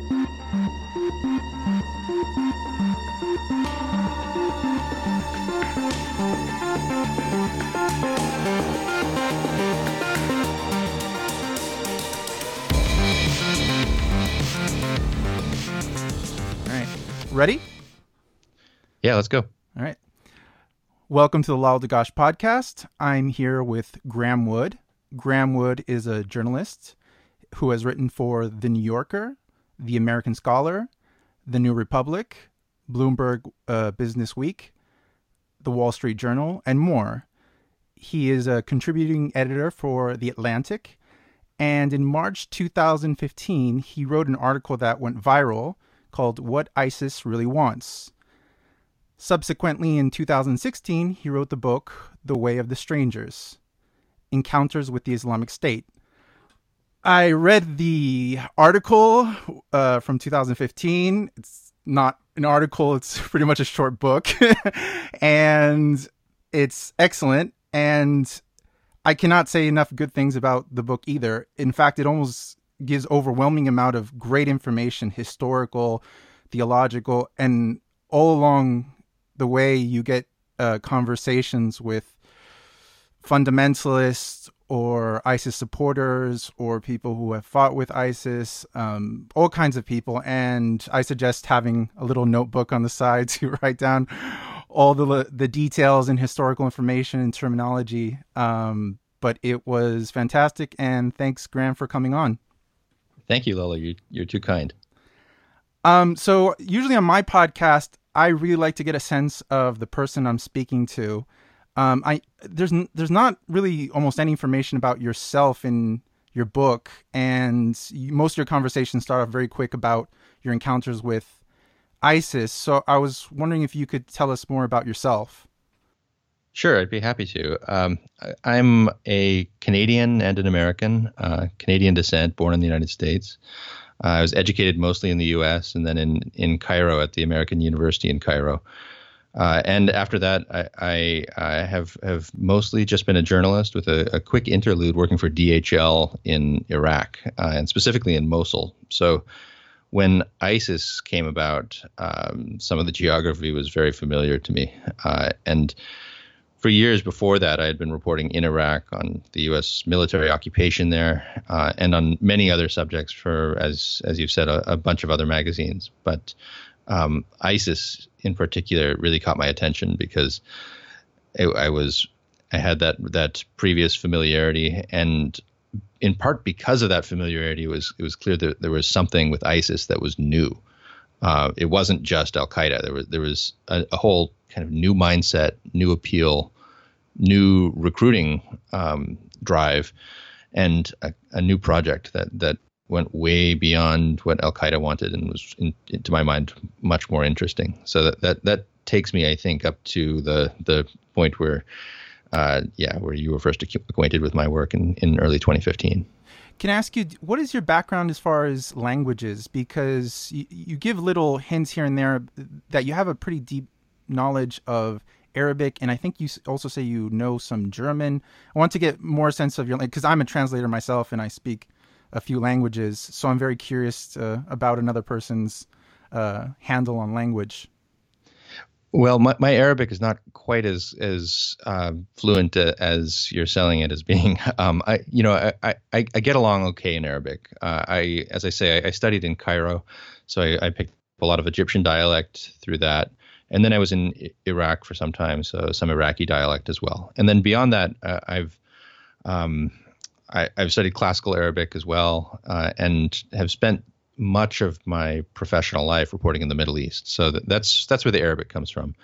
All right. Ready? Yeah, let's go. All right. Welcome to the Lal Dagash podcast. I'm here with Graeme Wood. Graeme Wood is a journalist who has written for The New Yorker, The American Scholar, The New Republic, Bloomberg uh, Business Week, The Wall Street Journal, and more. He is a contributing editor for The Atlantic. And in March 2015, he wrote an article that went viral called What ISIS Really Wants. Subsequently, in 2016, he wrote the book The Way of the Strangers Encounters with the Islamic State. I read the article uh, from 2015. It's not an article, it's pretty much a short book. and it's excellent. And I cannot say enough good things about the book either. In fact, it almost gives overwhelming amount of great information, historical, theological, and all along the way you get uh, conversations with fundamentalists or ISIS supporters or people who have fought with ISIS, um, all kinds of people. And I suggest having a little notebook on the side to write down all the the details and historical information and terminology. Um, but it was fantastic, and thanks, Graeme, for coming on. Thank you, Lola. You, you're too kind. Um, so usually on my podcast, I really like to get a sense of the person I'm speaking to. Um, I there's there's not really almost any information about yourself in your book, and you, most of your conversations start off very quick about your encounters with ISIS. So I was wondering if you could tell us more about yourself. Sure, I'd be happy to. Um, I'm a Canadian and an American, uh, Canadian descent, born in the United States. Uh, I was educated mostly in the U.S. and then in in Cairo at the American University in Cairo. Uh, and after that, I, I, I, have have mostly just been a journalist with a, a quick interlude working for DHL in Iraq uh, and specifically in Mosul. So when ISIS came about, um, some of the geography was very familiar to me, uh, and for years before that, I had been reporting in Iraq on the U.S. military occupation there, uh, and on many other subjects for, as as you've said, a, a bunch of other magazines. But um, ISIS, in particular, really caught my attention because it, I was I had that that previous familiarity, and in part because of that familiarity, it was it was clear that there was something with ISIS that was new. Uh, it wasn't just Al Qaeda. There was there was a, a, whole kind of new mindset, new appeal, new recruiting um, drive, and a, a, new project that that went way beyond what Al Qaeda wanted and was, in, to my mind, much more interesting. So that that that takes me, I think, up to the the point where, uh, yeah, where you were first acquainted with my work in in early 2015. Can I ask you, what is your background as far as languages? Because you, you give little hints here and there that you have a pretty deep knowledge of Arabic, and I think you also say you know some German. I want to get more sense of your because I'm a translator myself and I speak a few languages, so I'm very curious uh, about another person's uh, handle on language. Well, my, my Arabic is not quite as as uh, fluent uh, as you're selling it as being. Um, I you know I, I, I get along okay in Arabic. Uh, I as I say I, I studied in Cairo, so I, I, picked up a lot of Egyptian dialect through that, and then I was in Iraq for some time, so some Iraqi dialect as well. And then beyond that, uh, I've um, I, have studied classical Arabic as well, uh, and have spent much of my professional life reporting in the Middle East. So that, that's that's where the Arabic comes from.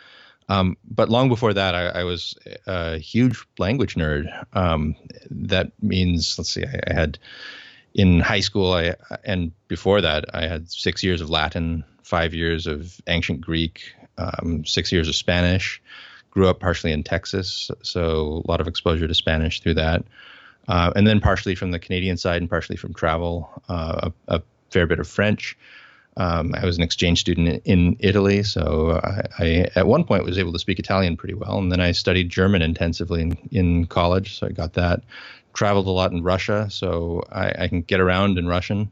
Um, but long before that, I, I, was a huge language nerd. Um, that means, let's see, I, I, had in high school, I and before that, I had six years of Latin, five years of ancient Greek, um, six years of Spanish. Grew up partially in Texas, so a lot of exposure to Spanish through that. Uh, and then partially from the Canadian side and partially from travel, uh, a, a, fair bit of French. Um, I was an exchange student in, Italy, so I, I, at one point was able to speak Italian pretty well, and then I studied German intensively in, in college, so I got that. Traveled a lot in Russia, so I, I can get around in Russian.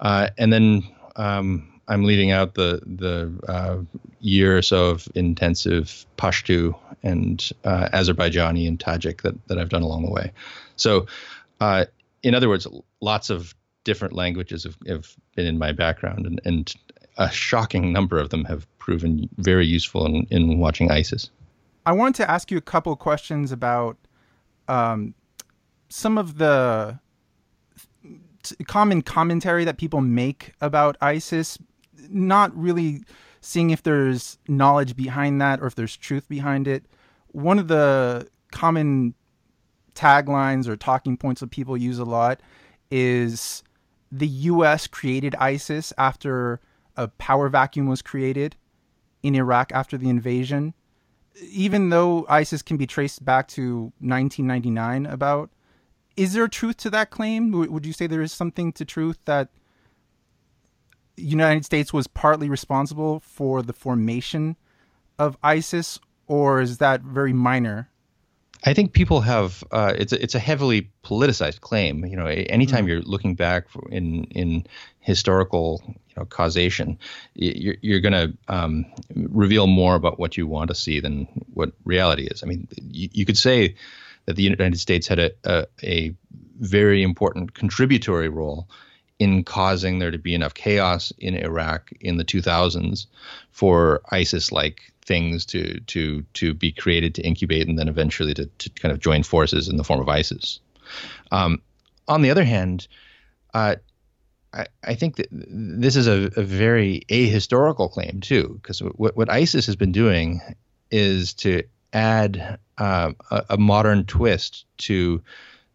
Uh, and then um, I'm leading out the the uh, year or so of intensive Pashto and uh, Azerbaijani and Tajik that, that I've done along the way. So, uh, in other words, lots of different languages have, have been in my background, and, and a shocking number of them have proven very useful in, in watching ISIS. I wanted to ask you a couple questions about um, some of the common commentary that people make about ISIS, not really seeing if there's knowledge behind that or if there's truth behind it. One of the common taglines or talking points that people use a lot is the US created ISIS after a power vacuum was created in Iraq after the invasion. Even though ISIS can be traced back to 1999 about is there truth to that claim? Would you say there is something to truth that United States was partly responsible for the formation of ISIS, or is that very minor? I think people have uh, it's a, it's a heavily politicized claim. You know, anytime mm-hmm. you're looking back in in historical you know causation, you're, you're going to um, reveal more about what you want to see than what reality is. I mean, you, you could say that the United States had a, a, a very important contributory role in causing there to be enough chaos in Iraq in the 2000s for ISIS-like things to to to be created to incubate and then eventually to, to kind of join forces in the form of ISIS. Um, on the other hand, uh, I, think that this is a, a very ahistorical claim too, because what, what ISIS has been doing is to add uh, a, a, modern twist to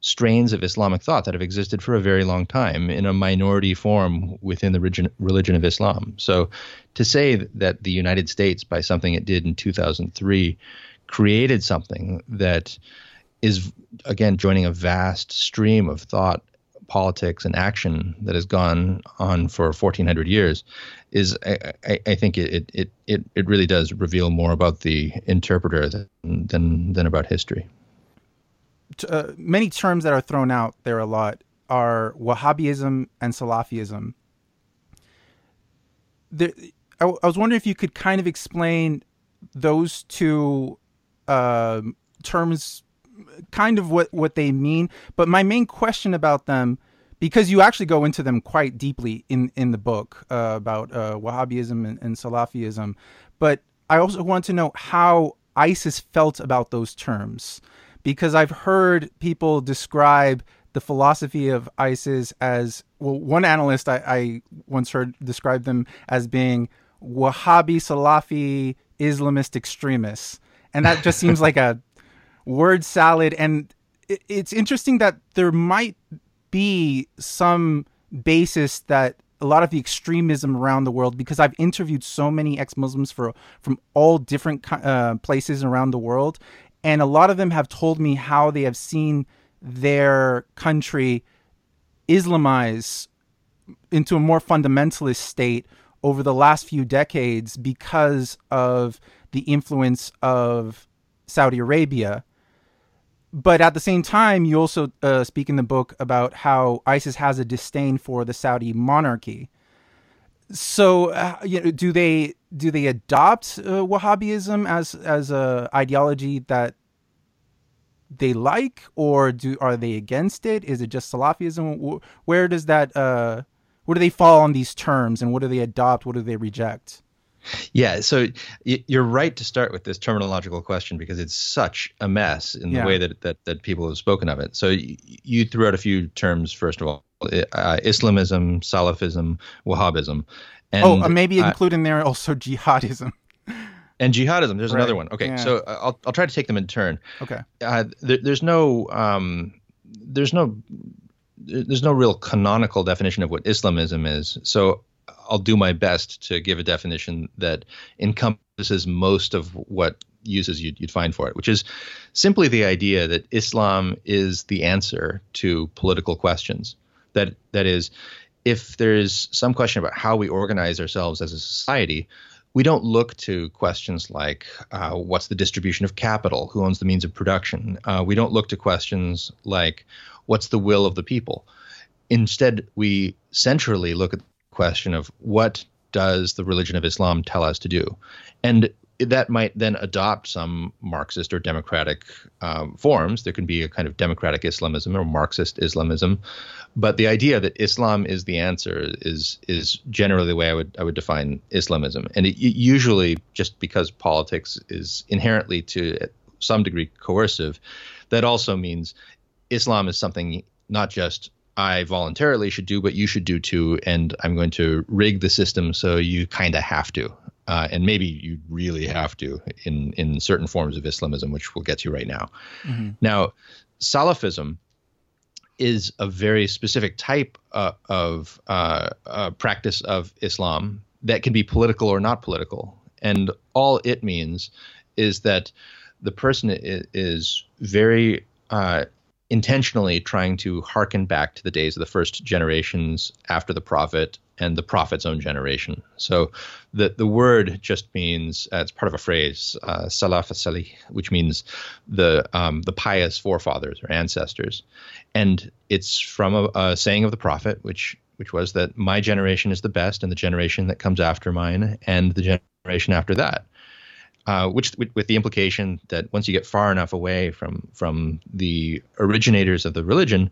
strains of Islamic thought that have existed for a very long time in a minority form within the religion, religion of Islam. So to say that the United States, by something it did in 2003, created something that is, again, joining a vast stream of thought politics and action that has gone on for 1400 years is I, I, I think it, it, it, it really does reveal more about the interpreter than, than, than about history. Uh, many terms that are thrown out there a lot are Wahhabism and Salafism. There, I, was wondering if you could kind of explain those two uh, terms kind of what, what they mean. But my main question about them, because you actually go into them quite deeply in, in the book uh, about uh, Wahhabism and, and Salafism, but I also want to know how ISIS felt about those terms, because I've heard people describe the philosophy of ISIS as well. One analyst I, I once heard describe them as being Wahhabi Salafi Islamist extremists, and that just seems like a word salad. And it's interesting that there might be some basis that a lot of the extremism around the world because I've interviewed so many ex-Muslims for from all different uh, places around the world, and a lot of them have told me how they have seen their country Islamize into a more fundamentalist state over the last few decades because of the influence of Saudi Arabia but at the same time, you also uh, speak in the book about how ISIS has a disdain for the Saudi monarchy. So, uh, you know, do they do they adopt uh, Wahhabism as as a ideology that they like, or do are they against it? Is it just Salafism? Where does that uh, where do they fall on these terms, and what do they adopt? What do they reject? Yeah, so you're right to start with this terminological question because it's such a mess in the yeah. way that, that that people have spoken of it. So you threw out a few terms first of all: uh, Islamism, Salafism, Wahhabism. And, oh, uh, maybe include in there also jihadism. And jihadism. There's right. another one. Okay, yeah. so uh, I'll I'll try to take them in turn. Okay. Uh, there, there's no um, there's no there's no real canonical definition of what Islamism is. So I'll do my best to give a definition that encompasses most of what uses you'd, you'd, find for it, which is simply the idea that Islam is the answer to political questions. That that is, if there is some question about how we organize ourselves as a society, we don't look to questions like uh, what's the distribution of capital, who owns the means of production. Uh, we don't look to questions like what's the will of the people. Instead, we centrally look at the question of what does the religion of Islam tell us to do? And that might then adopt some Marxist or democratic um, forms. There can be a kind of democratic Islamism or Marxist Islamism, but the idea that Islam is the answer is is generally the way I would I would define Islamism. And it, it usually, just because politics is inherently to some degree coercive, that also means Islam is something not just I voluntarily should do, but you should do too. And I'm going to rig the system so you kind of have to. Uh, and maybe you really have to in, in certain forms of Islamism, which we'll get to right now. Mm-hmm. Now, Salafism is a very specific type uh, of uh, uh, practice of Islam that can be political or not political. And all it means is that the person is very uh, intentionally trying to hearken back to the days of the first generations after the prophet and the prophet's own generation. So the the word just means uh, it's part of a phrase uh, salaf salih, which means the um, the pious forefathers or ancestors, and it's from a, a saying of the prophet, which which was that my generation is the best, and the generation that comes after mine, and the generation after that uh, which with, with, the implication that once you get far enough away from from the originators of the religion,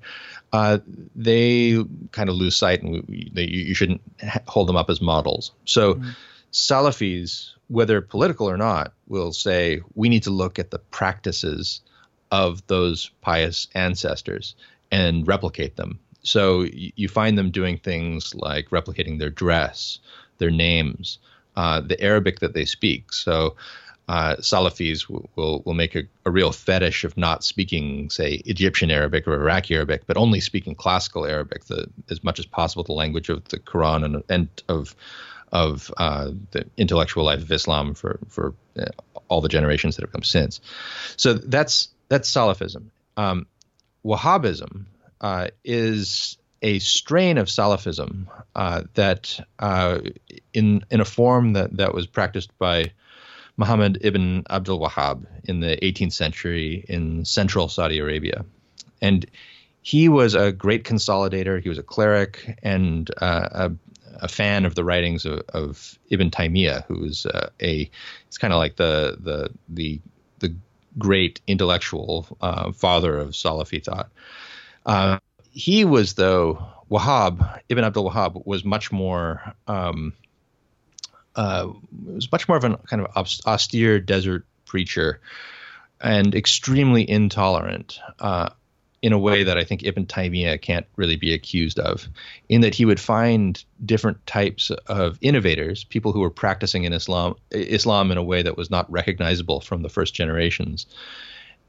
uh, they kind of lose sight, and we, they, you shouldn't hold them up as models. So, mm-hmm. Salafis, whether political or not, will say we need to look at the practices of those pious ancestors and replicate them. So you find them doing things like replicating their dress, their names, uh, the Arabic that they speak. So uh, Salafis will, will, make a, a, real fetish of not speaking, say, Egyptian Arabic or Iraqi Arabic, but only speaking classical Arabic, the, as much as possible the language of the Quran and, and of of uh, the intellectual life of Islam for for uh, all the generations that have come since. So that's that's Salafism. Um, Wahhabism uh, is a strain of Salafism uh, that, uh, in in a form that that was practiced by Muhammad ibn Abdul Wahhab in the 18th century in central Saudi Arabia. And he was a great consolidator. He was a cleric and uh, a, a, fan of the writings of, of Ibn Taymiyyah, who's uh, a, it's kind of like the, the, the, the great intellectual uh, father of Salafi thought. Uh, he was, though, Wahhab, Ibn Abdul Wahhab, was much more um, uh, was much more of a kind of austere desert preacher and extremely intolerant uh, in a way that I think Ibn Taymiyyah can't really be accused of, in that he would find different types of innovators, people who were practicing in Islam, Islam in a way that was not recognizable from the first generations,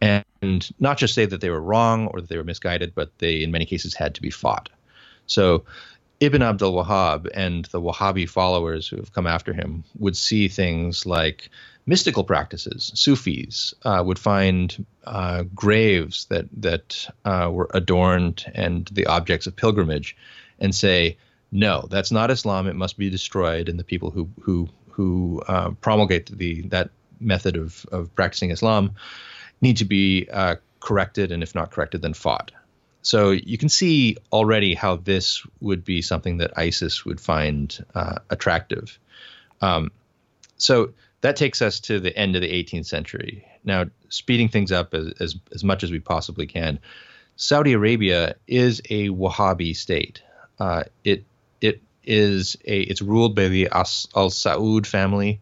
and not just say that they were wrong or that they were misguided, but they in many cases had to be fought. So Ibn Abdul Wahhab and the Wahhabi followers who have come after him would see things like mystical practices. Sufis uh, would find uh, graves that that uh, were adorned and the objects of pilgrimage, and say, "No, that's not Islam. It must be destroyed." And the people who who who uh, promulgate the that method of of practicing Islam need to be uh, corrected, and if not corrected, then fought. So you can see already how this would be something that ISIS would find uh, attractive. Um, so that takes us to the end of the 18th century. Now, speeding things up as, as, as much as we possibly can, Saudi Arabia is a Wahhabi state. Uh, it it is a it's ruled by the Al Saud family,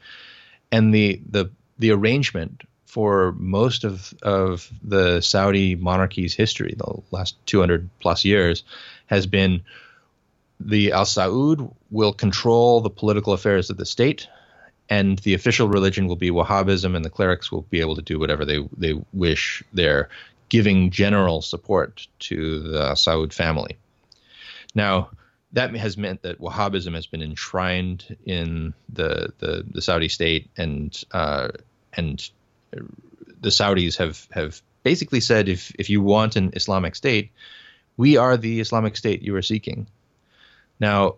and the the the arrangement for most of, of the Saudi monarchy's history, the last 200 plus years, has been the Al Saud will control the political affairs of the state, and the official religion will be Wahhabism, and the clerics will be able to do whatever they, they wish. They're giving general support to the Saud family. Now, that has meant that Wahhabism has been enshrined in the, the, the Saudi state and uh, and the Saudis have have basically said if if you want an Islamic state, we are the Islamic state you are seeking. Now,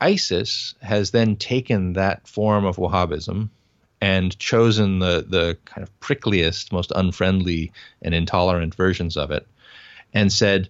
ISIS has then taken that form of Wahhabism and chosen the the kind of prickliest, most unfriendly and intolerant versions of it, and said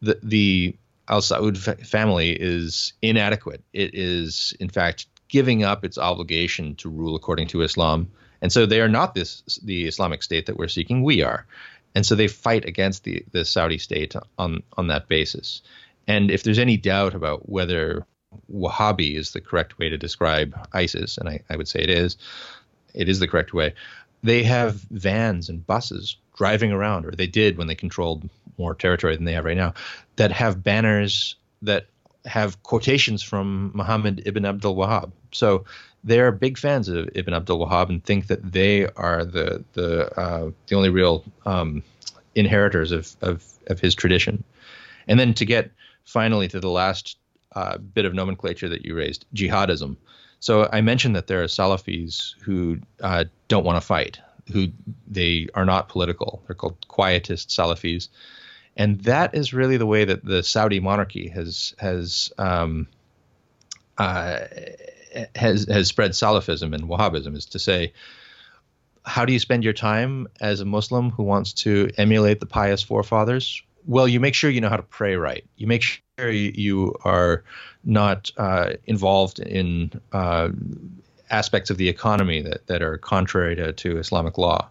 the the Al Saud family is inadequate. It is, in fact, giving up its obligation to rule according to Islam. And so they are not this the Islamic State that we're seeking. We are, and so they fight against the the Saudi state on on that basis. And if there's any doubt about whether Wahhabi is the correct way to describe ISIS, and I, I would say it is, it is the correct way. They have vans and buses driving around, or they did when they controlled more territory than they have right now, that have banners that have quotations from Muhammad ibn Abdul Wahhab. So they're big fans of Ibn Abdul Wahhab and think that they are the the uh, the only real um, inheritors of, of of his tradition. And then to get finally to the last uh, bit of nomenclature that you raised, jihadism. So I mentioned that there are Salafis who uh, don't want to fight, who they are not political. They're called quietist Salafis, and that is really the way that the Saudi monarchy has has um, uh, has has spread Salafism and Wahhabism is to say, how do you spend your time as a Muslim who wants to emulate the pious forefathers? Well, you make sure you know how to pray right. You make sure you are not uh, involved in uh, aspects of the economy that, that are contrary to, to Islamic law.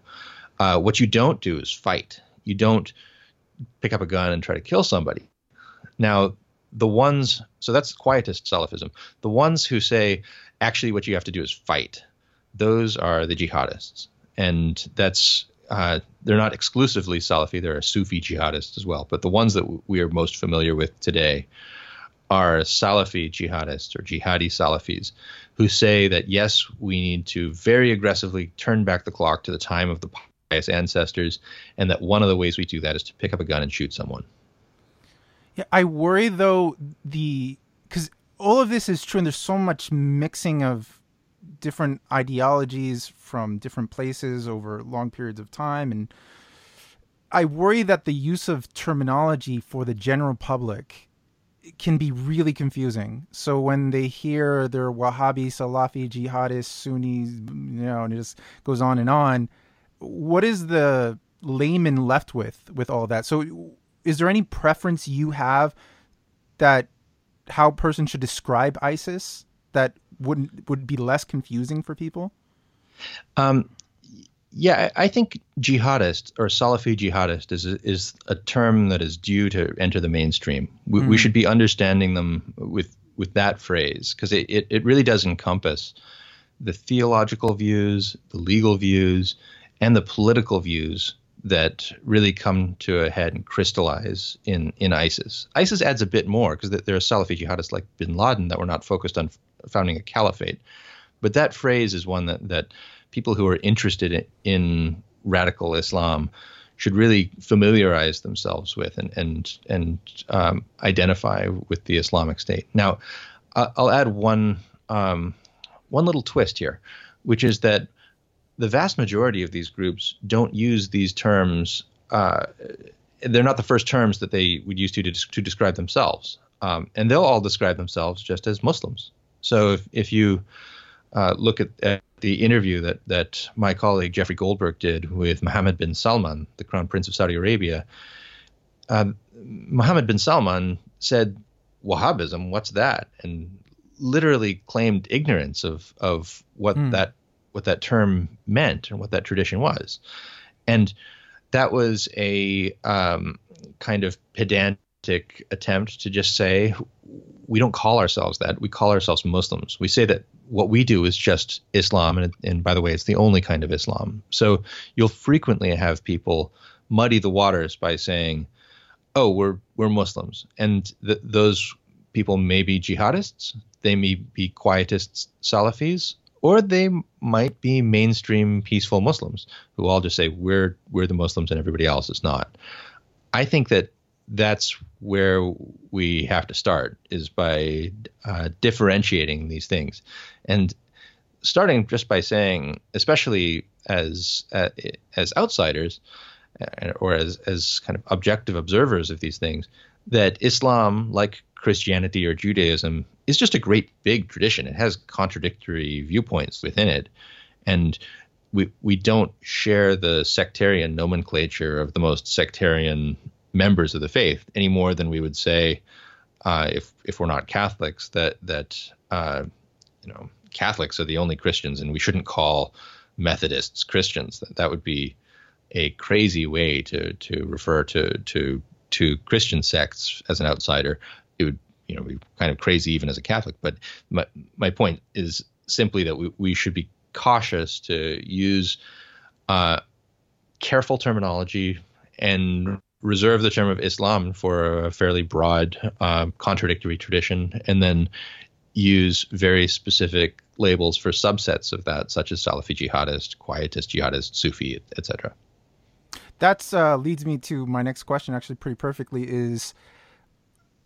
Uh, what you don't do is fight. You don't pick up a gun and try to kill somebody. Now, the ones, so that's quietist Salafism. The ones who say, actually, what you have to do is fight, those are the jihadists. And that's, uh, they're not exclusively Salafi, there are Sufi jihadists as well. But the ones that we are most familiar with today are Salafi jihadists or jihadi Salafis who say that yes, we need to very aggressively turn back the clock to the time of the pious ancestors, and that one of the ways we do that is to pick up a gun and shoot someone. I worry though the because all of this is true, and there's so much mixing of different ideologies from different places over long periods of time, and I worry that the use of terminology for the general public can be really confusing. So when they hear they're Wahhabi, Salafi, jihadist, Sunnis, you know, and it just goes on and on, what is the layman left with with all that? So is there any preference you have that how a person should describe ISIS that wouldn't would be less confusing for people? Um, yeah, I think jihadist or Salafi jihadist is is a term that is due to enter the mainstream. We, mm. we should be understanding them with with that phrase because it, it, it really does encompass the theological views, the legal views, and the political views that really come to a head and crystallize in, in ISIS. ISIS adds a bit more because there are Salafi jihadists like bin Laden that were not focused on founding a caliphate. But that phrase is one that, that people who are interested in, in radical Islam should really familiarize themselves with and and and um, identify with the Islamic State. Now, I'll add one um, one little twist here, which is that the vast majority of these groups don't use these terms. Uh, they're not the first terms that they would use to to, to describe themselves, um, and they'll all describe themselves just as Muslims. So if if you uh, look at, at, the interview that that my colleague Jeffrey Goldberg did with Mohammed bin Salman, the Crown Prince of Saudi Arabia, uh, Mohammed bin Salman said, "Wahhabism, what's that?" and literally claimed ignorance of of what mm. that what that term meant and what that tradition was, and that was a um, kind of pedantic attempt to just say we don't call ourselves that. We call ourselves Muslims. We say that what we do is just Islam, and, and by the way, it's the only kind of Islam. So you'll frequently have people muddy the waters by saying, "Oh, we're we're Muslims," and th- those people may be jihadists, they may be quietists, Salafis, or they might be mainstream peaceful Muslims who all just say we're we're the Muslims and everybody else is not. I think that that's where we have to start is by uh, differentiating these things and starting just by saying especially as uh, as outsiders uh, or as as kind of objective observers of these things that Islam like Christianity or Judaism is just a great big tradition it has contradictory viewpoints within it and we we don't share the sectarian nomenclature of the most sectarian members of the faith any more than we would say uh, if if we're not Catholics, that that uh, you know Catholics are the only Christians, and we shouldn't call Methodists Christians. That that would be a crazy way to to refer to to to Christian sects as an outsider. It would you know be kind of crazy even as a Catholic. But my my point is simply that we, we should be cautious to use uh, careful terminology and reserve the term of Islam for a fairly broad uh, contradictory tradition, and then use very specific labels for subsets of that, such as Salafi jihadist, quietist jihadist, Sufi, etc. That uh, leads me to my next question, actually, pretty perfectly. Is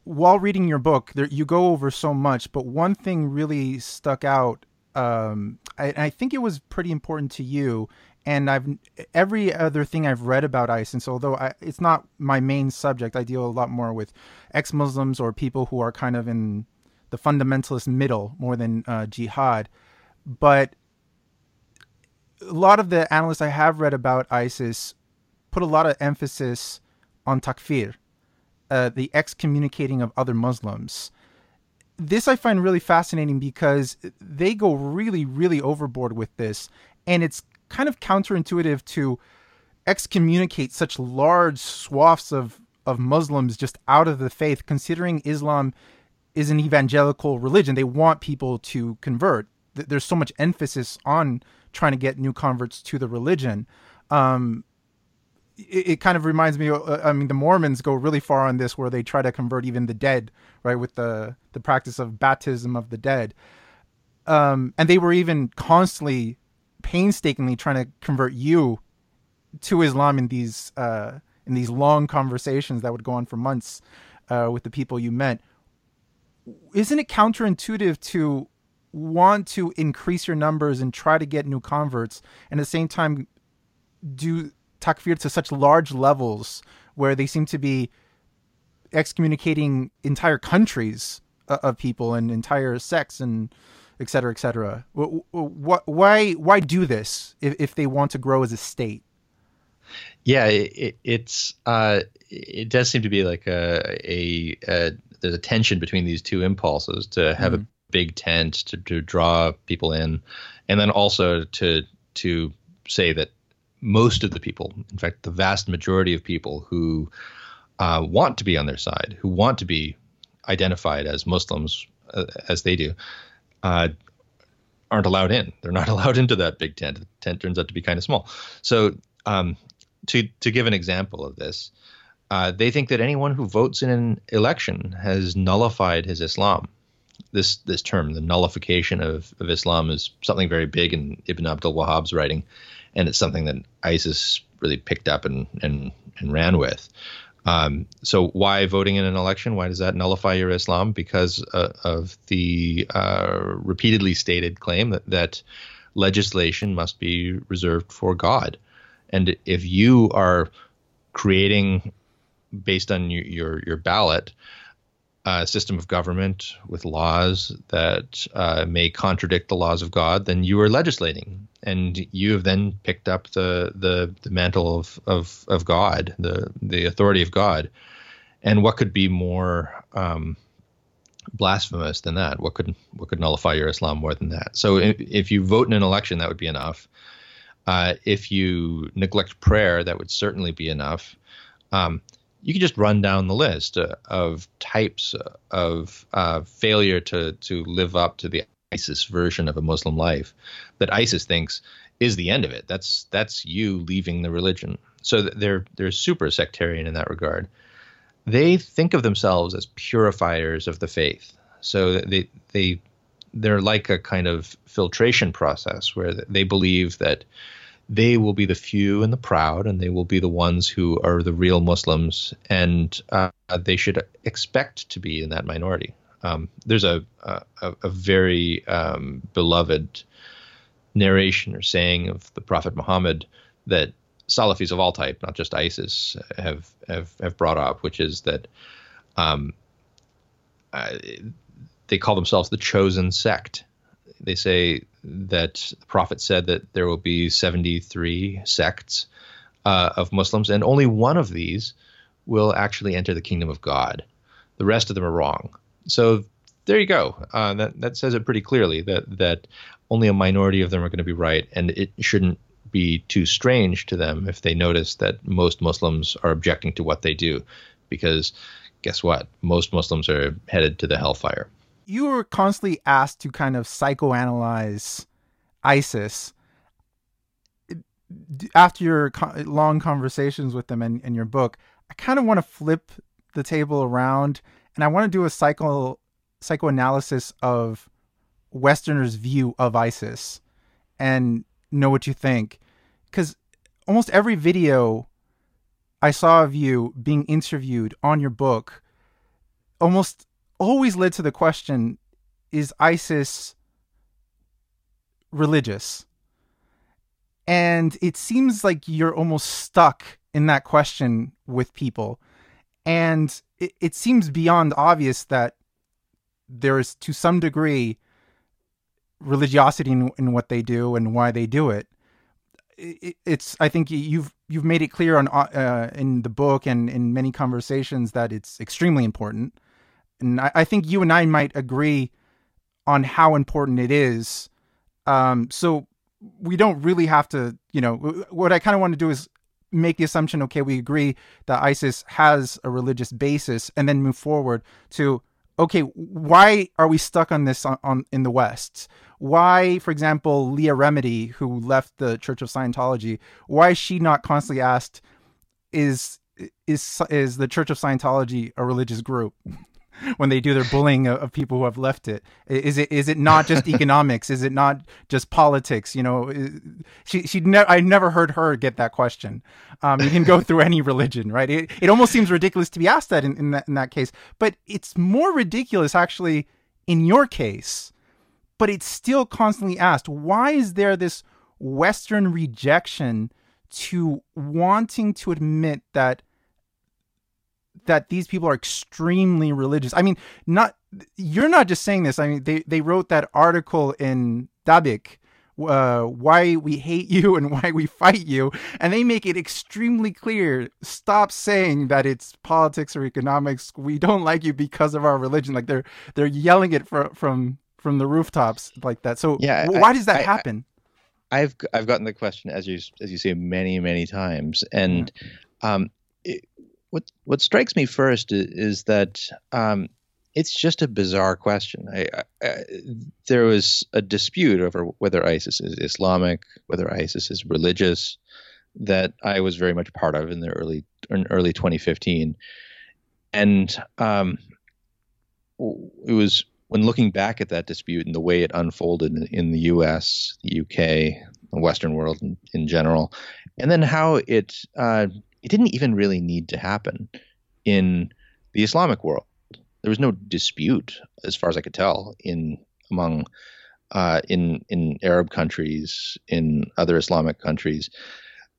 while reading your book, there, you go over so much, but one thing really stuck out. Um, I, I think it was pretty important to you, and I've every other thing I've read about ISIS, although I, it's not my main subject, I deal a lot more with ex-Muslims or people who are kind of in the fundamentalist middle more than uh, jihad. But a lot of the analysts I have read about ISIS put a lot of emphasis on takfir, uh, the excommunicating of other Muslims. This I find really fascinating because they go really, really overboard with this, and it's kind of counterintuitive to excommunicate such large swaths of of Muslims just out of the faith, considering Islam is an evangelical religion. They want people to convert. There's so much emphasis on trying to get new converts to the religion. Um, it, kind of reminds me. Uh, I mean, the Mormons go really far on this, where they try to convert even the dead, right, with the the practice of baptism of the dead. Um, and they were even constantly, painstakingly trying to convert you to Islam in these uh, in these long conversations that would go on for months uh, with the people you met isn't it counterintuitive to want to increase your numbers and try to get new converts and at the same time do takfir to such large levels where they seem to be excommunicating entire countries of people and entire sects and et cetera, et cetera. Why, why do this if, if they want to grow as a state? Yeah, it, it's uh, it does seem to be like a, a, a there's a tension between these two impulses to have mm-hmm. a big tent to, to draw people in, and then also to to say that most of the people, in fact, the vast majority of people who uh, want to be on their side, who want to be identified as Muslims uh, as they do, uh, aren't allowed in. They're not allowed into that big tent. The tent turns out to be kind of small. So, um, to to give an example of this, uh, they think that anyone who votes in an election has nullified his Islam. This this term, the nullification of, of Islam, is something very big in Ibn Abdul Wahhab's writing, and it's something that ISIS really picked up and and, and ran with. Um, so why voting in an election? Why does that nullify your Islam? Because uh, of the uh, repeatedly stated claim that that legislation must be reserved for God, and if you are creating based on your your, your ballot uh, system of government with laws that uh, may contradict the laws of God, then you are legislating, and you have then picked up the the, the mantle of, of of God, the the authority of God. And what could be more um, blasphemous than that? What could what could nullify your Islam more than that? So if, if you vote in an election, that would be enough. Uh, if you neglect prayer, that would certainly be enough. Um, you can just run down the list uh, of types of uh, failure to to live up to the ISIS version of a Muslim life that ISIS thinks is the end of it. That's that's you leaving the religion. So they're they're super sectarian in that regard. They think of themselves as purifiers of the faith. So they they they're like a kind of filtration process where they believe that they will be the few and the proud, and they will be the ones who are the real Muslims, and uh, they should expect to be in that minority. Um, there's a, a, a very um, beloved narration or saying of the Prophet Muhammad that Salafis of all type, not just ISIS, have have, have brought up, which is that um, uh, they call themselves the chosen sect. They say that the Prophet said that there will be 73 sects uh, of Muslims, and only one of these will actually enter the kingdom of God. the rest of them are wrong. So there you go. Uh, that that says it pretty clearly that that only a minority of them are going to be right, and it shouldn't be too strange to them if they notice that most Muslims are objecting to what they do, because guess what? Most Muslims are headed to the hellfire. You were constantly asked to kind of psychoanalyze ISIS. Eh, after your long conversations with them and, and your book, I kind of want to flip the table around and I want to do a psycho psychoanalysis of Westerners' view of ISIS and know what you think. Because almost every video I saw of you being interviewed on your book almost always led to the question is ISIS religious? And it seems like you're almost stuck in that question with people. And it, it seems beyond obvious that there is, to some degree, religiosity in, in what they do and why they do it. it. It's, I think you've you've made it clear on uh, in the book and in many conversations that it's extremely important, and I, I think you and I might agree on how important it is. Um, so we don't really have to, you know, what I kind of want to do is make the assumption, okay, we agree that ISIS has a religious basis, and then move forward to, okay, why are we stuck on this on, on in the West? Why, for example, Leah Remini, who left the Church of Scientology, why is she not constantly asked, is is is the Church of Scientology a religious group? When they do their bullying of, people who have left it? Is it is it not just economics? Is it not just politics? You know, she she ne- I never heard her get that question. Um, you can go through any religion, right? It it almost seems ridiculous to be asked that in, in that in that case, but it's more ridiculous actually in your case. But it's still constantly asked. Why is there this Western rejection to wanting to admit that that these people are extremely religious. I mean, not you're not just saying this. I mean, they they wrote that article in Dabiq, uh, why we hate you and why we fight you, and they make it extremely clear. Stop saying that it's politics or economics. We don't like you because of our religion. Like they're they're yelling it for, from from the rooftops like that. So yeah, why I, does that I, happen? I, have I've gotten the question as you as you say many many times, and um, it, what what strikes me first is, that um, it's just a bizarre question. I, I, there was a dispute over whether ISIS is Islamic, whether ISIS is religious, that I was very much part of in the early in early 2015, and um, it was when looking back at that dispute and the way it unfolded in, in the U.S., the U.K., the Western world in, in general, and then how it uh, it didn't even really need to happen in the Islamic world. There was no dispute, as far as I could tell, in among uh, in in Arab countries, in other Islamic countries,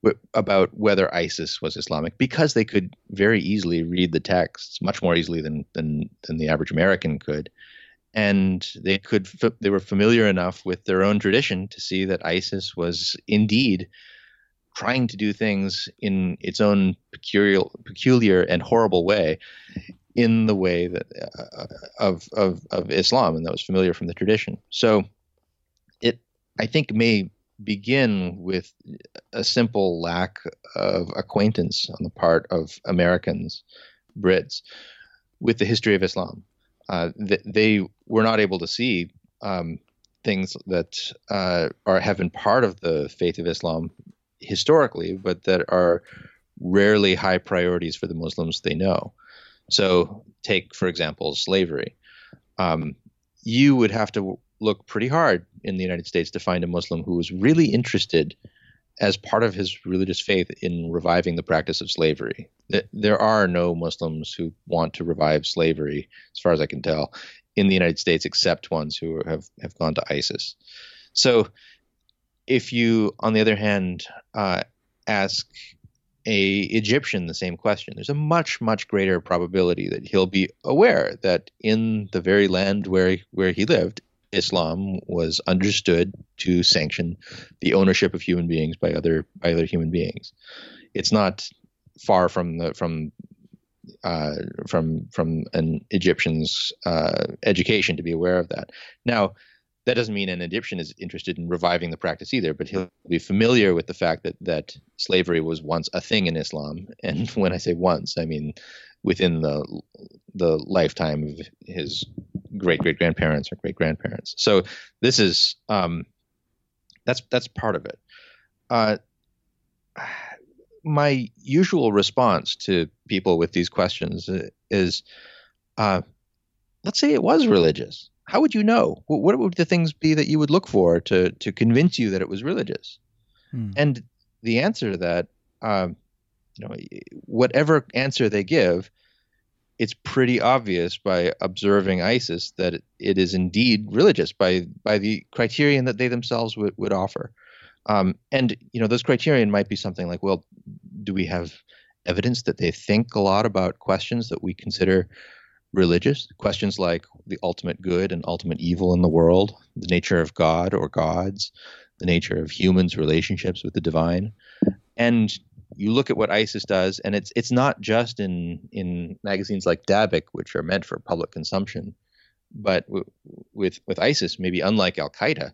w- about whether ISIS was Islamic, because they could very easily read the texts, much more easily than than than the average American could, and they could they were familiar enough with their own tradition to see that ISIS was indeed trying to do things in its own peculiar, peculiar and horrible way, in the way that uh, of, of of Islam, and that was familiar from the tradition. So, it I think may begin with a simple lack of acquaintance on the part of Americans, Brits, with the history of Islam. Uh, they, they were not able to see um, things that uh, are have been part of the faith of Islam historically, but that are rarely high priorities for the Muslims they know. So, take, for example, slavery. Um, you would have to look pretty hard in the United States to find a Muslim who was really interested as part of his religious faith in reviving the practice of slavery. There are no Muslims who want to revive slavery, as far as I can tell, in the United States, except ones who have, have gone to ISIS. So if you, on the other hand, uh, ask a Egyptian the same question, there's a much much greater probability that he'll be aware that in the very land where where he lived, Islam was understood to sanction the ownership of human beings by other by other human beings. It's not far from the from uh, from from an Egyptian's uh, education to be aware of that. Now, that doesn't mean an Egyptian is interested in reviving the practice either, but he'll be familiar with the fact that that slavery was once a thing in Islam. And when I say once, I mean within the the lifetime of his great great grandparents or great grandparents. So this is um, that's that's part of it. Uh, my usual response to people with these questions is, uh, let's say it was religious how would you know? What would the things be that you would look for to to convince you that it was religious? Hmm. And the answer to that, um, you know, whatever answer they give, it's pretty obvious by observing ISIS that it is indeed religious by by the criterion that they themselves would, would offer. Um, and you know, those criterion might be something like, well, do we have evidence that they think a lot about questions that we consider religious questions like the ultimate good and ultimate evil in the world, the nature of God or gods, the nature of humans' relationships with the divine. And you look at what ISIS does, and it's it's not just in in magazines like Dabiq, which are meant for public consumption, but w- with with ISIS, maybe unlike Al Qaeda,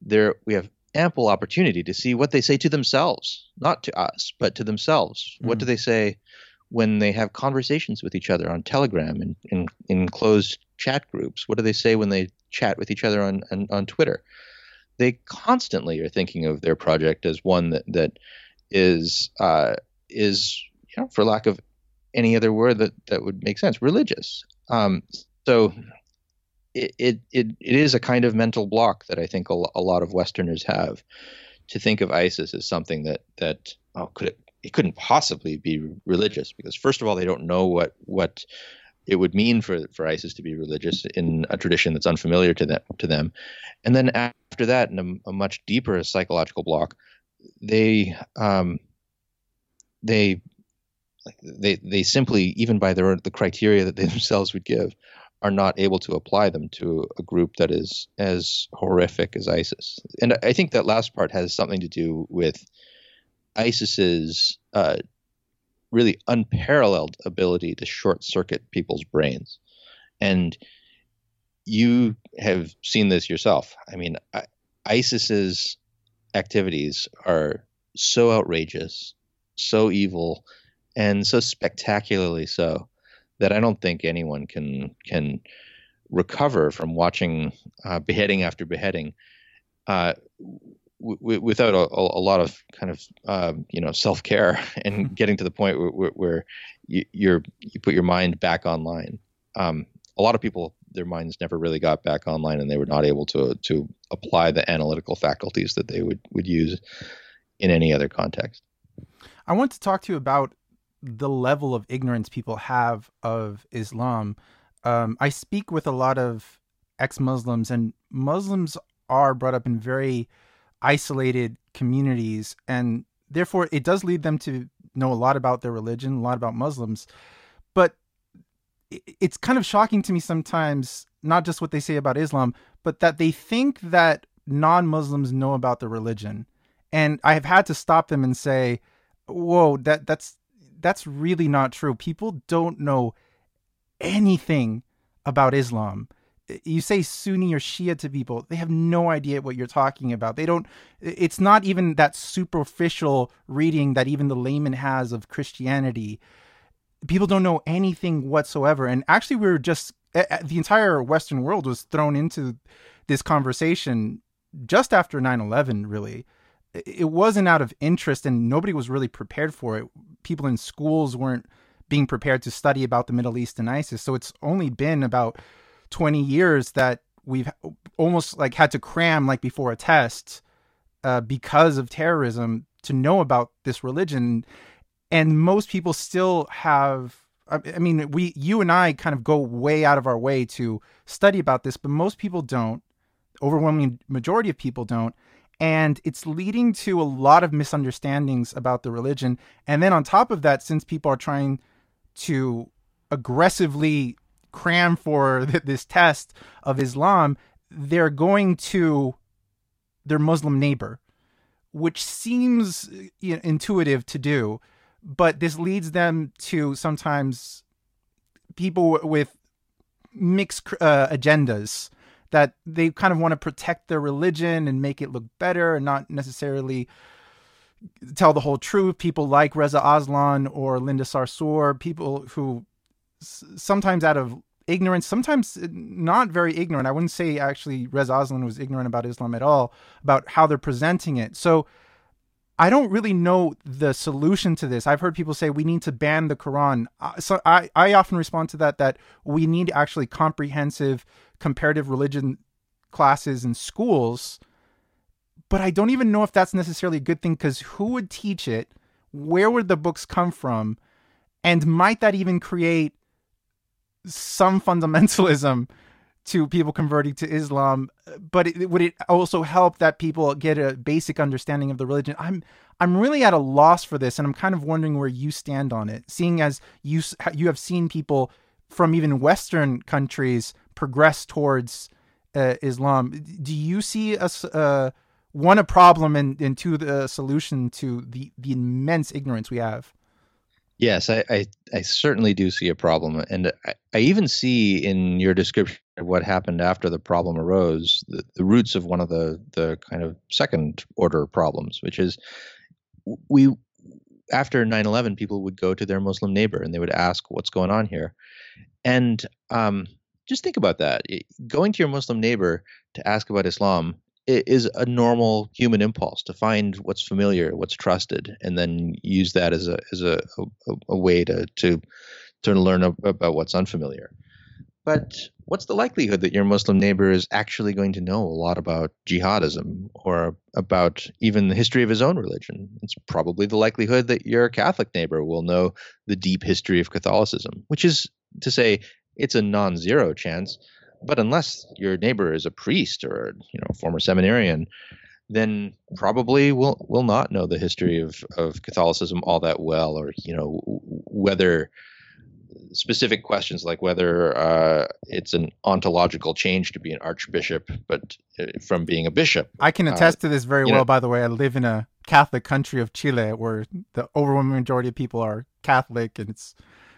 there we have ample opportunity to see what they say to themselves, not to us, but to themselves. Mm. What do hmm. they say when they have conversations with each other on Telegram and in, in closed chat groups? What do they say when they chat with each other on, on, on Twitter? They constantly are thinking of their project as one that that is uh, is you know, for lack of any other word that, that would make sense, religious. Um, so it, it, it, it is a kind of mental block that I think a, a lot of Westerners have to think of ISIS as something that that oh could it it couldn't possibly be religious because first of all they don't know what what it would mean for for ISIS to be religious in a tradition that's unfamiliar to them to them, and then after that, in a, a much deeper psychological block, they um, they they they simply even by their the criteria that they themselves would give are not able to apply them to a group that is as horrific as ISIS. And I think that last part has something to do with ISIS's uh, really unparalleled ability to short circuit people's brains. And you have seen this yourself. I mean, I, ISIS's activities are so outrageous, so evil, and so spectacularly so that I don't think anyone can can recover from watching uh, beheading after beheading uh, w- without a, a, lot of kind of um, you know self care and mm-hmm. getting to the point where, where you, you're you put your mind back online. Um, a lot of people their minds never really got back online and they were not able to to apply the analytical faculties that they would would use in any other context. I want to talk to you about the level of ignorance people have of Islam. Um, I speak with a lot of ex-Muslims, and Muslims are brought up in very isolated communities and therefore it does lead them to know a lot about their religion a lot about muslims. But it's kind of shocking to me sometimes not just what they say about islam but that they think that non-muslims know about the religion. And i have had to stop them and say whoa that that's that's really not true. People don't know anything about islam you say Sunni or Shia to people, they have no idea what you're talking about. They don't, it's not even that superficial reading that even the layman has of Christianity. People don't know anything whatsoever. And actually, we are just, the entire Western world was thrown into this conversation just after 9 11, really. It wasn't out of interest and nobody was really prepared for it. People in schools weren't being prepared to study about the Middle East and ISIS. So it's only been about 20 years that we've almost like had to cram like before a test uh, because of terrorism to know about this religion. And most people still have i mean we you and i kind of go way out of our way to study about this but most people don't. Overwhelming majority of people don't. And it's leading to a lot of misunderstandings about the religion. And then on top of that since people are trying to aggressively cram for this test of Islam, they're going to their Muslim neighbor, which seems intuitive to do, but this leads them to sometimes people with mixed uh, agendas that they kind of want to protect their religion and make it look better and not necessarily tell the whole truth. People like Reza Aslan or Linda Sarsour, people who sometimes out of ignorance, sometimes not very ignorant. I wouldn't say actually Reza Aslan was ignorant about Islam at all, about how they're presenting it. So I don't really know the solution to this. I've heard people say we need to ban the Quran. Uh, so I, I often respond to that that we need actually comprehensive comparative religion classes in schools. But I don't even know if that's necessarily a good thing because who would teach it? Where would the books come from? And might that even create some fundamentalism to people converting to Islam, but it, would it also help that people get a basic understanding of the religion? I'm I'm really at a loss for this, and I'm kind of wondering where you stand on it, seeing as you you have seen people from even Western countries progress towards uh, Islam. Do you see a uh, one a problem and, and two the solution to the the immense ignorance we have? Yes, I, I, I, certainly do see a problem. And I, I, even see in your description of what happened after the problem arose the, the roots of one of the, the kind of second order problems, which is we after 9-11 people would go to their muslim neighbor and they would ask what's going on here and um, just think about that going to your muslim neighbor to ask about islam is a normal human impulse to find what's familiar, what's trusted, and then use that as a as a, a, a way to to to learn about what's unfamiliar. But what's the likelihood that your Muslim neighbor is actually going to know a lot about jihadism or about even the history of his own religion? It's probably the likelihood that your Catholic neighbor will know the deep history of Catholicism, which is to say, it's a non zero chance but unless your neighbor is a priest or you know a former seminarian, then probably will will not know the history of, of Catholicism all that well, or you know whether specific questions like whether uh, it's an ontological change to be an archbishop, but uh, from being a bishop. I can attest uh, to this very well. Know. By the way, I live in a Catholic country of Chile, where the overwhelming majority of people are Catholic, and it's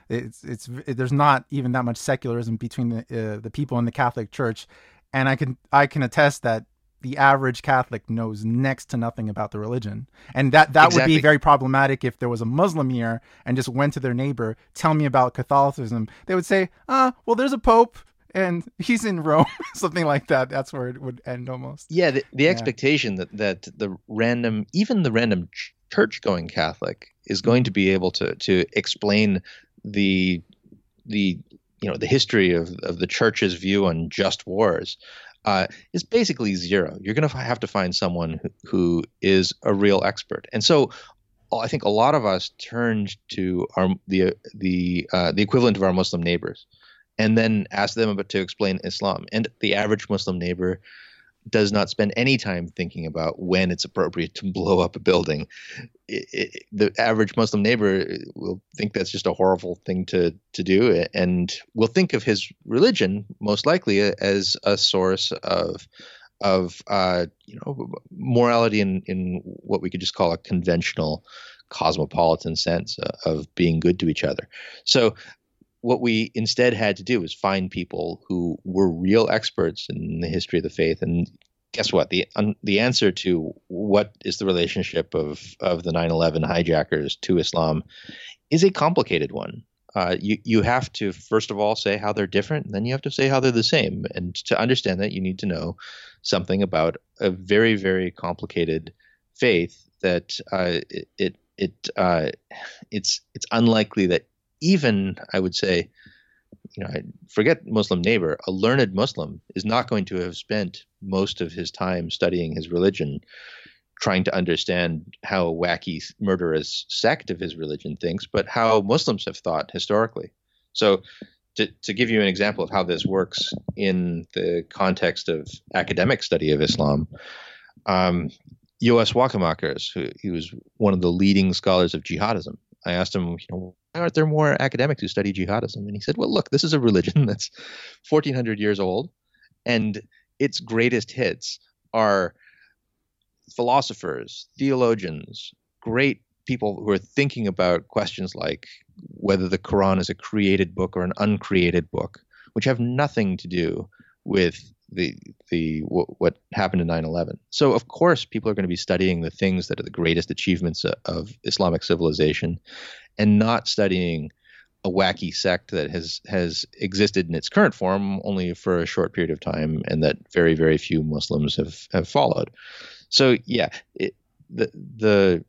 it's it's it, there's not even that much secularism between the uh, the people in the Catholic Church, and I can I can attest that the average Catholic knows next to nothing about the religion, and that that exactly. would be very problematic if there was a Muslim here and just went to their neighbor, tell me about Catholicism. They would say, ah, well, there's a pope and he's in Rome, something like that. That's where it would end almost. Yeah, the, the yeah. expectation that that the random, even the random church going Catholic is going to be able to to explain the the you know the history of of the church's view on just wars uh, is basically zero. You're going to have to find someone who, who is a real expert, and so I think a lot of us turned to our the the uh, the equivalent of our Muslim neighbors, and then asked them about to explain Islam. And the average Muslim neighbor does not spend any time thinking about when it's appropriate to blow up a building. It, it, the average Muslim neighbor uh, will think that's just a horrible thing to to do, and will think of his religion most likely uh, as a source of of uh, you know morality in in what we could just call a conventional cosmopolitan sense uh, of being good to each other. So what we instead had to do was find people who were real experts in the history of the faith and guess what the the answer to what is the relationship of of the 9/11 hijackers to Islam is a complicated one. Uh, you you have to first of all say how they're different, then you have to say how they're the same. And to understand that, you need to know something about a very very complicated faith that uh, it, it uh, it's it's unlikely that even I would say, you know, I forget Muslim neighbor, a learned Muslim is not going to have spent most of his time studying his religion, trying to understand how a wacky, murderous sect of his religion thinks, but how Muslims have thought historically. So, to, to give you an example of how this works in the context of academic study of Islam, um, Joas Wagemakers, who he was one of the leading scholars of jihadism, I asked him, you know, why aren't there more academics who study jihadism? And he said, well, look, this is a religion that's 1400 years old, and its greatest hits are philosophers, theologians, great people who are thinking about questions like whether the Quran is a created book or an uncreated book, which have nothing to do with the the what happened in 9/11. So of course people are going to be studying the things that are the greatest achievements of Islamic civilization and not studying a wacky sect that has has existed in its current form only for a short period of time and that very very few Muslims have have followed. So yeah, it, the the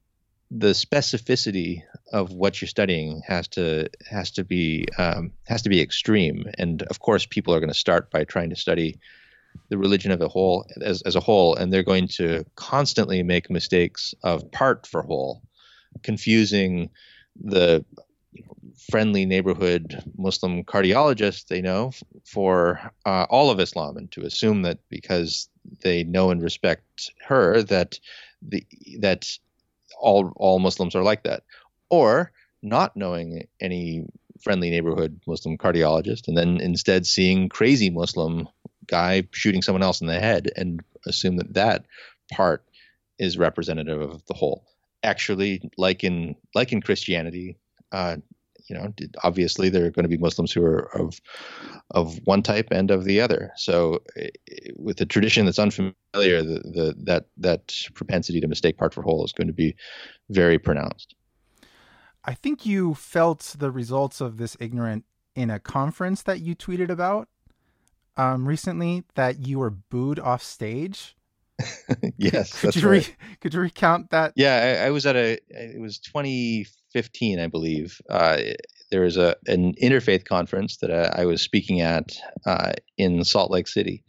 the specificity of what you're studying has to has to be um, has to be extreme, and of course, people are going to start by trying to study the religion of a whole as, as a whole, and they're going to constantly make mistakes of part for whole, confusing the friendly neighborhood Muslim cardiologist they know for uh, all of Islam, and to assume that because they know and respect her that the that all all Muslims are like that, or not knowing any friendly neighborhood Muslim cardiologist, and then instead seeing crazy Muslim guy shooting someone else in the head and assume that that part is representative of the whole. Actually, like in like in Christianity, uh, you know, obviously there are going to be Muslims who are of of one type and of the other. So, with a tradition that's unfamiliar, the, the that that propensity to mistake part for whole is going to be very pronounced. I think you felt the results of this ignorant in a conference that you tweeted about um, recently. That you were booed off stage. yes, could, you right. could you recount that? Yeah, I, I, was at a. It was 2015, I believe. Uh, there was a an interfaith conference that I, I was speaking at uh, in Salt Lake City,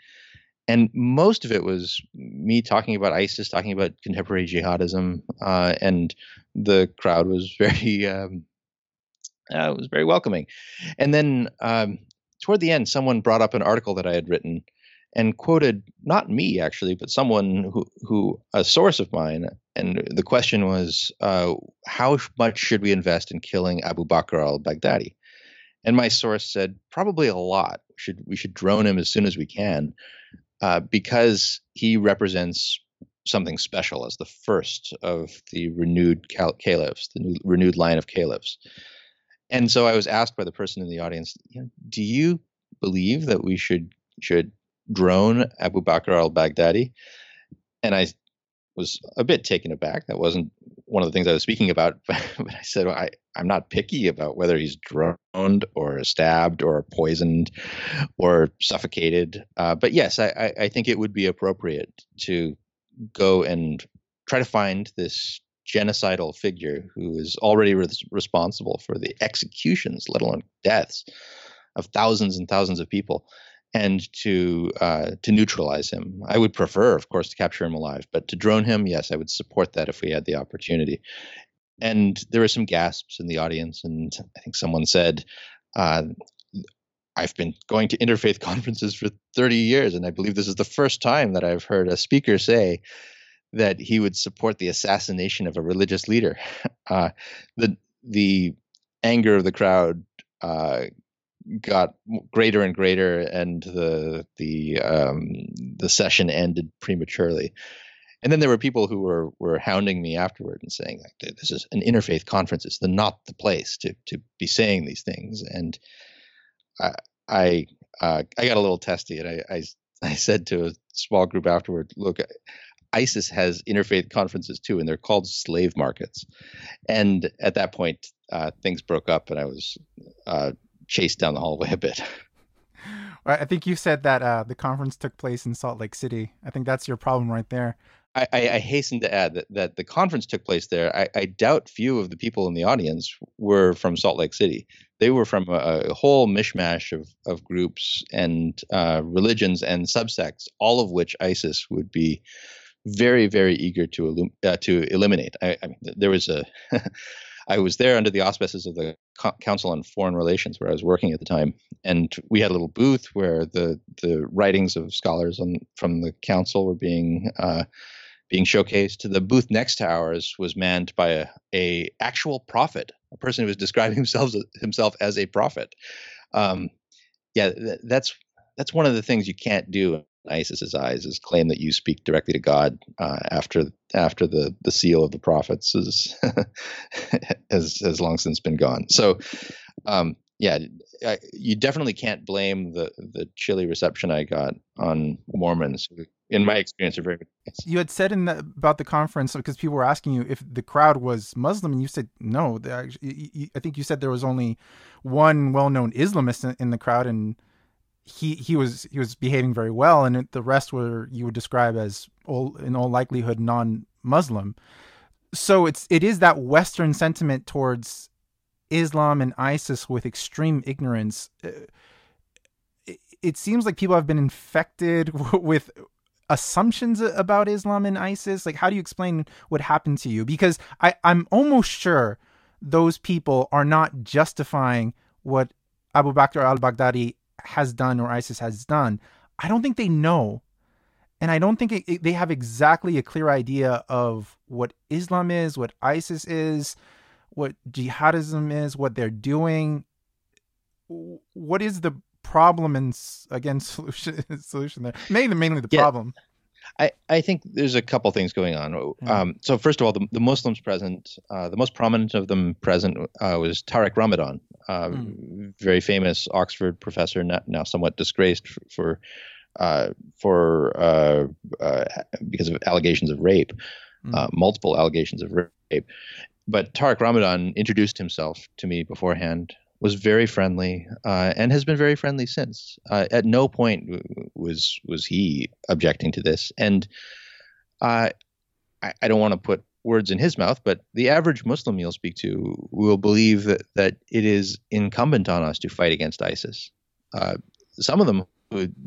and most of it was me talking about ISIS, talking about contemporary jihadism, uh, and the crowd was very. Um, uh, was very welcoming, and then um, toward the end, someone brought up an article that I had written and quoted not me actually, but someone who, who a source of mine. And the question was, uh, how much should we invest in killing Abu Bakr al-Baghdadi? And my source said, probably a lot. Should we should drone him as soon as we can, uh, because he represents something special as the first of the renewed cal- caliphs, the new, renewed line of caliphs. And so I was asked by the person in the audience, do you believe that we should should drone Abu Bakr al Baghdadi. And I was a bit taken aback. That wasn't one of the things I was speaking about, but, I said, well, I, I'm not picky about whether he's droned or stabbed or poisoned or suffocated. Uh, but yes, I, I think it would be appropriate to go and try to find this genocidal figure who is already res- responsible for the executions, let alone deaths, of thousands and thousands of people, and to uh, to neutralize him. I would prefer, of course, to capture him alive, but to drone him, yes, I would support that if we had the opportunity. And there were some gasps in the audience, and I think someone said, uh, "I've been going to interfaith conferences for 30 years, and I believe this is the first time that I've heard a speaker say." That he would support the assassination of a religious leader. Uh, the the anger of the crowd uh, got greater and greater, and the the um, the session ended prematurely. And then there were people who were were hounding me afterward and saying like, "This is an interfaith conference. It's the not the place to to be saying these things." And I I, uh, I got a little testy, and I, I I said to a small group afterward, "Look." ISIS has interfaith conferences too, and they're called slave markets. And at that point, uh, things broke up, and I was uh, chased down the hallway a bit. I think you said that uh, the conference took place in Salt Lake City. I think that's your problem right there. I, I, I hasten to add that, that the conference took place there. I, I, doubt few of the people in the audience were from Salt Lake City. They were from a, a whole mishmash of, of groups and uh, religions and subsects, all of which ISIS would be very, very eager to uh, to eliminate. I, I mean, there was a I was there under the auspices of the Council on Foreign Relations, where I was working at the time, and we had a little booth where the the writings of scholars on, from the council were being uh, being showcased. The booth next to ours was manned by a, a actual prophet, a person who was describing himself himself as a prophet. Um, yeah, th- that's that's one of the things you can't do ISIS's eyes is claim that you speak directly to God uh, after after the the seal of the prophets is has has long since been gone. So, um, yeah, I, you definitely can't blame the the chilly reception I got on Mormons. In my experience, are very. You had said in the, about the conference because people were asking you if the crowd was Muslim, and you said no. Actually, I think you said there was only one well-known Islamist in, in the crowd, and he he was he was behaving very well, and the rest were you would describe as in all likelihood non-Muslim. So it's it is that Western sentiment towards Islam and ISIS with extreme ignorance. Uh, it, seems like people have been infected with assumptions about Islam and ISIS. Like, how do you explain what happened to you? Because I I'm almost sure those people are not justifying what Abu Bakr al-Baghdadi has done or ISIS has done, I don't think they know. And I don't think it, it, they have exactly a clear idea of what Islam is, what ISIS is, what jihadism is, what they're doing. What is the problem and again solution solution there? Mainly, mainly the yeah. problem. I, I think there's a couple things going on. Hmm. Um, so first of all, the, the Muslims present, uh, the most prominent of them present uh, was Tariq Ramadan, uh, mm. very famous Oxford professor, now, now somewhat disgraced for for, uh, for uh, uh, because of allegations of rape, mm. multiple allegations of rape. But Tariq Ramadan introduced himself to me beforehand was very friendly uh, and has been very friendly since. Uh, at no point was was he objecting to this, and uh, I, I don't want to put words in his mouth, but the average Muslim you'll speak to will believe that that it is incumbent on us to fight against ISIS. Uh, some of them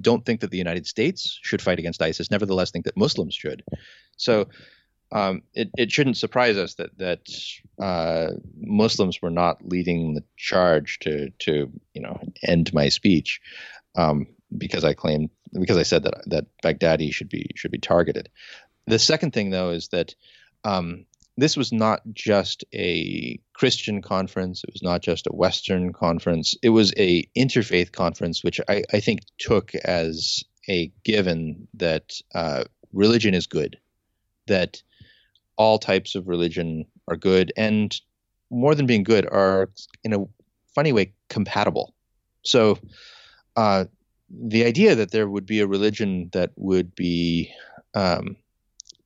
don't think that the United States should fight against ISIS, nevertheless think that Muslims should. So um, it, it shouldn't surprise us that that uh, Muslims were not leading the charge to to you know end my speech um, because I claimed because I said that that Baghdadi should be should be targeted. The second thing though is that um, this was not just a Christian conference. It was not just a Western conference. It was a interfaith conference, which I, I think took as a given that uh, religion is good, that all types of religion are good, and more than being good, are in a funny way compatible. So, uh, the idea that there would be a religion that would be um,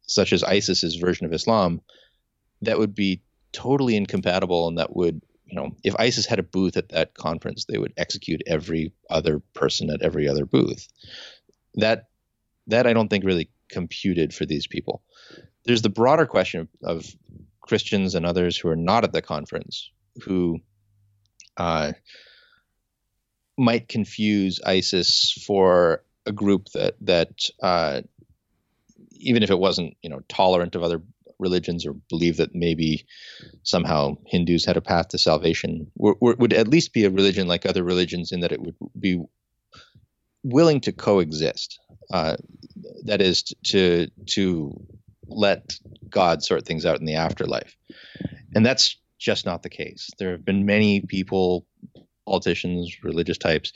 such as ISIS's version of Islam that would be totally incompatible and that would you know if ISIS had a booth at that conference they would execute every other person at every other booth that that I don't think really computed for these people there's the broader question of Christians and others who are not at the conference who uh, might confuse ISIS for a group that that uh, even if it wasn't you know tolerant of other religions or believe that maybe somehow Hindus had a path to salvation would at least be a religion like other religions in that it would be willing to coexist. Uh, that is to to let God sort things out in the afterlife. And that's just not the case. There have been many people, politicians, religious types,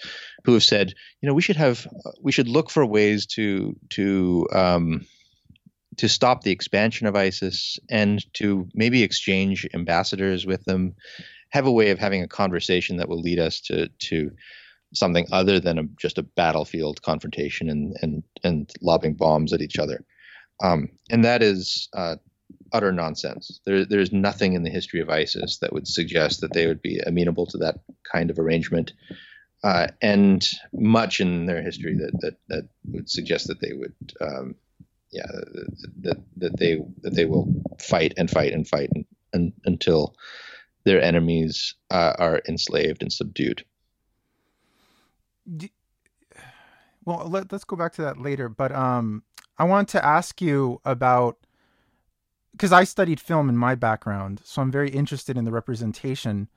who have said, you know, we should have, we should look for ways to to um, to stop the expansion of ISIS and to maybe exchange ambassadors with them, have a way of having a conversation that will lead us to to something other than a, just a battlefield confrontation and and and lobbing bombs at each other. Um, and that is uh, utter nonsense. There, there's nothing in the history of ISIS that would suggest that they would be amenable to that kind of arrangement, uh, and much in their history that that, that would suggest that they would, um, yeah, that that they that they will fight and fight and fight and, and, until their enemies uh, are enslaved and subdued. Well, let, us go back to that later, but um, I want to ask you about because I studied film in my background, so I'm very interested in the representation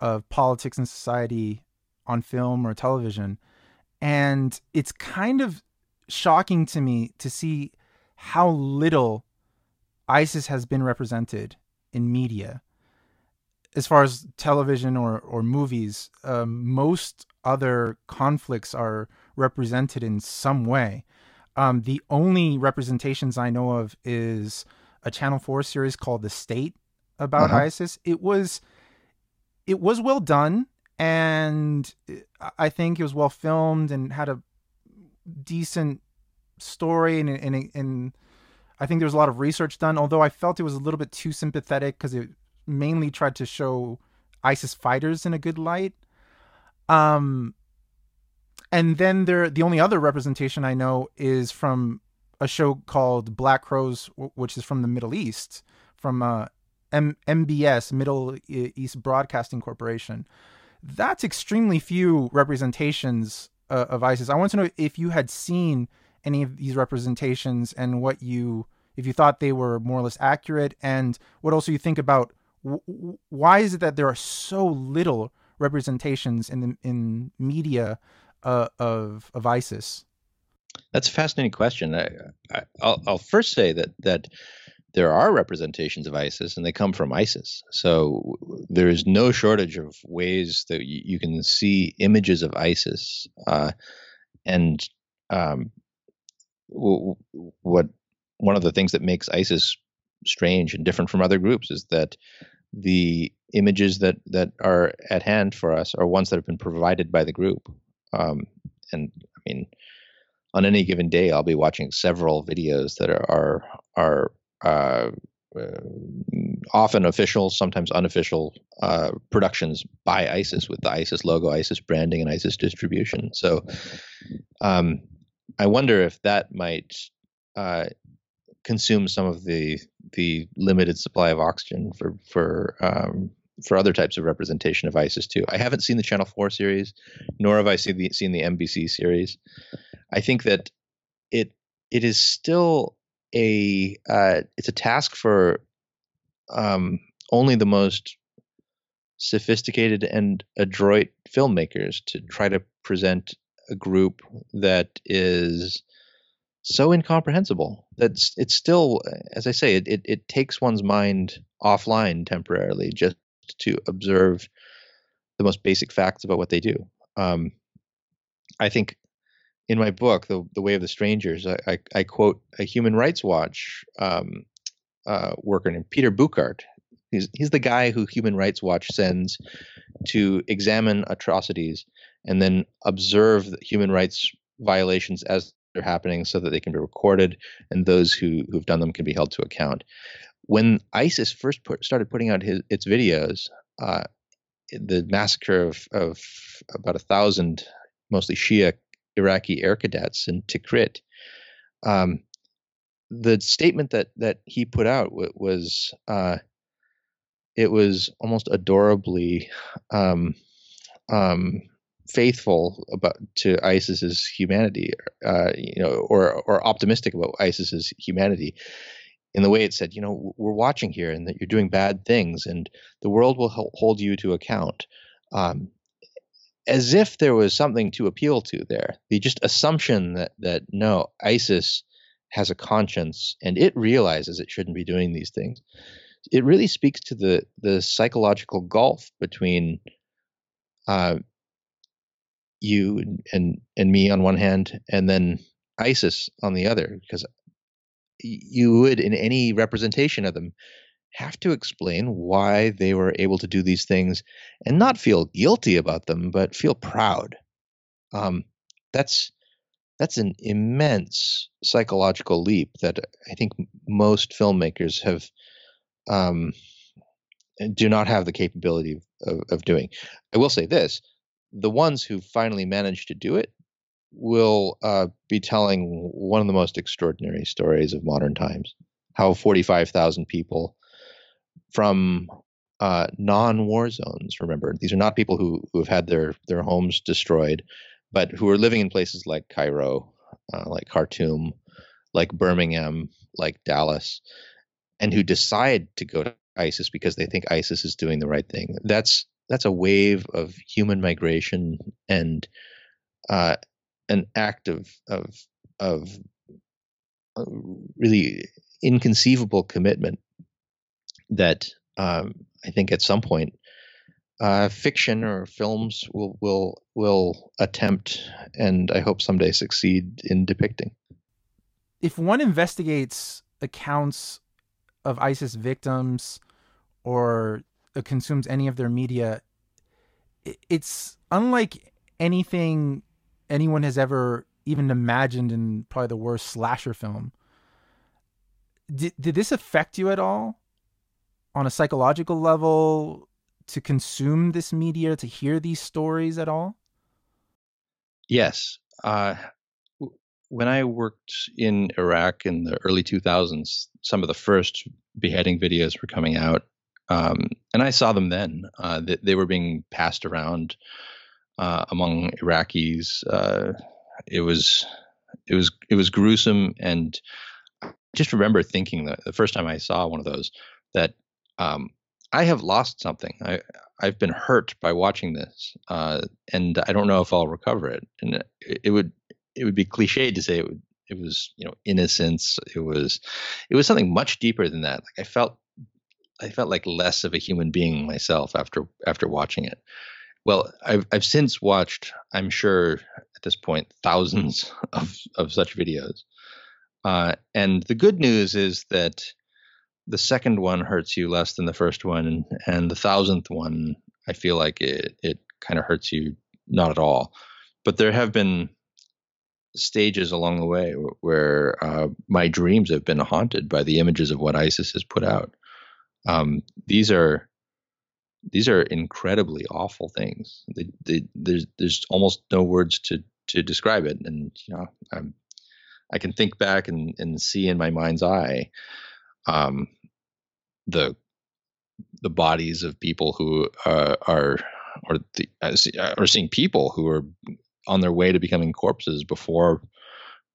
of politics and society on film or television. And it's kind of shocking to me to see how little ISIS has been represented in media. As far as television or, or movies, um, most other conflicts are represented in some way. Um, the only representations I know of is a Channel Four series called The State about uh-huh. ISIS. It was it was well done, and I think it was well filmed and had a decent story and and and I think there was a lot of research done. Although I felt it was a little bit too sympathetic because it mainly tried to show ISIS fighters in a good light. Um, and then there, the only other representation I know is from a show called Black Crows, which is from the Middle East, from uh, M- MBC, Middle East Broadcasting Corporation. That's extremely few representations uh, of ISIS. I want to know if you had seen any of these representations and what you, if you thought they were more or less accurate, and what also you think about why is it that there are so little representations in the in media uh, of of ISIS? That's a fascinating question. I, will first say that that there are representations of ISIS, and they come from ISIS. So there is no shortage of ways that you, you can see images of ISIS, uh, and um, w- what one of the things that makes ISIS strange and different from other groups is that the images that that are at hand for us are ones that have been provided by the group. Um, and I mean, on any given day, I'll be watching several videos that are are, are uh, uh, often official, sometimes unofficial uh, productions by ISIS with the ISIS logo, ISIS branding, and ISIS distribution. So, um, I wonder if that might uh, consume some of the the limited supply of oxygen for for um, for other types of representation of ISIS too. I haven't seen the Channel Four series, nor have I seen the seen the MBC series. I think that it it is still a uh, it's a task for um, only the most sophisticated and adroit filmmakers to try to present a group that is so incomprehensible that it's still, as I say, it, it, it takes one's mind offline temporarily just to observe the most basic facts about what they do. Um, I think in my book, the the Way of the Strangers, I, I, I quote a Human Rights Watch um, uh, worker named Peter Bouckaert. He's he's the guy who Human Rights Watch sends to examine atrocities and then observe the human rights violations as they're happening so that they can be recorded and those who, who've done them can be held to account. When ISIS first put, started putting out his, its videos, uh, the massacre of, of about a thousand, mostly Shia Iraqi air cadets in Tikrit, um, the statement that that he put out was uh, it was almost adorably um, um, faithful about to ISIS's humanity, uh, you know, or or optimistic about ISIS's humanity, in the way it said, you know, we're watching here, and that you're doing bad things, and the world will hold you to account. Um, as if there was something to appeal to there. The just assumption that that no, ISIS has a conscience and it realizes it shouldn't be doing these things. It really speaks to the the psychological gulf between uh, you and, and and me on one hand, and then ISIS on the other, because you would in any representation of them have to explain why they were able to do these things and not feel guilty about them, but feel proud. Um, that's that's an immense psychological leap that I think most filmmakers have um, do not have the capability of, of doing. I will say this: the ones who finally manage to do it will uh, be telling one of the most extraordinary stories of modern times. How 45,000 people from uh, non-war zones. Remember, these are not people who who have had their their homes destroyed, but who are living in places like Cairo, uh, like Khartoum, like Birmingham, like Dallas, and who decide to go to ISIS because they think ISIS is doing the right thing. That's that's a wave of human migration and uh, an act of of of uh, really inconceivable commitment that um, I think at some point uh, fiction or films will will will attempt and I hope someday succeed in depicting. if one investigates accounts of ISIS victims or uh, consumes any of their media, it's unlike anything anyone has ever even imagined in probably the worst slasher film. Did, did this affect you at all on a psychological level to consume this media, to hear these stories at all? Yes. Uh, when I worked in Iraq in the early 2000s, some of the first beheading videos were coming out. Um, and I saw them then. Uh, they, they, were being passed around uh, among Iraqis. Uh, it was it was it was gruesome, and I just remember thinking that the first time I saw one of those that um, I have lost something. I I've been hurt by watching this, uh, and I don't know if I'll recover it. And it, it would it would be cliched to say it would it was you know innocence. It was it was something much deeper than that. Like I felt I felt like less of a human being myself after after watching it. Well, I've I've since watched, I'm sure at this point, thousands of of such videos. Uh, and the good news is that the second one hurts you less than the first one, and, the thousandth one, I feel like it it kind of hurts you not at all. But there have been stages along the way where uh, my dreams have been haunted by the images of what ISIS has put out. Um, these are these are incredibly awful things. They, they, there's there's almost no words to to describe it, and you know I'm, I can think back and, and see in my mind's eye um, the the bodies of people who uh, are or the uh, or seeing people who are on their way to becoming corpses before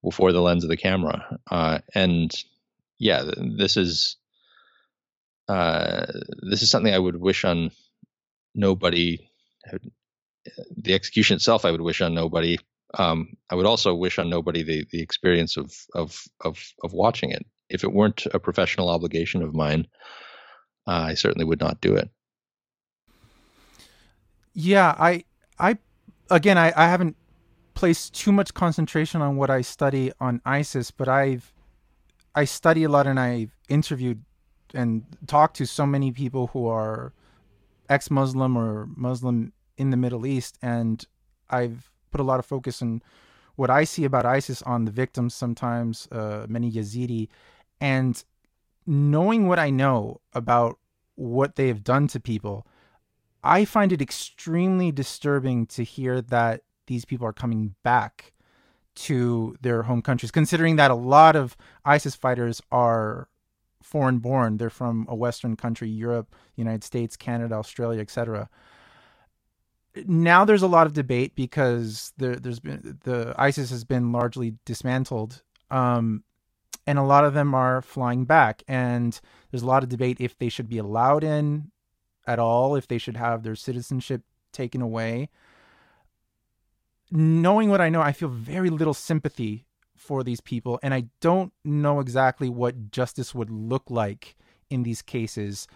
before the lens of the camera, uh, and yeah, this is uh, this is something I would wish on nobody. The execution itself, I would wish on nobody. Um, I would also wish on nobody the, the experience of, of of of watching it. If it weren't a professional obligation of mine, uh, I certainly would not do it. Yeah, I I again I, I haven't placed too much concentration on what I study on ISIS, but I've I study a lot and I've interviewed and talk to so many people who are ex-Muslim or Muslim in the Middle East, and I've put a lot of focus on what I see about ISIS on the victims, sometimes uh, many Yazidi, and knowing what I know about what they have done to people, I find it extremely disturbing to hear that these people are coming back to their home countries, considering that a lot of ISIS fighters are foreign born. They're from a Western country, Europe, United States, Canada, Australia, etc. Now there's a lot of debate because there, has been the ISIS has been largely dismantled, um, and a lot of them are flying back. And there's a lot of debate if they should be allowed in at all, if they should have their citizenship taken away. Knowing what I know, I feel very little sympathy for these people, and I don't know exactly what justice would look like in these cases.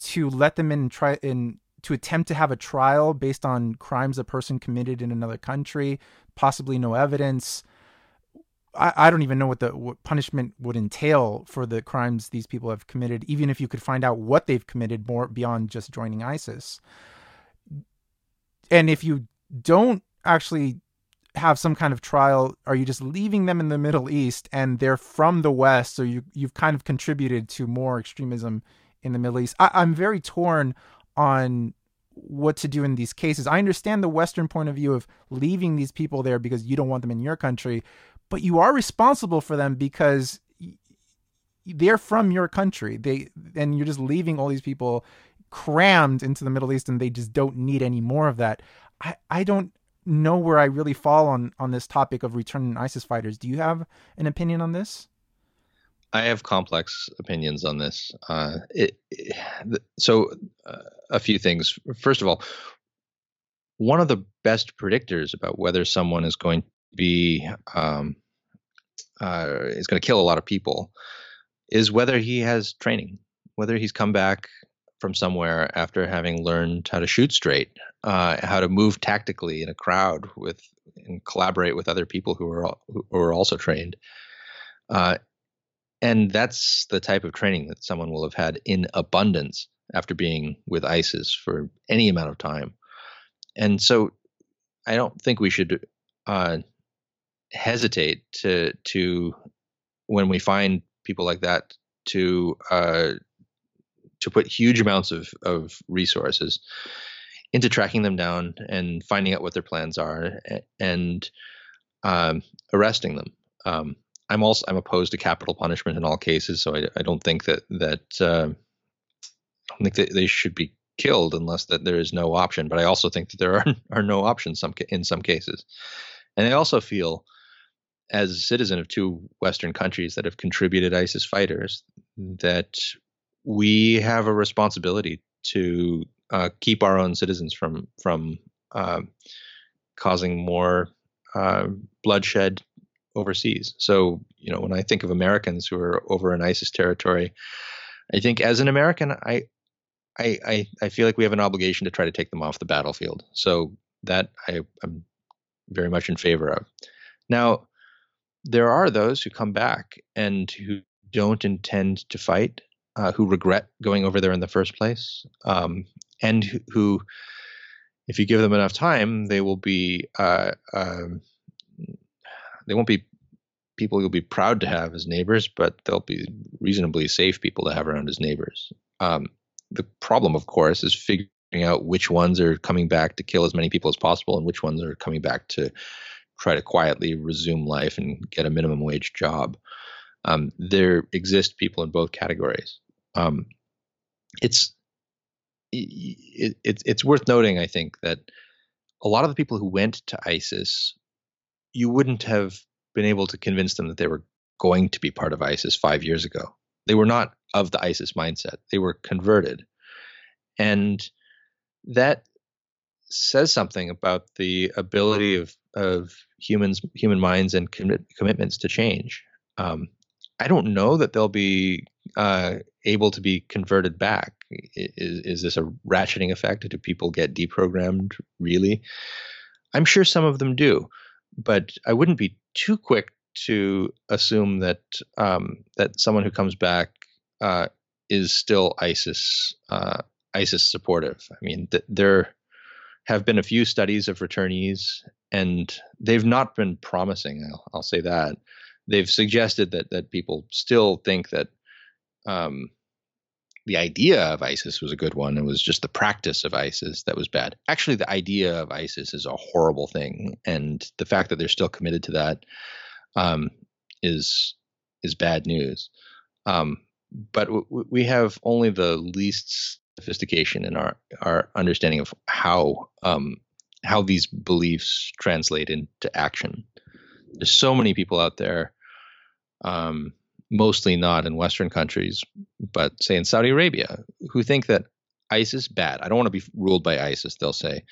To let them in try and to attempt to have a trial based on crimes a person committed in another country, possibly no evidence. I, I don't even know what the what punishment would entail for the crimes these people have committed, even if you could find out what they've committed more beyond just joining ISIS. And if you don't actually have some kind of trial? Are you just leaving them in the Middle East and they're from the West? So you you've kind of contributed to more extremism in the Middle East. I, I'm very torn on what to do in these cases. I understand the Western point of view of leaving these people there because you don't want them in your country, but you are responsible for them because they're from your country. They and you're just leaving all these people crammed into the Middle East and they just don't need any more of that. I, I don't know where I really fall on on this topic of returning ISIS fighters. Do you have an opinion on this? I have complex opinions on this. Uh, it, it, so, uh, a few things. First of all, one of the best predictors about whether someone is going to be um, uh, is going to kill a lot of people is whether he has training, whether he's come back from somewhere after having learned how to shoot straight, uh, how to move tactically in a crowd with and collaborate with other people who are who are also trained. Uh, and that's the type of training that someone will have had in abundance after being with ISIS for any amount of time. And so I don't think we should uh, hesitate to to when we find people like that to uh, to put huge amounts of, of resources into tracking them down and finding out what their plans are and um, arresting them. Um, I'm also I'm opposed to capital punishment in all cases, so I, I don't think that that uh, I don't think that they should be killed unless that there is no option. But I also think that there are are no options some in some cases, and I also feel as a citizen of two Western countries that have contributed ISIS fighters that we have a responsibility to uh, keep our own citizens from from uh, causing more uh, bloodshed overseas. So you know, when I think of Americans who are over in ISIS territory, I think as an American, I I, I, I feel like we have an obligation to try to take them off the battlefield. So that I, am very much in favor of. Now, there are those who come back and who don't intend to fight, uh, who regret going over there in the first place, um, and who, if you give them enough time, they will be uh, um, they won't be people you'll be proud to have as neighbors, but they'll be reasonably safe people to have around as neighbors. Um, the problem, of course, is figuring out which ones are coming back to kill as many people as possible and which ones are coming back to try to quietly resume life and get a minimum wage job. Um, there exist people in both categories. Um, it's it, it, it's worth noting, I think, that a lot of the people who went to ISIS, you wouldn't have been able to convince them that they were going to be part of ISIS five years ago. They were not of the ISIS mindset. They were converted. And that says something about the ability of, of humans, human minds and commit, commitments to change. Um, I don't know that they'll be uh, able to be converted back. Is, is this a ratcheting effect? Do people get deprogrammed really? I'm sure some of them do, but I wouldn't be too quick to assume that um, that someone who comes back uh, is still ISIS uh, ISIS supportive. I mean, th- there have been a few studies of returnees, and they've not been promising. I'll, I'll say that they've suggested that that people still think that um, the idea of ISIS was a good one. It was just the practice of ISIS that was bad. Actually, the idea of ISIS is a horrible thing, and the fact that they're still committed to that um, is is bad news. Um, but w- we have only the least sophistication in our our understanding of how um, how these beliefs translate into action. There's so many people out there, um, mostly not in Western countries, but say in Saudi Arabia, who think that ISIS bad. I don't want to be ruled by ISIS. They'll say,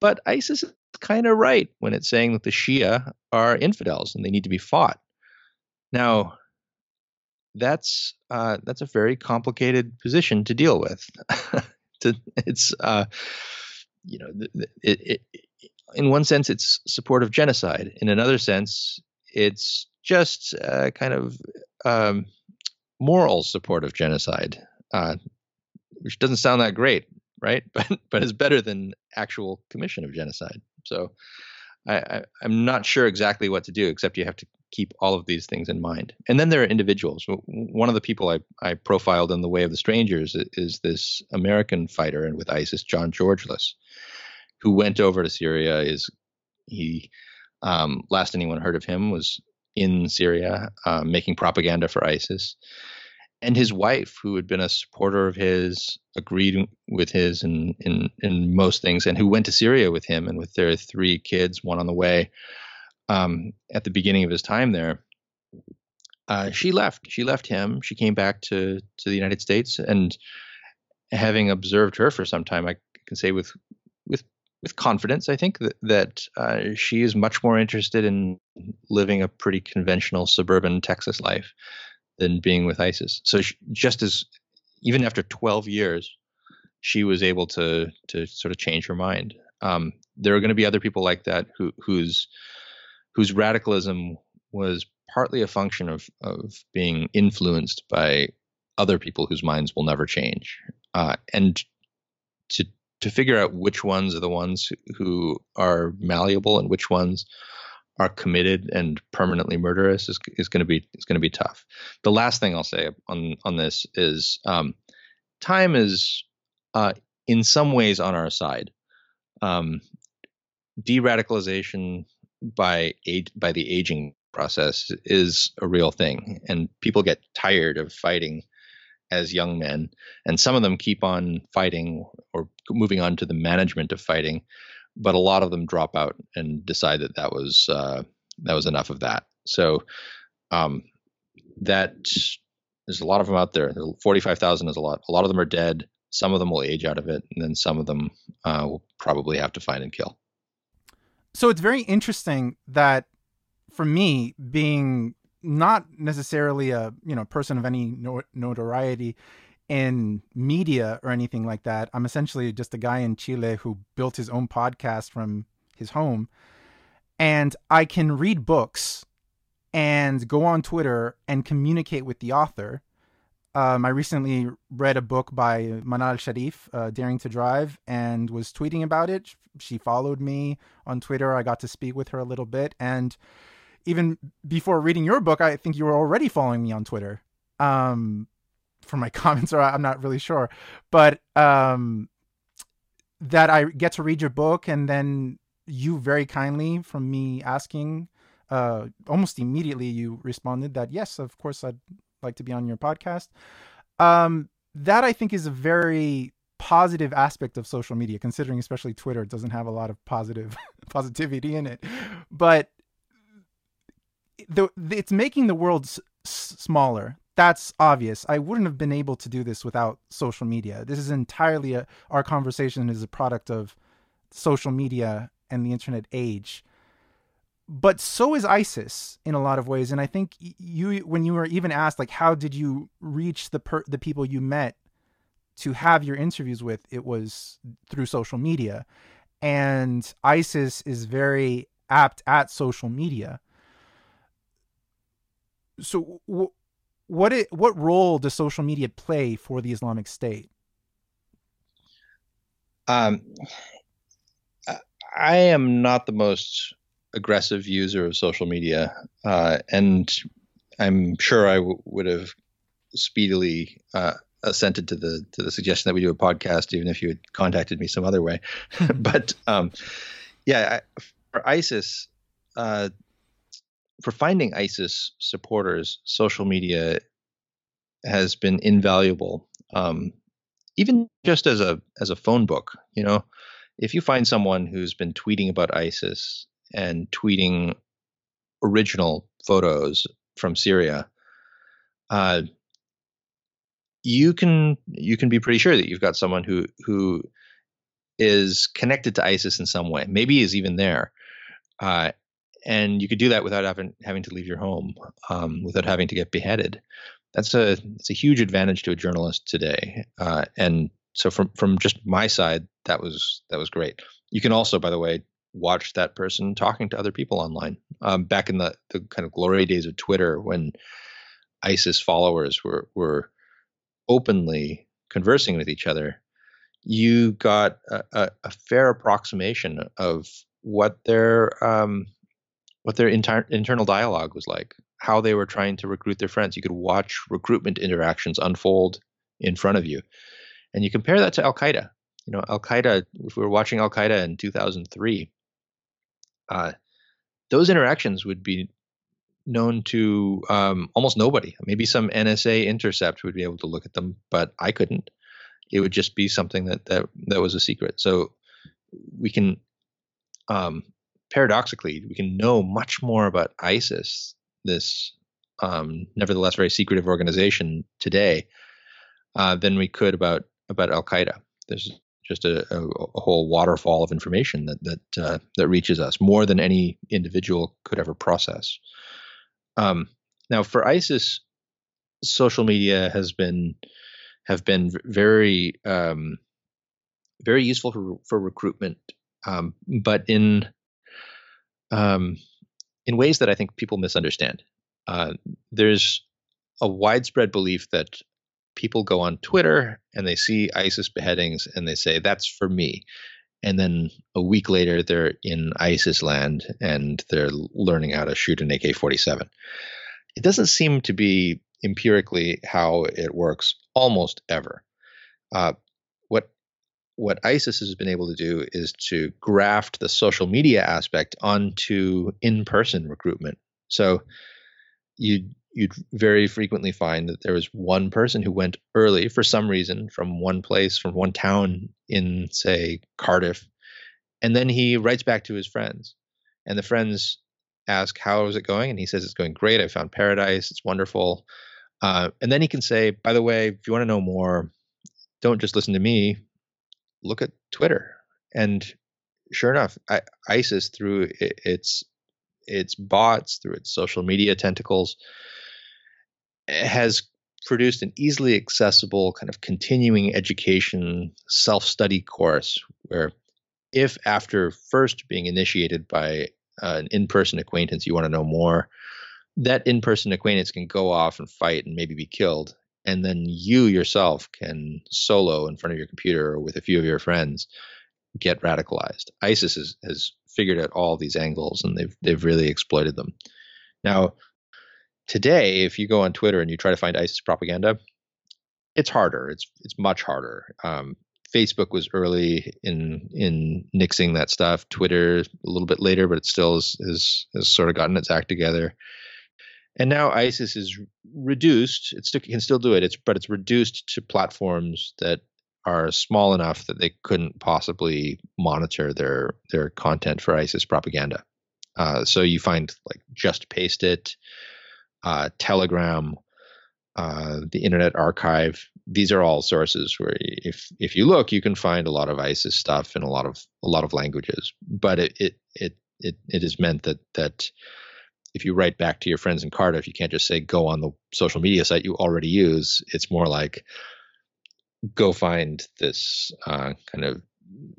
but ISIS is kind of right when it's saying that the Shia are infidels and they need to be fought. Now, that's uh, that's a very complicated position to deal with. to, it's uh, you know it, it, in one sense it's support of genocide. In another sense, it's just uh, kind of um, moral support of genocide, uh, which doesn't sound that great, right? But but is better than actual commission of genocide. So I, I'm not sure exactly what to do, except you have to keep all of these things in mind. And then there are individuals. One of the people I, I profiled in The Way of the Strangers is this American fighter and with ISIS, John Georgelas, who went over to Syria. Is he um, last anyone heard of him was in Syria um, making propaganda for ISIS. And his wife, who had been a supporter of his, agreed with his in, in, in most things, and who went to Syria with him and with their three kids, one on the way, um, at the beginning of his time there, uh, she left. She left him. She came back to to the United States, and having observed her for some time, I can say with with confidence, I think that that uh, she is much more interested in living a pretty conventional suburban Texas life than being with ISIS. So she, just as even after 12 years, she was able to to sort of change her mind. Um, there are going to be other people like that who whose whose radicalism was partly a function of of being influenced by other people whose minds will never change, uh, and to to figure out which ones are the ones who are malleable and which ones are committed and permanently murderous is, is going to be is going to be tough. The last thing I'll say on on this is um, time is uh, in some ways on our side. Um, de-radicalization by age, by the aging process is a real thing, and people get tired of fighting as young men, and some of them keep on fighting or moving on to the management of fighting, but a lot of them drop out and decide that that was uh, that was enough of that. So um, that there's a lot of them out there. Forty-five thousand is a lot. A lot of them are dead. Some of them will age out of it, and then some of them uh, will probably have to find and kill. So it's very interesting that for me, being not necessarily a you know person of any notoriety in media or anything like that. I'm essentially just a guy in Chile who built his own podcast from his home, and I can read books and go on Twitter and communicate with the author. Um, I recently read a book by Manal Sharif, uh, Daring to Drive, and was tweeting about it. She followed me on Twitter. I got to speak with her a little bit, and even before reading your book, I think you were already following me on Twitter. Um, for my comments, or I'm not really sure, but um, that I get to read your book, and then you very kindly, from me asking, uh, almost immediately, you responded that yes, of course, I'd like to be on your podcast. Um, that I think is a very positive aspect of social media, considering especially Twitter doesn't have a lot of positive positivity in it. But the, it's making the world s- smaller. That's obvious. I wouldn't have been able to do this without social media. This is entirely a, our conversation is a product of social media and the internet age. But so is ISIS in a lot of ways, and I think you, when you were even asked, like, how did you reach the per- the people you met to have your interviews with? It was through social media, and ISIS is very apt at social media so what it, what role does social media play for the Islamic State? Um, I am not the most aggressive user of social media, uh, and I'm sure I w- would have speedily uh, assented to the to the suggestion that we do a podcast, even if you had contacted me some other way. but um, yeah, I, for ISIS, uh, for finding ISIS supporters, social media has been invaluable. Um, even just as a as a phone book, you know, if you find someone who's been tweeting about ISIS and tweeting original photos from Syria, uh, you can you can be pretty sure that you've got someone who who is connected to ISIS in some way, maybe is even there, uh, and you could do that without having having to leave your home, um, without having to get beheaded. That's a it's a huge advantage to a journalist today. Uh, and so from from just my side, that was that was great. You can also, by the way, watch that person talking to other people online. Um, back in the the kind of glory days of Twitter, when ISIS followers were were openly conversing with each other, you got a, a, a fair approximation of what their um, what their inter- internal dialogue was like, how they were trying to recruit their friends. You could watch recruitment interactions unfold in front of you. And you compare that to Al Qaeda. You know, Al Qaeda, if we were watching Al Qaeda in 2003, uh, those interactions would be known to um, almost nobody. Maybe some NSA intercept would be able to look at them, but I couldn't. It would just be something that that, that was a secret. So we can um, paradoxically, we can know much more about ISIS, this um, nevertheless very secretive organization today, uh, than we could about about Al Qaeda. There's just a, a, a, whole waterfall of information that that uh, that reaches us more than any individual could ever process. Um, now, for ISIS, social media has been have been very um, very useful for for recruitment, um, but in um, in ways that I think people misunderstand. uh, there's a widespread belief that people go on Twitter and they see ISIS beheadings and they say, that's for me. And then a week later, they're in ISIS land and they're learning how to shoot an AK 47. It doesn't seem to be empirically how it works almost ever. Uh, what ISIS has been able to do is to graft the social media aspect onto in-person recruitment. So you you'd very frequently find that there was one person who went early for some reason from one place, from one town in, say, Cardiff, and then he writes back to his friends, and the friends ask, "How is it going?" And he says, "It's going great. I found paradise. It's wonderful." Uh, and then he can say, "By the way, if you want to know more, don't just listen to me. Look at Twitter." And sure enough, I, ISIS through its its bots, through its social media tentacles, eh, has produced an easily accessible kind of continuing education self study course where if after first being initiated by an in person acquaintance you want to know more, that in person acquaintance can go off and fight and maybe be killed. And then you yourself can solo in front of your computer or with a few of your friends get radicalized. ISIS has, has figured out all these angles and they've they've really exploited them. Now, Today, if you go on Twitter and you try to find ISIS propaganda, it's harder. It's it's much harder. Um, Facebook was early in in nixing that stuff. Twitter a little bit later, but it still has, has, has sort of gotten its act together. And now ISIS is reduced. It can still do it. It's but it's reduced to platforms that are small enough that they couldn't possibly monitor their their content for ISIS propaganda. Uh, so you find like just paste it, uh, Telegram, uh, the Internet Archive. These are all sources where, if if you look, you can find a lot of ISIS stuff in a lot of a lot of languages. But it it it it, it has meant that that if you write back to your friends in Cardiff, you can't just say go on the social media site you already use. It's more like go find this uh, kind of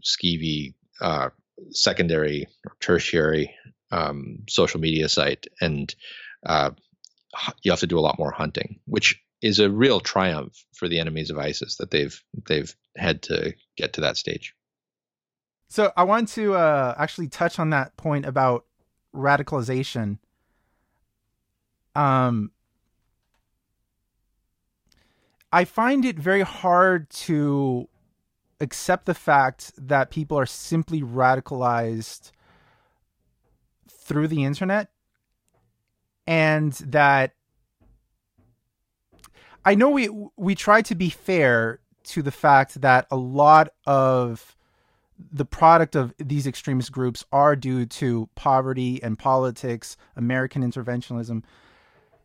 skeevy uh, secondary or tertiary um, social media site and uh, you have to do a lot more hunting, which is a real triumph for the enemies of ISIS that they've they've had to get to that stage. So I want to uh, actually touch on that point about radicalization. Um, I find it very hard to accept the fact that people are simply radicalized through the internet and that I know we we try to be fair to the fact that a lot of the product of these extremist groups are due to poverty and politics, American interventionism.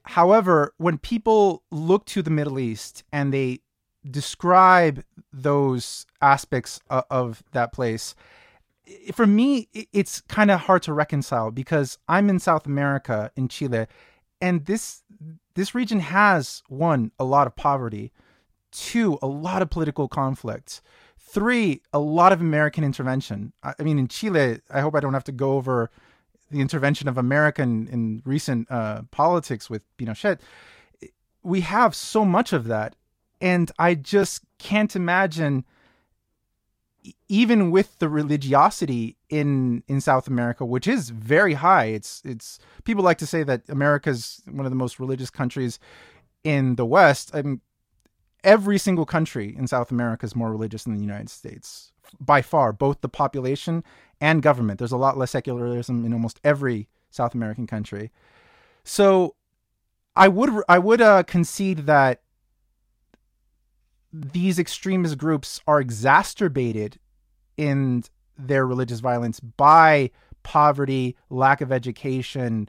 However, when people look to the Middle East and they describe those aspects of that place, for me, it's kind of hard to reconcile because I'm in South America in Chile, and this this region has one a lot of poverty, two a lot of political conflict, three a lot of American intervention. I mean, in Chile, I hope I don't have to go over the intervention of America in, in recent uh, politics with Pinochet. We have so much of that, and I just can't imagine even with the religiosity in in South America, which is very high, it's it's people like to say that America's one of the most religious countries in the West. I mean, every single country in South America is more religious than the United States by far, both the population and government. There's a lot less secularism in almost every South American country. So, I would I would uh, concede that these extremist groups are exacerbated in their religious violence by poverty, lack of education.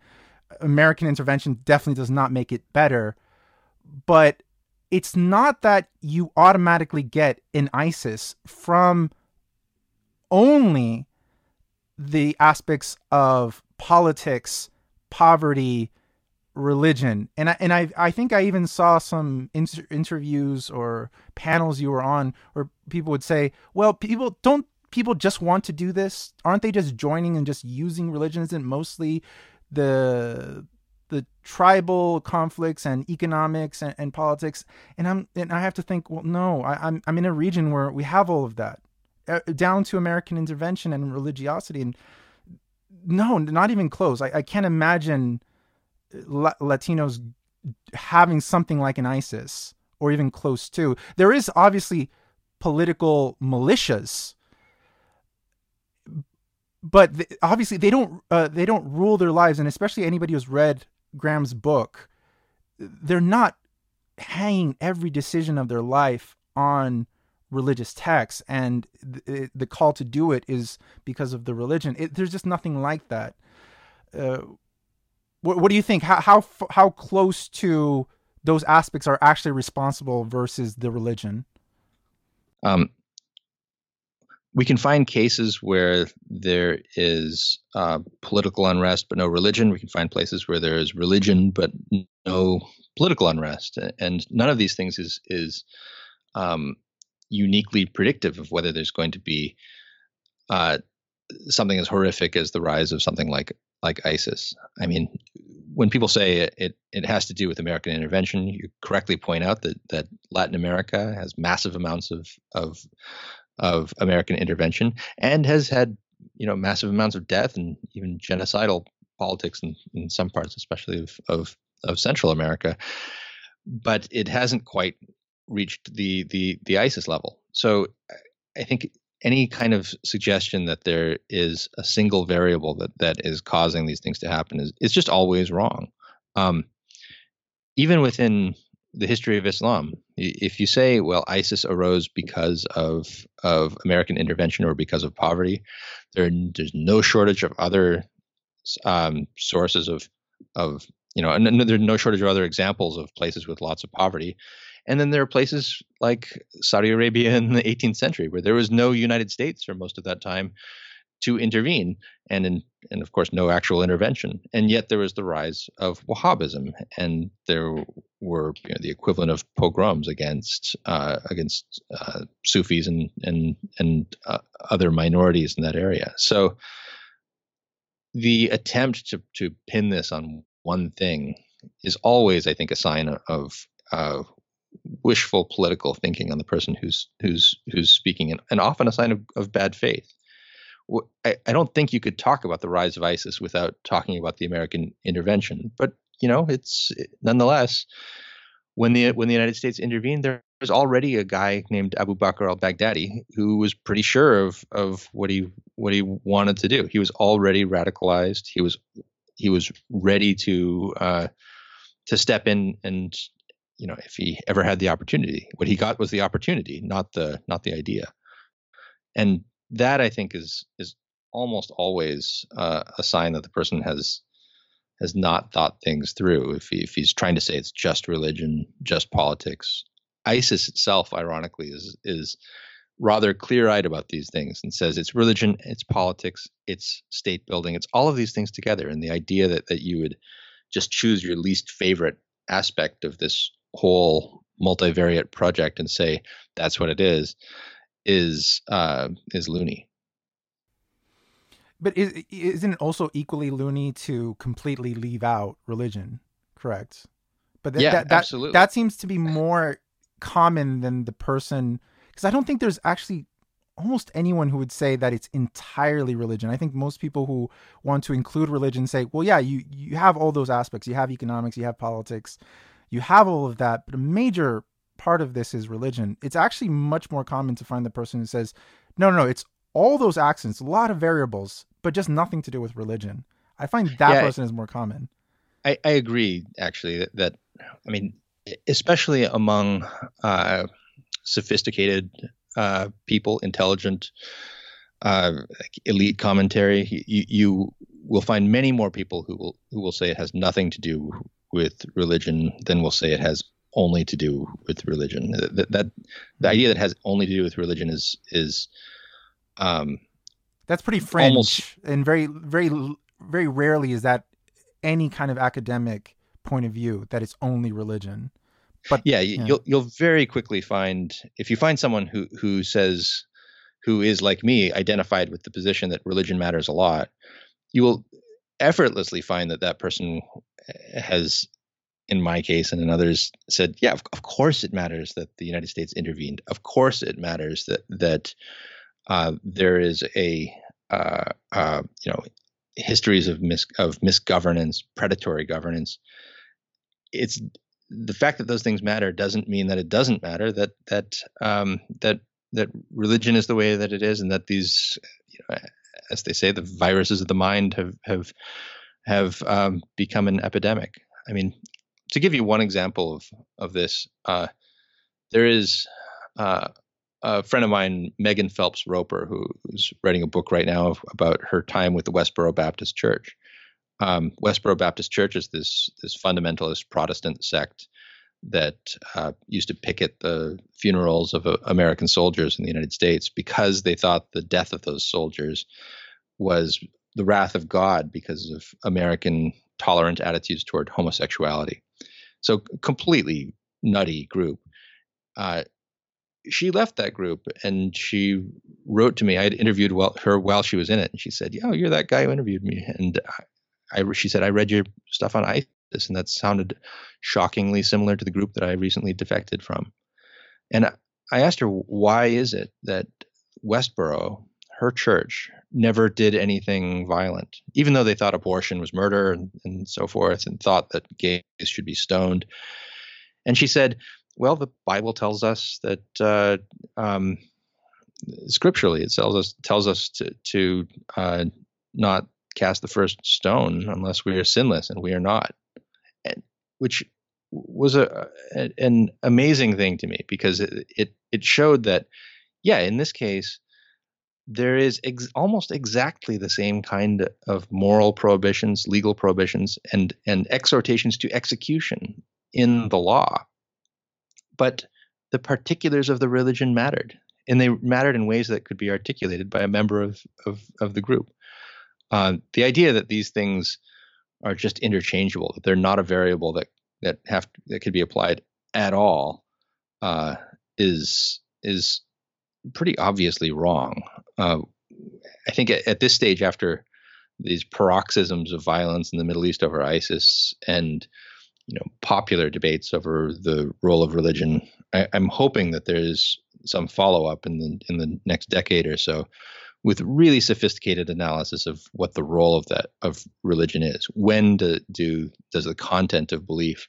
American intervention definitely does not make it better. But it's not that you automatically get an ISIS from only the aspects of politics, poverty, religion. And I, and I I think I even saw some inter- interviews or panels you were on where people would say, "Well, people don't people just want to do this? Aren't they just joining and just using religion? Isn't mostly the the tribal conflicts and economics and, and, politics and i'm and i have to think well no I, I'm, I'm in a region where we have all of that down to american intervention and religiosity and no not even close. I, I can't imagine La- latinos having something like an isis or even close to. There is obviously political militias but obviously they don't uh, they don't rule their lives. And especially anybody who's read Graeme's book, they're not hanging every decision of their life on religious texts, and the, the call to do it is because of the religion. It, there's just nothing like that. Uh, what, what do you think? How how how close to those aspects are actually responsible versus the religion? Um, we can find cases where there is uh, political unrest but no religion. We can find places where there is religion but no political unrest, and none of these things is is um, uniquely predictive of whether there's going to be uh, something as horrific as the rise of something like like ISIS. I mean, when people say it, it, it has to do with American intervention, you correctly point out that that Latin America has massive amounts of of of American intervention and has had you know massive amounts of death and even genocidal politics in, in some parts, especially of, of of Central America. But it hasn't quite reached the the the ISIS level. So I think any kind of suggestion that there is a single variable that that is causing these things to happen is is just always wrong. Um, even within the history of Islam. If you say, well, ISIS arose because of of American intervention or because of poverty, there, there's no shortage of other um, sources of of you know, and there's no shortage of other examples of places with lots of poverty. And then there are places like Saudi Arabia in the 18th century where there was no United States for most of that time to intervene, and in, and of course no actual intervention. And yet there was the rise of Wahhabism, and there were you know, the equivalent of pogroms against uh, against uh, Sufis and and and uh, other minorities in that area. So the attempt to to pin this on one thing is always, I think, a sign of wishful political thinking on the person who's who's who's speaking, and, and often a sign of, of bad faith. I, I don't think you could talk about the rise of ISIS without talking about the American intervention. But you know, it's it, nonetheless when the when the United States intervened, there was already a guy named Abu Bakr al-Baghdadi who was pretty sure of of what he what he wanted to do. He was already radicalized. He was he was ready to uh, to step in and you know if he ever had the opportunity. What he got was the opportunity, not the not the idea. And that I think is is almost always uh, a sign that the person has has not thought things through. If, he, if he's trying to say it's just religion, just politics, ISIS itself, ironically, is is rather clear-eyed about these things and says it's religion, it's politics, it's state building, it's all of these things together. And the idea that that you would just choose your least favorite aspect of this whole multivariate project and say that's what it is is uh, is loony. But is, isn't it also equally loony to completely leave out religion? Correct. But th- yeah, that, that, absolutely. that seems to be more common than the person because I don't think there's actually almost anyone who would say that it's entirely religion. I think most people who want to include religion say, well, yeah, you you have all those aspects. You have economics, you have politics, you have all of that, but a major part of this is religion. It's actually much more common to find the person who says, no, no, no, it's all those accents, a lot of variables, but just nothing to do with religion. I find that yeah, person is more common. I, I agree, actually, that, that, I mean, especially among uh, sophisticated uh, people, intelligent, uh, elite commentary, you, you will find many more people who will who will say it has nothing to do with religion then we'll say it has only to do with religion. That, that the idea that has only to do with religion is is um, that's pretty fringe, almost, and very very very rarely is that any kind of academic point of view that it's only religion. But yeah, yeah, you'll you'll very quickly find if you find someone who who says who is like me identified with the position that religion matters a lot, you will effortlessly find that that person has, in my case and in others, said, yeah, of, of, course it matters that the United States intervened. Of course it matters that that uh, there is a uh, uh, you know histories of mis of misgovernance, predatory governance. It's the fact that those things matter doesn't mean that it doesn't matter that that um, that that religion is the way that it is, and that these, you know, as they say, the viruses of the mind have have have um, become an epidemic. I mean, to give you one example of of this, uh, there is uh, a friend of mine, Megan Phelps Roper, who's writing a book right now about her time with the Westboro Baptist Church. Um, Westboro Baptist Church is this this fundamentalist Protestant sect that uh, used to picket the funerals of uh, American soldiers in the United States because they thought the death of those soldiers was the wrath of God because of American tolerant attitudes toward homosexuality. So completely nutty group. Uh, she left that group and she wrote to me. I had interviewed her while she was in it, and she said, "Yeah, you're that guy who interviewed me." And I, I, she said, "I read your stuff on ISIS, and that sounded shockingly similar to the group that I recently defected from." And I asked her, "Why is it that Westboro, her church, never did anything violent, even though they thought abortion was murder and, and so forth, and thought that gays should be stoned?" And she said, well, the Bible tells us that uh, um, scripturally it tells us tells us to to uh, not cast the first stone unless we are sinless, and we are not, and, which was a, an amazing thing to me because it, it it showed that yeah, in this case there is ex- almost exactly the same kind of moral prohibitions, legal prohibitions, and and exhortations to execution in the law but the particulars of the religion mattered, and they mattered in ways that could be articulated by a member of of, of the group. Uh, the idea that these things are just interchangeable, that they're not a variable that that have that could be applied at all, uh, is is pretty obviously wrong. Uh, I think at, at, this stage, after these paroxysms of violence in the Middle East over ISIS and you know popular debates over the role of religion. I, am hoping that there's some follow up in the in the next decade or so, with really sophisticated analysis of what the role of that of religion is. When do, do does the content of belief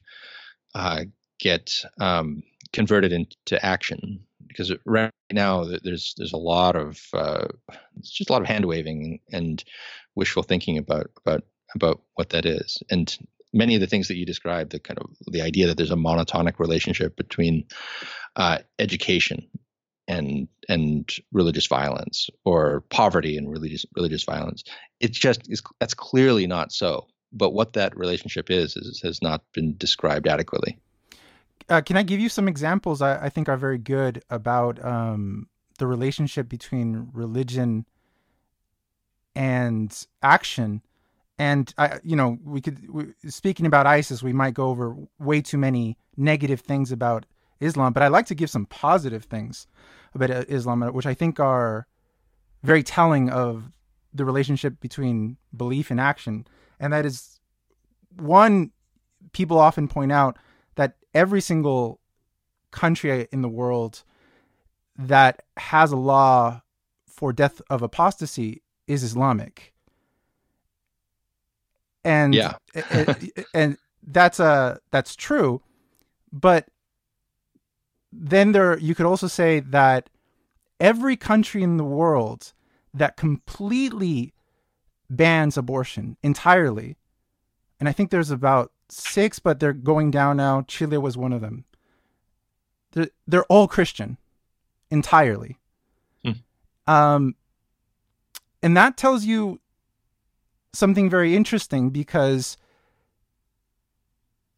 uh, get um, converted into action? Because right now there's there's a lot of uh, it's just a lot of hand waving and wishful thinking about about about what that is. And many of the things that you described, the kind of the idea that there's a monotonic relationship between uh, education and and religious violence or poverty and religious religious violence. It's just is that's clearly not so. But what that relationship is, is has not been described adequately. Uh, can I give you some examples I, I think are very good about um, the relationship between religion and action? and I, you know, we could we, speaking about ISIS, we might go over way too many negative things about Islam, but I like to give some positive things about uh, Islam, which I think are very telling of the relationship between belief and action, and that is one. People often point out that every single country in the world that has a law for death of apostasy is Islamic. And yeah, and, and that's a uh, that's true, but then there you could also say that every country in the world that completely bans abortion entirely, and I think there's about six, but they're going down now. Chile was one of them. They're, they're all Christian entirely. Hmm. Um, and that tells you something very interesting because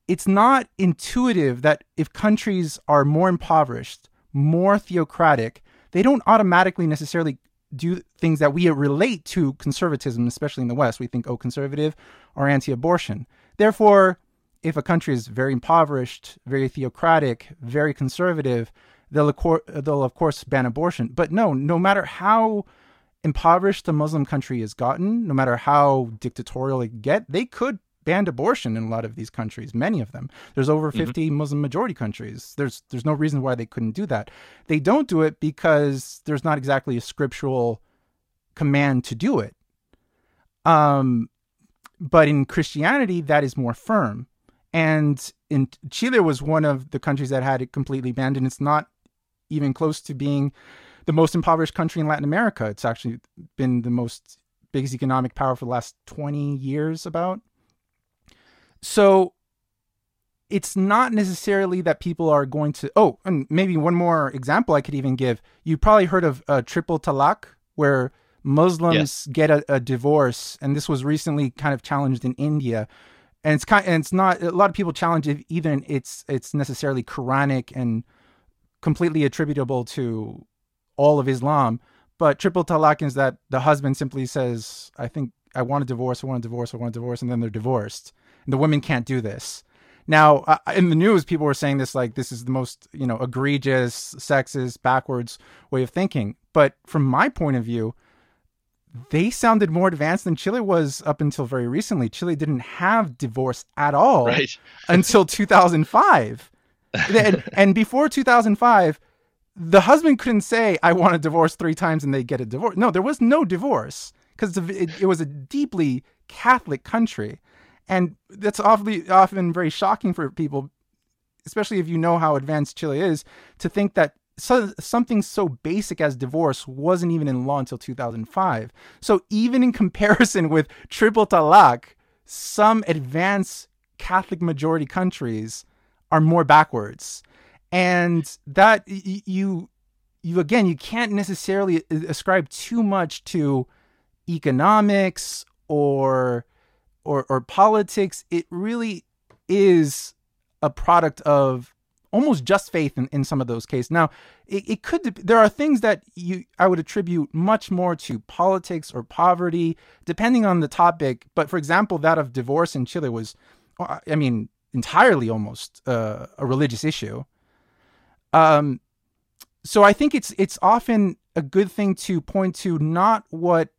it's not intuitive that if countries are more impoverished, more theocratic, they don't automatically necessarily do things that we relate to conservatism, especially in the West. We think, oh, conservative or anti abortion. Therefore, if a country is very impoverished, very theocratic, very conservative, they'll, they'll of course ban abortion. But no, no matter how impoverished a Muslim country has gotten, no matter how dictatorial it get, they could ban abortion in a lot of these countries, many of them. There's over Mm-hmm. 50 Muslim majority countries. There's there's no reason why they couldn't do that. They don't do it because there's not exactly a scriptural command to do it. Um but in Christianity that is more firm. And in Chile was one of the countries that had it completely banned and it's not even close to being the most impoverished country in Latin America. It's actually been the most biggest economic power for the last 20 years about. So it's not necessarily that people are going to oh and maybe one more example i could even give you probably heard of uh, triple talaq where muslims Yes. get a, a divorce and this was recently kind of challenged in india and it's kind and it's not a lot of people challenge it either it's it's necessarily quranic and completely attributable to all of islam but triple talaq is that the husband simply says i think i want a divorce i want a divorce i want a divorce and then they're divorced and the women can't do this now, uh, in the news, people were saying this like this is the most you know egregious, sexist, backwards way of thinking. But from my point of view, they sounded more advanced than Chile was up until very recently. Chile didn't have divorce at all Right. until 2005, and, and before 2005, the husband couldn't say I want a divorce three times and they get a divorce. No, there was no divorce because it, it was a deeply Catholic country and that's awfully often very shocking for people especially if you know how advanced chile is to think that so, something so basic as divorce wasn't even in law until 2005 so even in comparison with triple talaq some advanced catholic majority countries are more backwards. And that you you again you can't necessarily uh, ascribe too much to economics or or or politics. It really is a product of almost just faith in, in some of those cases. Now it, it could there are things that you i would attribute much more to politics or poverty depending on the topic. But for example that of divorce in chile was i mean entirely almost uh, a religious issue. Um so i think it's it's often a good thing to point to not what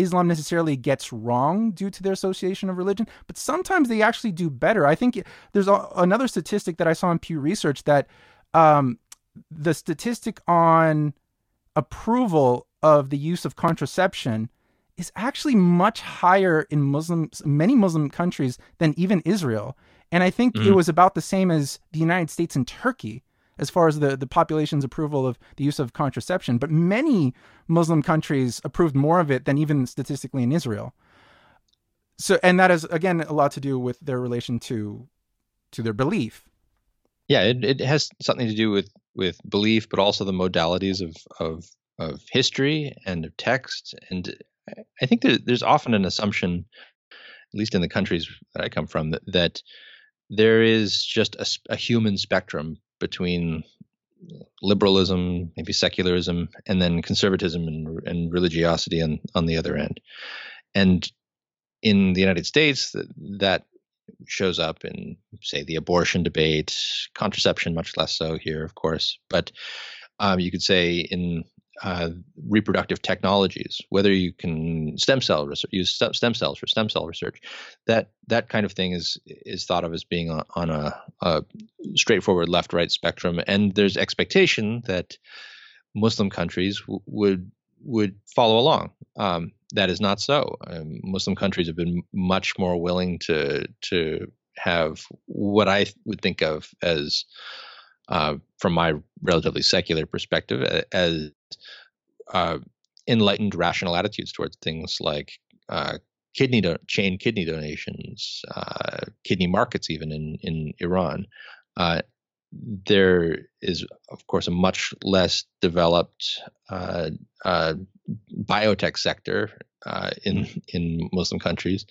Islam necessarily gets wrong due to their association of religion, but sometimes they actually do better. I think there's a, another statistic that I saw in Pew Research that um, the statistic on approval of the use of contraception is actually much higher in Muslims, many Muslim countries than even Israel. And I think it was about the same as the United States and Turkey as far as the, the population's approval of the use of contraception. But many Muslim countries approved more of it than even statistically in Israel. So, and that has again a lot to do with their relation to to their belief. Yeah, it, it has something to do with with belief, but also the modalities of of of history and of text. And I think there's often an assumption, at least in the countries that I come from, that, that there is just a, a human spectrum between liberalism, maybe secularism, and then conservatism and, and religiosity on, on the other end. And in the United States, that, that shows up in, say, the abortion debate, contraception, much less so here, of course. But um, you could say in uh, reproductive technologies, whether you can stem cell research, use stem cells for stem cell research, that that kind of thing is is thought of as being on, on a, a straightforward left-right spectrum, and there's expectation that Muslim countries w- would would follow along. Um, that is not so. Um, Muslim countries have been much more willing to to have what I would think of as, uh, from my relatively secular perspective, as uh, enlightened, rational attitudes towards things like uh, kidney do- chain kidney donations, uh, kidney markets, even in in Iran. Uh, there is, of course, a much less developed uh, uh, biotech sector in in Muslim countries,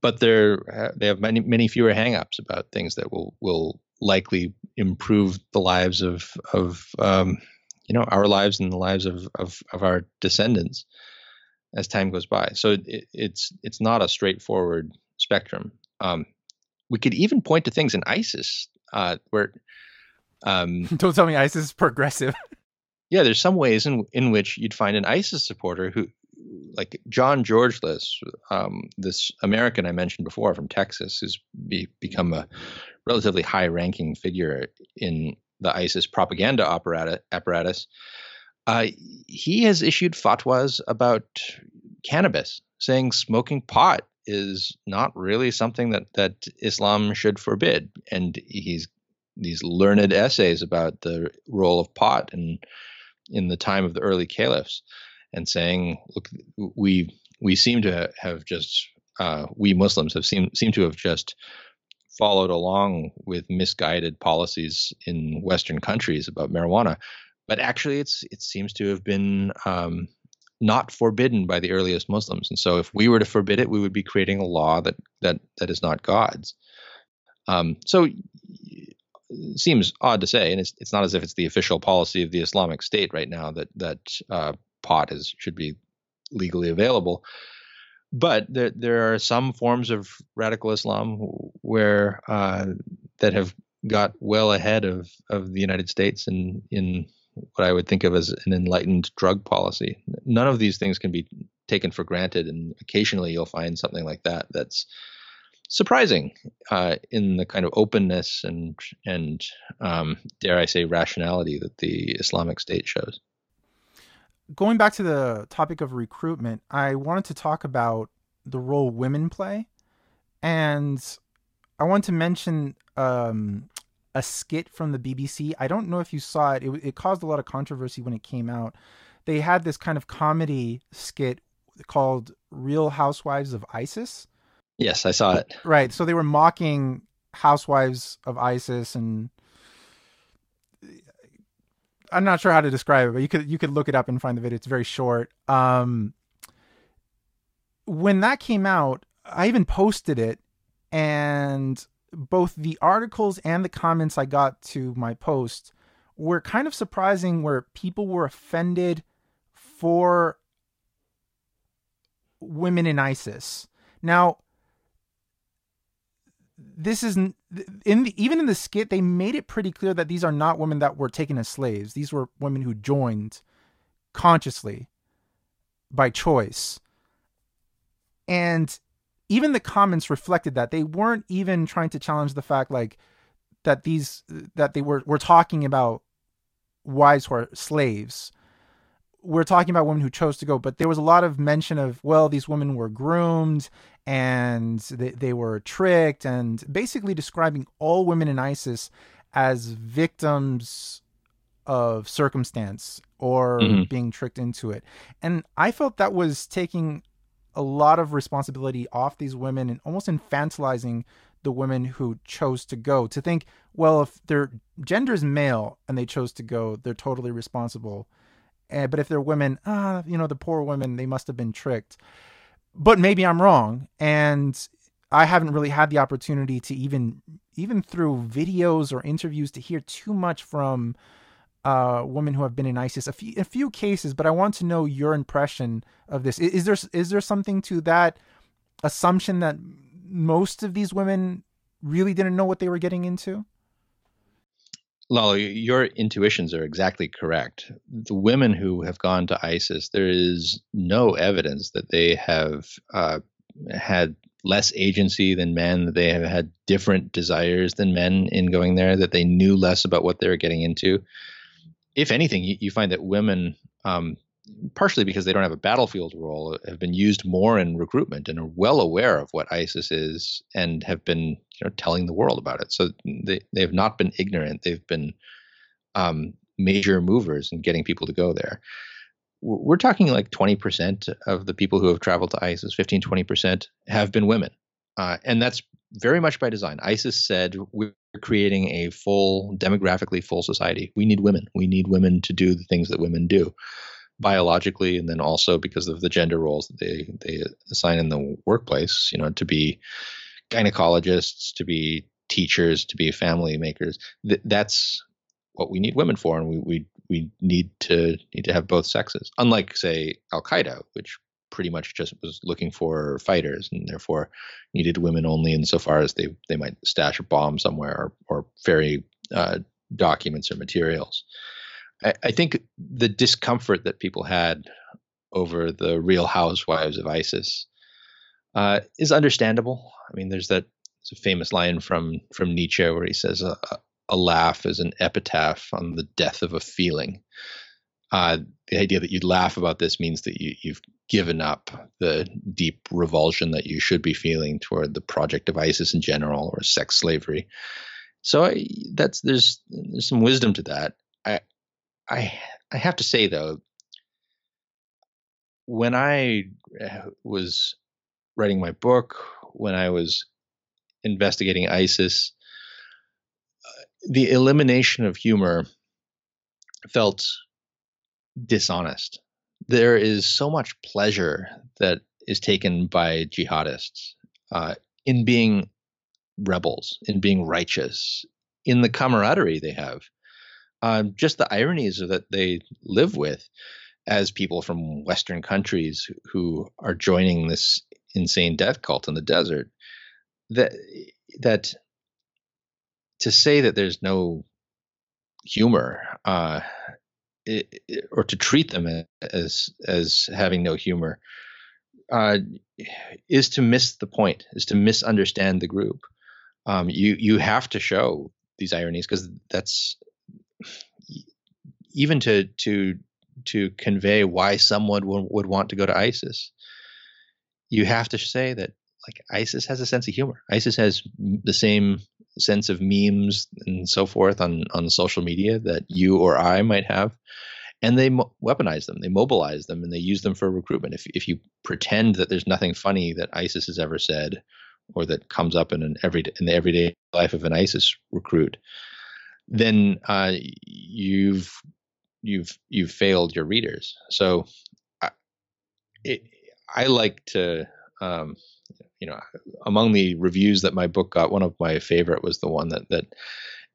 but they're they have many many fewer hangups about things that will will likely improve the lives of of um, you know our lives and the lives of of, of our descendants as time goes by. So it, it's it's not a straightforward spectrum. Um, we could even point to things in ISIS uh, where um, Don't tell me ISIS is progressive. yeah, there's some ways in in which you'd find an ISIS supporter who like John Georgelas, um, this American I mentioned before from Texas, has be, become a relatively high-ranking figure in the ISIS propaganda apparatus. Uh, he has issued fatwas about cannabis, saying smoking pot is not really something that that Islam should forbid, and he's these learned essays about the role of pot in in the time of the early caliphs, and saying, look, we we seem to have just uh, we Muslims have seem seem to have just followed along with misguided policies in Western countries about marijuana, but actually, it's it seems to have been um, not forbidden by the earliest Muslims. And so, if we were to forbid it, we would be creating a law that that that is not God's. Um, so, it seems odd to say, and it's it's not as if it's the official policy of the Islamic State right now that that uh, pot is should be legally available. But there there are some forms of radical Islam where uh, that have got well ahead of of the United States in in what I would think of as an enlightened drug policy. None of these things can be taken for granted, and occasionally you'll find something like that that's surprising uh, in the kind of openness and and um, dare I say rationality that the Islamic State shows. Going back to the topic of recruitment, I wanted to talk about the role women play, and I want to mention um, a skit from the BBC. I don't know if you saw it. it. It caused a lot of controversy when it came out. They had this kind of comedy skit called Real Housewives of ISIS. Yes, I saw it. Right. So they were mocking housewives of ISIS and I'm not sure how to describe it, but you could you could look it up and find the video. It's very short. Um, when that came out, I even posted it and both the articles and the comments I got to my post were kind of surprising where people were offended for women in ISIS. Now, this is in the even in the skit they made it pretty clear that these are not women that were taken as slaves. These were women who joined consciously by choice. And even the comments reflected that they weren't even trying to challenge the fact like that these that they were were talking about wives who are slaves we're talking about women who chose to go but there was a lot of mention of well these women were groomed and they, they were tricked and basically describing all women in isis as victims of circumstance or mm-hmm. being tricked into it and i felt that was taking a lot of responsibility off these women and almost infantilizing the women who chose to go to think well if their gender is male and they chose to go they're totally responsible uh, but if they're women ah you know the poor women they must have been tricked but maybe i'm wrong and i haven't really had the opportunity to even even through videos or interviews to hear too much from uh, women who have been in ISIS, a few, a few cases, but I want to know your impression of this. Is, is there is there something to that assumption that most of these women really didn't know what they were getting into? Lalo, your intuitions are exactly correct. The women who have gone to ISIS, there is no evidence that they have uh, had less agency than men, that they have had different desires than men in going there, that they knew less about what they were getting into if anything, you, you find that women, um, partially because they don't have a battlefield role, have been used more in recruitment and are well aware of what ISIS is and have been you know telling the world about it. So they they have not been ignorant. They've been um, major movers in getting people to go there. We're talking like 20% of the people who have traveled to ISIS, 15, 20% have been women. Uh, and that's very much by design. ISIS said we're creating a full, demographically full society. We need women. We need women to do the things that women do biologically and then also because of the gender roles that they they assign in the workplace you know to be gynecologists to be teachers to be family makers Th- that's what we need women for and we, we we need to need to have both sexes unlike say al qaeda which pretty much just was looking for fighters and therefore needed women only insofar as they, they might stash a bomb somewhere or, or ferry uh, documents or materials. I, I, think the discomfort that people had over the Real Housewives of ISIS uh, is understandable. I mean, there's that it's a famous line from from Nietzsche where he says, "A, a laugh is an epitaph on the death of a feeling." Uh, the idea that you'd laugh about this means that you, you've given up the deep revulsion that you should be feeling toward the project of ISIS in general or sex slavery. So I, that's there's there's some wisdom to that. I I have to say though, when I uh, was writing my book, when I was investigating ISIS, uh, the elimination of humor felt dishonest. There is so much pleasure that is taken by jihadists uh, in being rebels, in being righteous, in the camaraderie they have, um, just the ironies that they live with as people from Western countries who are joining this insane death cult in the desert. That that to say that there's no humor uh, it, it, or to treat them as as having no humor uh, is to miss the point, is to misunderstand the group. Um, you you have to show these ironies because that's even to to to convey why someone would, would want to go to ISIS. You have to say that like ISIS has a sense of humor. ISIS has the same sense of memes and so forth on on social media that you or I might have, and they mo- weaponize them, they mobilize them, and they use them for recruitment. If if you pretend that there's nothing funny that ISIS has ever said, or that comes up in an every in the everyday life of an ISIS recruit, then uh, you've you've you've failed your readers. So, I, it, I like to um, you know, among the reviews that my book got, one of my favorite was the one that that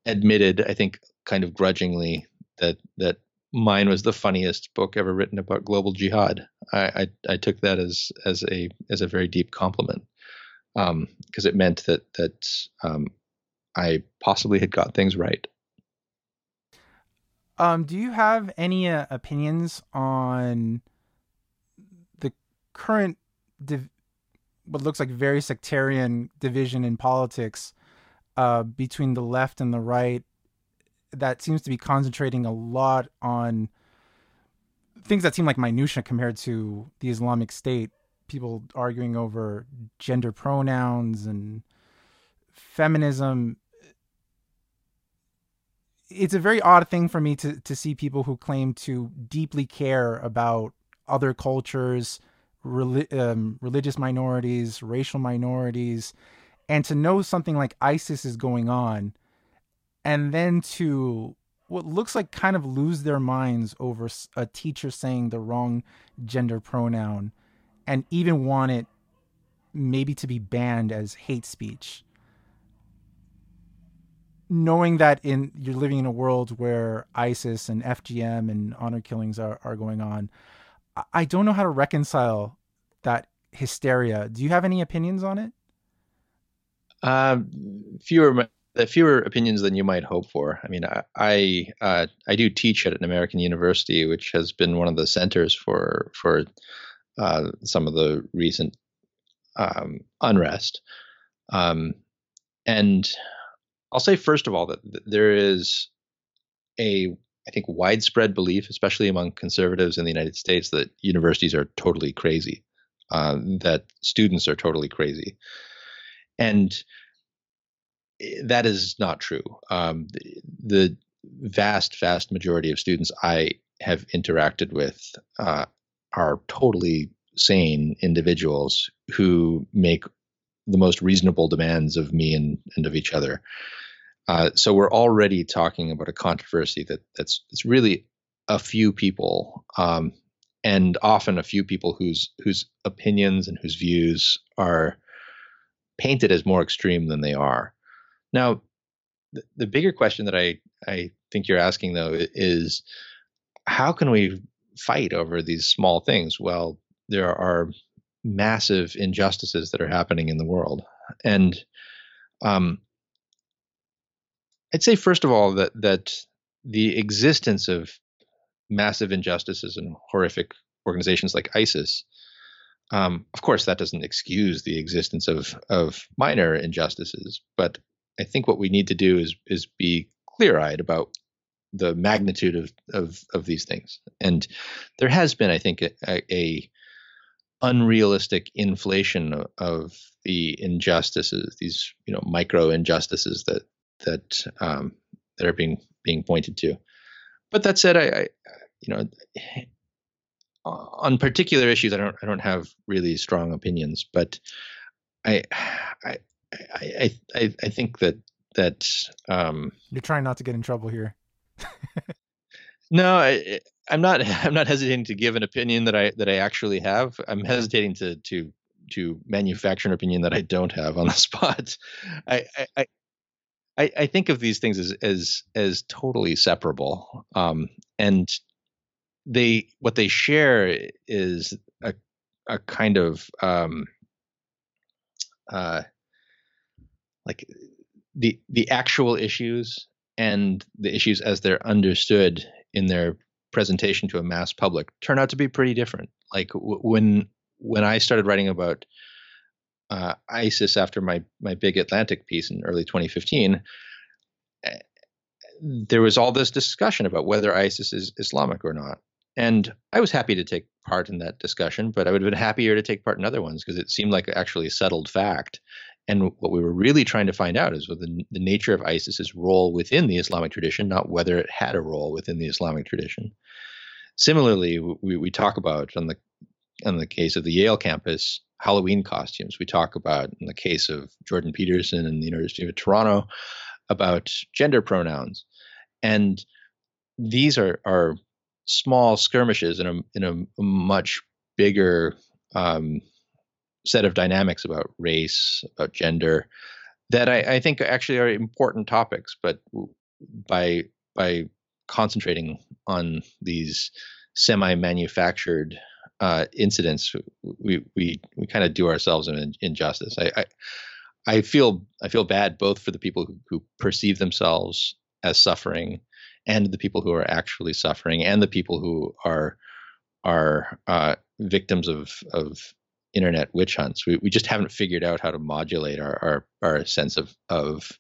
admitted, I think, kind of grudgingly, that that mine was the funniest book ever written about global jihad. I I, I took that as as a as a very deep compliment because um, it meant that that um, I possibly had got things right. Um, do you have any uh, opinions on the current div- what looks like very sectarian division in politics uh, between the left and the right that seems to be concentrating a lot on things that seem like minutia compared to the Islamic State. People arguing over gender pronouns and feminism. It's a very odd thing for me to to see people who claim to deeply care about other cultures, um, religious minorities, racial minorities, and to know something like ISIS is going on, and then to what looks like kind of lose their minds over a teacher saying the wrong gender pronoun, and even want it maybe to be banned as hate speech. Knowing that in you're living in a world where ISIS and FGM and honor killings are, are going on, I don't know how to reconcile that hysteria. Do you have any opinions on it? Um, fewer fewer opinions than you might hope for. I mean, I I, uh, I do teach at an American university, which has been one of the centers for for uh, some of the recent um, unrest. Um, and I'll say first of all that there is a I think, widespread belief, especially among conservatives in the United States, that universities are totally crazy, uh, that students are totally crazy. And that is not true. Um, the, the, vast, vast majority of students I have interacted with uh, are totally sane individuals who make the most reasonable demands of me and, and of each other. Uh, so we're already talking about a controversy that that's it's really a few people, um, and often a few people whose whose opinions and whose views are painted as more extreme than they are. Now, the, the bigger question that I I think you're asking though is how can we fight over these small things? Well, there are massive injustices that are happening in the world, and um, I'd say first of all that that the existence of massive injustices and horrific organizations like ISIS. Um, of course, that doesn't excuse the existence of of minor injustices, but I think what we need to do is is be clear eyed about the magnitude of, of of these things. And there has been, I think, a, a unrealistic inflation of, the injustices, these you know micro injustices that that um, that are being being pointed to. But that said, I, I you know on particular issues, I don't I don't have really strong opinions, but I I I I, I think that that um, you're trying not to get in trouble here. no, I, I'm not. I'm not hesitating to give an opinion that I that I actually have. I'm hesitating to to to manufacture an opinion that I don't have on the spot. I I, I, I think of these things as as as totally separable, um, and they what they share is a a kind of um, uh, like the the actual issues and the issues as they're understood in their presentation to a mass public turn out to be pretty different. Like w- when when I started writing about uh, ISIS after my my big Atlantic piece in early 2015, eh, there was all this discussion about whether ISIS is Islamic or not. And I was happy to take part in that discussion, but I would have been happier to take part in other ones because it seemed like actually a settled fact. And what we were really trying to find out is what the, the nature of ISIS's role within the Islamic tradition, not whether it had a role within the Islamic tradition. Similarly, we, we talk about on the on the case of the Yale campus Halloween costumes. We talk about in the case of Jordan Peterson and the University of Toronto about gender pronouns, and these are are small skirmishes in a in a much bigger um, set of dynamics about race, about gender, that I, I, think actually are important topics. But by by concentrating on these semi-manufactured uh, incidents, we we we kind of do ourselves an injustice. I, I, I feel I feel bad both for the people who, who perceive themselves as suffering and the people who are actually suffering and the people who are are uh, victims of of internet witch hunts. We we just haven't figured out how to modulate our our, our sense of of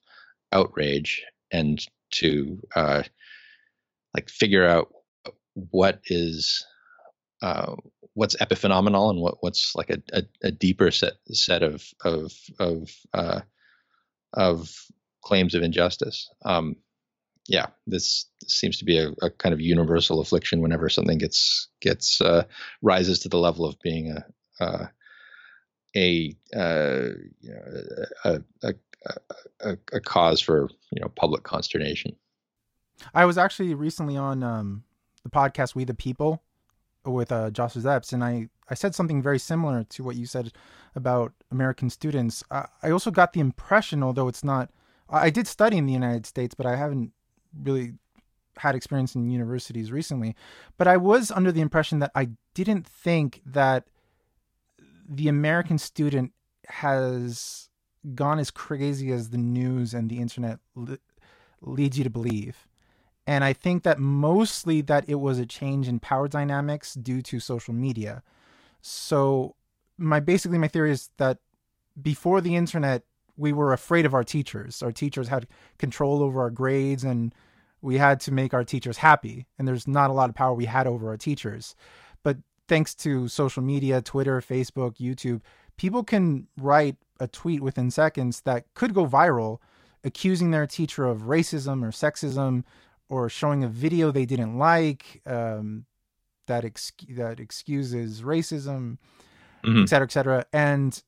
outrage and to uh, like figure out what is uh, what's epiphenomenal and what what's like a, a, a deeper set set of of of uh, of claims of injustice. Um, yeah, this seems to be a, a, kind of universal affliction whenever something gets gets uh, rises to the level of being a uh, a, uh, you know, a, a, a, a, cause for you know public consternation. I was actually recently on um, the podcast We the People with uh, Josh Zepps, and I I said something very similar to what you said about American students. I, I also got the impression, although it's not, I did study in the United States, but I haven't really had experience in universities recently, but I was under the impression that I didn't think that the American student has gone as crazy as the news and the internet le- leads you to believe. And I think that mostly that it was a change in power dynamics due to social media. So my basically my theory is that before the internet we were afraid of our teachers. Our teachers had control over our grades and we had to make our teachers happy. And there's not a lot of power we had over our teachers. Thanks to social media, Twitter, Facebook, YouTube, people can write a tweet within seconds that could go viral accusing their teacher of racism or sexism or showing a video they didn't like um, that ex- that excuses racism, mm-hmm. et cetera, et cetera. And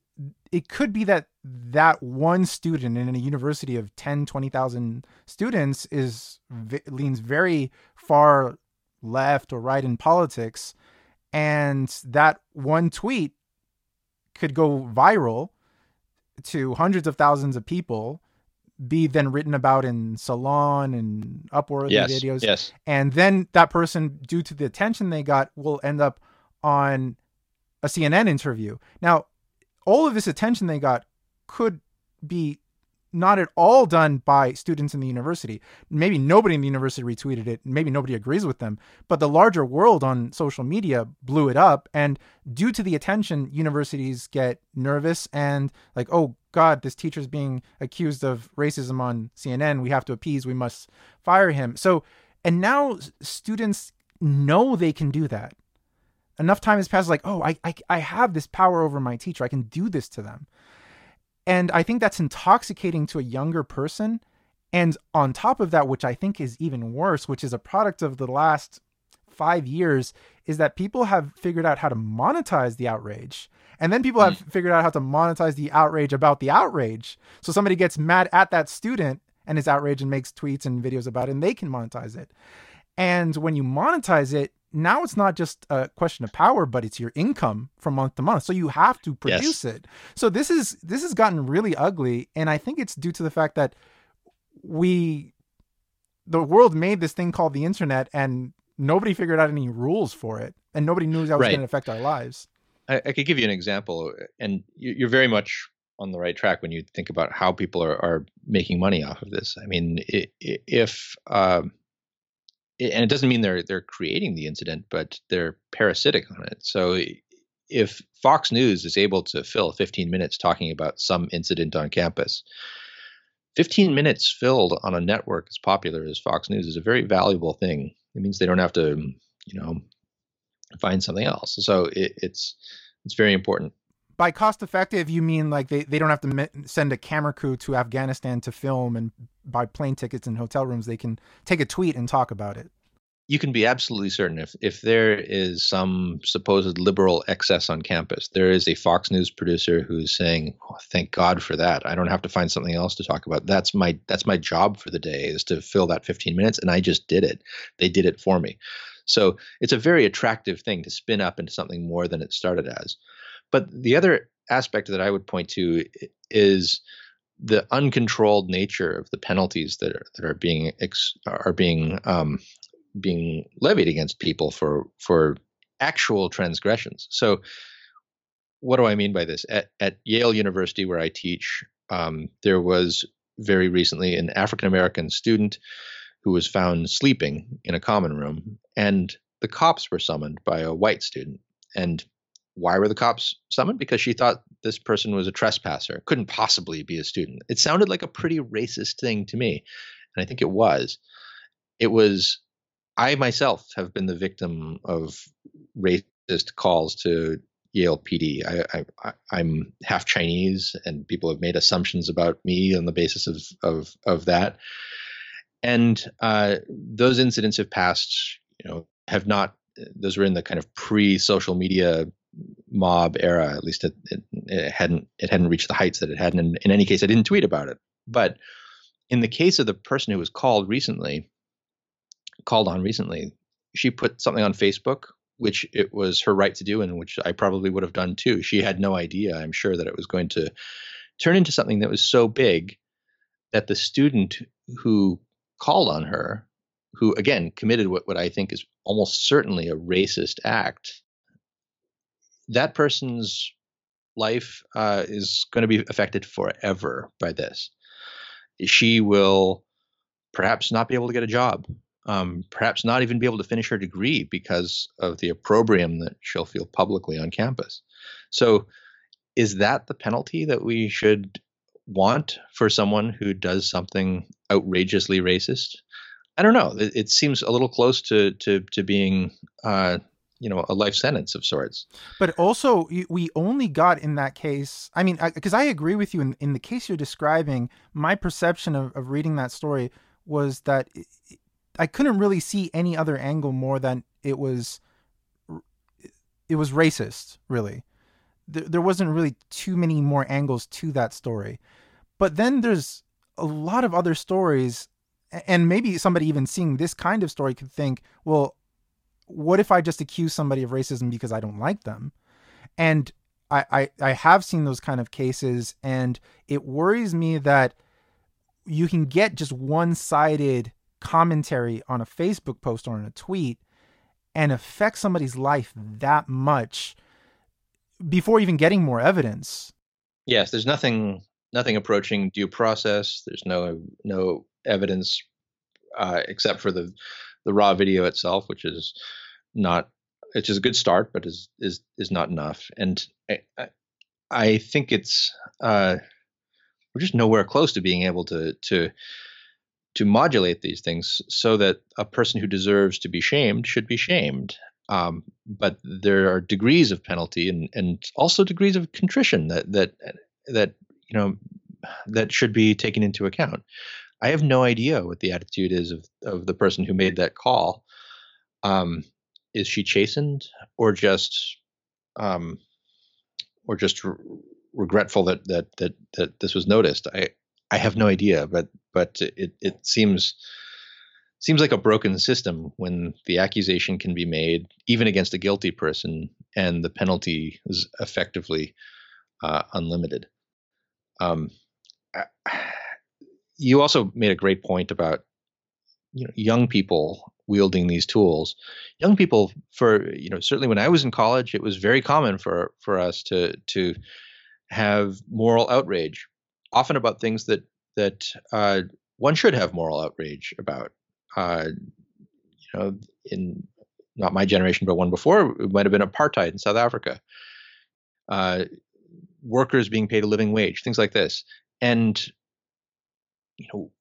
it could be that that one student in a university of 10 20,000 students is leans very far left or right in politics and that one tweet could go viral to hundreds of thousands of people be then written about in salon and upworthy yes, videos. yes. And then that person due to the attention they got will end up on a cnn interview. Now all of this attention they got could be not at all done by students in the university. Maybe nobody in the university retweeted it. Maybe nobody agrees with them. But the larger world on social media blew it up. And due to the attention, universities get nervous and like, oh, God, this teacher's being accused of racism on CNN. We have to appease. We must fire him. So, and now students know they can do that. Enough time has passed, like, oh, I, I, I have this power over my teacher. I can do this to them. And I think that's intoxicating to a younger person. And on top of that, which I think is even worse, which is a product of the last five years, is that people have figured out how to monetize the outrage. And then people have mm. figured out how to monetize the outrage about the outrage. So somebody gets mad at that student and is outraged and makes tweets and videos about it, and they can monetize it. And when you monetize it, now it's not just a question of power but it's your income from month to month. So you have to produce yes. it. So this is this has gotten really ugly. And i think it's due to the fact that we the world made this thing called the internet and nobody figured out any rules for it. And nobody knew that was right. going to affect our lives. I, I, could give you an example and you're very much on the right track when you think about how people are, are making money off of this. I mean if um, and it doesn't mean they're they're creating the incident, but they're parasitic on it. So if Fox News is able to fill 15 minutes talking about some incident on campus, 15 minutes filled on a network as popular as Fox News is a very valuable thing. It means they don't have to, you know, find something else. So it, it's it's very important. By cost effective, you mean like they, they don't have to send a camera crew to Afghanistan to film and buy plane tickets and hotel rooms. They can take a tweet and talk about it you can be absolutely certain if if there is some supposed liberal excess on campus, there is a Fox News producer who's saying, oh, "Thank God for that. I don't have to find something else to talk about. That's my that's my job for the day is to fill that 15 minutes, and I just did it. They did it for me." So it's a very attractive thing to spin up into something more than it started as. But the other aspect that I would point to is the uncontrolled nature of the penalties that are that are being ex, are being um, being levied against people for for actual transgressions. So, what do I mean by this? At, at Yale University, where I teach, um, there was very recently an African American student who was found sleeping in a common room, and the cops were summoned by a white student. And why were the cops summoned? Because she thought this person was a trespasser, couldn't possibly be a student. It sounded like a pretty racist thing to me, and I think it was. It was I myself have been the victim of racist calls to Yale PD. I, I, I'm half Chinese, and people have made assumptions about me on the basis of of of that. And uh, those incidents have passed. You know, have not. Those were in the kind of pre-social media mob era. At least it, it, it hadn't it hadn't reached the heights that it had. And in any case, I didn't tweet about it. But in the case of the person who was called recently, called on recently, she put something on Facebook, which it was her right to do, and which I probably would have done too. She had no idea, I'm sure, that it was going to turn into something that was so big that the student who called on her, who again committed what, what I think is almost certainly a racist act, that person's life uh, is going to be affected forever by this. She will perhaps not be able to get a job um, perhaps not even be able to finish her degree because of the opprobrium that she'll feel publicly on campus. So, is that the penalty that we should want for someone who does something outrageously racist? I don't know. It, it seems a little close to to to being. Uh, you know a life sentence of sorts but also we only got in that case i mean because I, I, agree with you in, in the case you're describing my perception of, of reading that story was that I couldn't really see any other angle more than it was it was racist, really. There, there wasn't really too many more angles to that story. But then there's a lot of other stories and maybe somebody even seeing this kind of story could think, well, what if I just accuse somebody of racism because I don't like them? And I, I, I have seen those kind of cases, and it worries me that you can get just one sided commentary on a Facebook post or on a tweet and affect somebody's life that much before even getting more evidence. Yes, there's nothing nothing approaching due process. There's no no evidence uh, except for the the raw video itself, which is not it's just a good start, but is is is not enough. And I I think it's uh, we're just nowhere close to being able to to to modulate these things so that a person who deserves to be shamed should be shamed. Um, but there are degrees of penalty and, and also degrees of contrition that that that you know that should be taken into account. I have no idea what the attitude is of of the person who made that call. Um, is she chastened or just um, or just re- regretful that, that that that this was noticed? I I have no idea, but but it it seems seems like a broken system when the accusation can be made even against a guilty person and the penalty is effectively uh, unlimited. Um, you also made a great point about you know young people wielding these tools. Young people, for you know, certainly when I was in college, it was very common for for us to to have moral outrage, often about things that that uh, one should have moral outrage about. Uh, you know, in not my generation, but one before, it might have been apartheid in South Africa. Uh, workers being paid a living wage, things like this, and you know,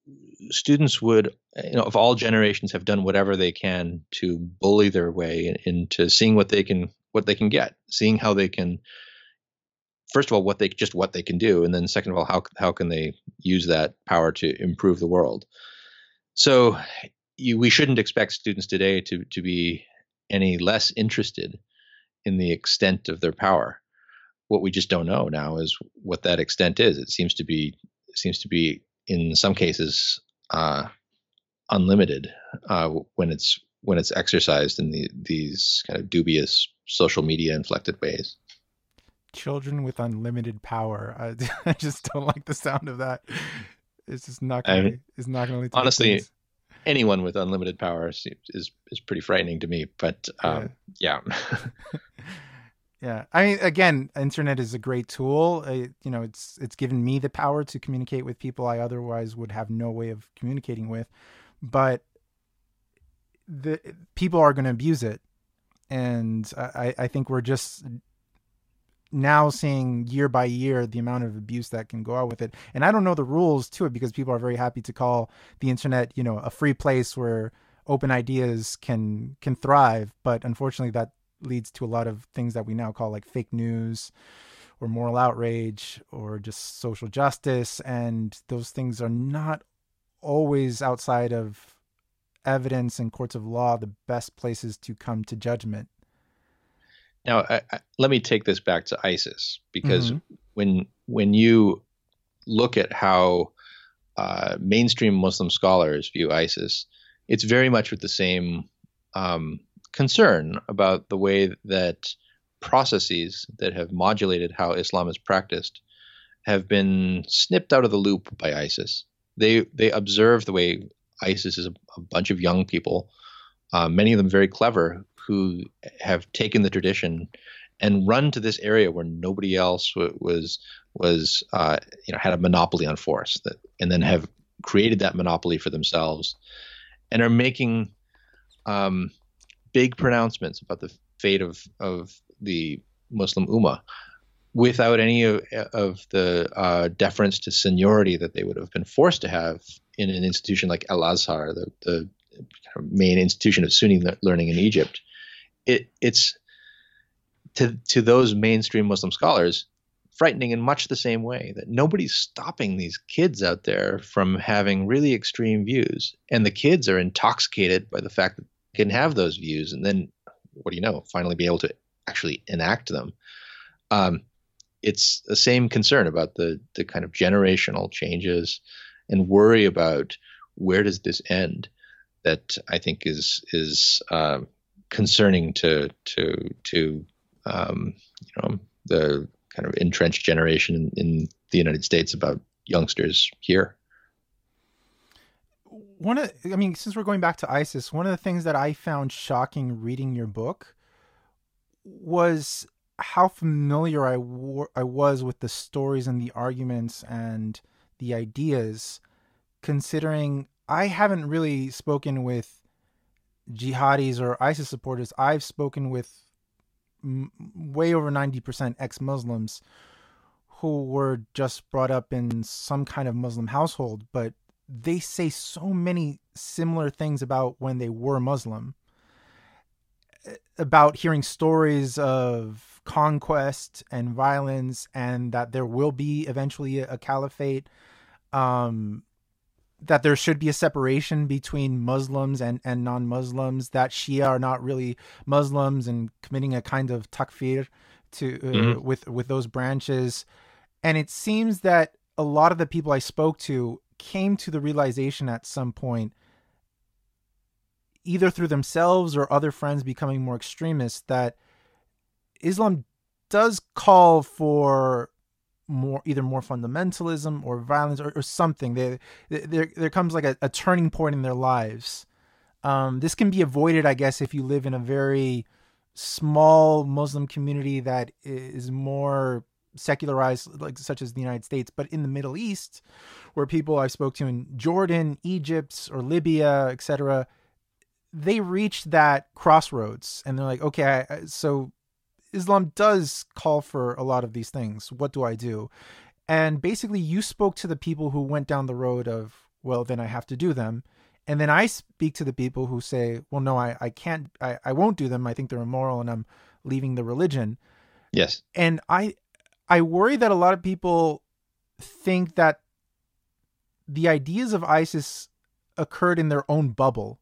students would, you know, of all generations have done whatever they can to bully their way into seeing what they can what they can get, seeing how they can first of all what they just what they can do and then second of all how how can they use that power to improve the world. So you, we shouldn't expect students today to to be any less interested in the extent of their power. What we just don't know now is what that extent is. It seems to be seems to be in some cases uh, unlimited uh, when it's when it's exercised in the, these kind of dubious social media inflected ways children with unlimited power. I, I just don't like the sound of that. It's just not going to. It's not going to honestly. Anyone with unlimited power is is, is pretty frightening to me. But um, yeah. Yeah. yeah. I mean, again, internet is a great tool. Uh, you know, it's it's given me the power to communicate with people I otherwise would have no way of communicating with. But the people are going to abuse it, and I, I think we're just now seeing year by year the amount of abuse that can go out with it. And I don't know the rules to it because people are very happy to call the internet, you know, a free place where open ideas can can thrive. But unfortunately, that leads to a lot of things that we now call like fake news or moral outrage or just social justice. And those things are not always outside of evidence and courts of law the best places to come to judgment. Now, I, I, let me take this back to ISIS because mm-hmm. when when you look at how uh, mainstream Muslim scholars view ISIS, it's very much with the same um, concern about the way that processes that have modulated how Islam is practiced have been snipped out of the loop by ISIS. They they observe the way ISIS is a, a bunch of young people, uh, many of them very clever, who have taken the tradition and run to this area where nobody else was was uh, you know had a monopoly on force that, and then have created that monopoly for themselves and are making um, big pronouncements about the fate of of the Muslim Ummah without any of, of the uh, deference to seniority that they would have been forced to have in an institution like Al Azhar, the, the main institution of Sunni learning in Egypt. It it's to to those mainstream Muslim scholars frightening in much the same way that nobody's stopping these kids out there from having really extreme views. And the kids are intoxicated by the fact that can have those views and then what do you know finally be able to actually enact them um, it's the same concern about the the kind of generational changes and worry about where does this end that I think is is uh, concerning to to to um, you know the kind of entrenched generation in, in the United States about youngsters here. One of, I mean, since we're going back to ISIS, one of the things that I found shocking reading your book was how familiar I, I was with the stories and the arguments and the ideas, considering I haven't really spoken with jihadis or ISIS supporters. I've spoken with m- way over 90% ex Muslims who were just brought up in some kind of Muslim household, but they say so many similar things about when they were Muslim. About hearing stories of conquest and violence, and that there will be eventually a, caliphate. Um, that there should be a separation between Muslims and, and non Muslims, that Shia are not really Muslims and committing a kind of takfir to uh, mm-hmm. with with those branches. And it seems that a lot of the people I spoke to came to the realization at some point, either through themselves or other friends becoming more extremist, that Islam does call for more either more fundamentalism or violence or, or something. There, there, there comes like a, a, turning point in their lives. Um, this can be avoided, I guess, if you live in a very small Muslim community that is more secularized like such as the United States but in the Middle East where people I spoke to in Jordan, Egypt or Libya, etc they reached that crossroads and they're like okay so Islam does call for a lot of these things. What do I do? And basically you spoke to the people who went down the road of well then I have to do them. And then I speak to the people who say well no I I can't I I won't do them. I think they're immoral and I'm leaving the religion. Yes. And I I worry that a lot of people think that the ideas of ISIS occurred in their own bubble,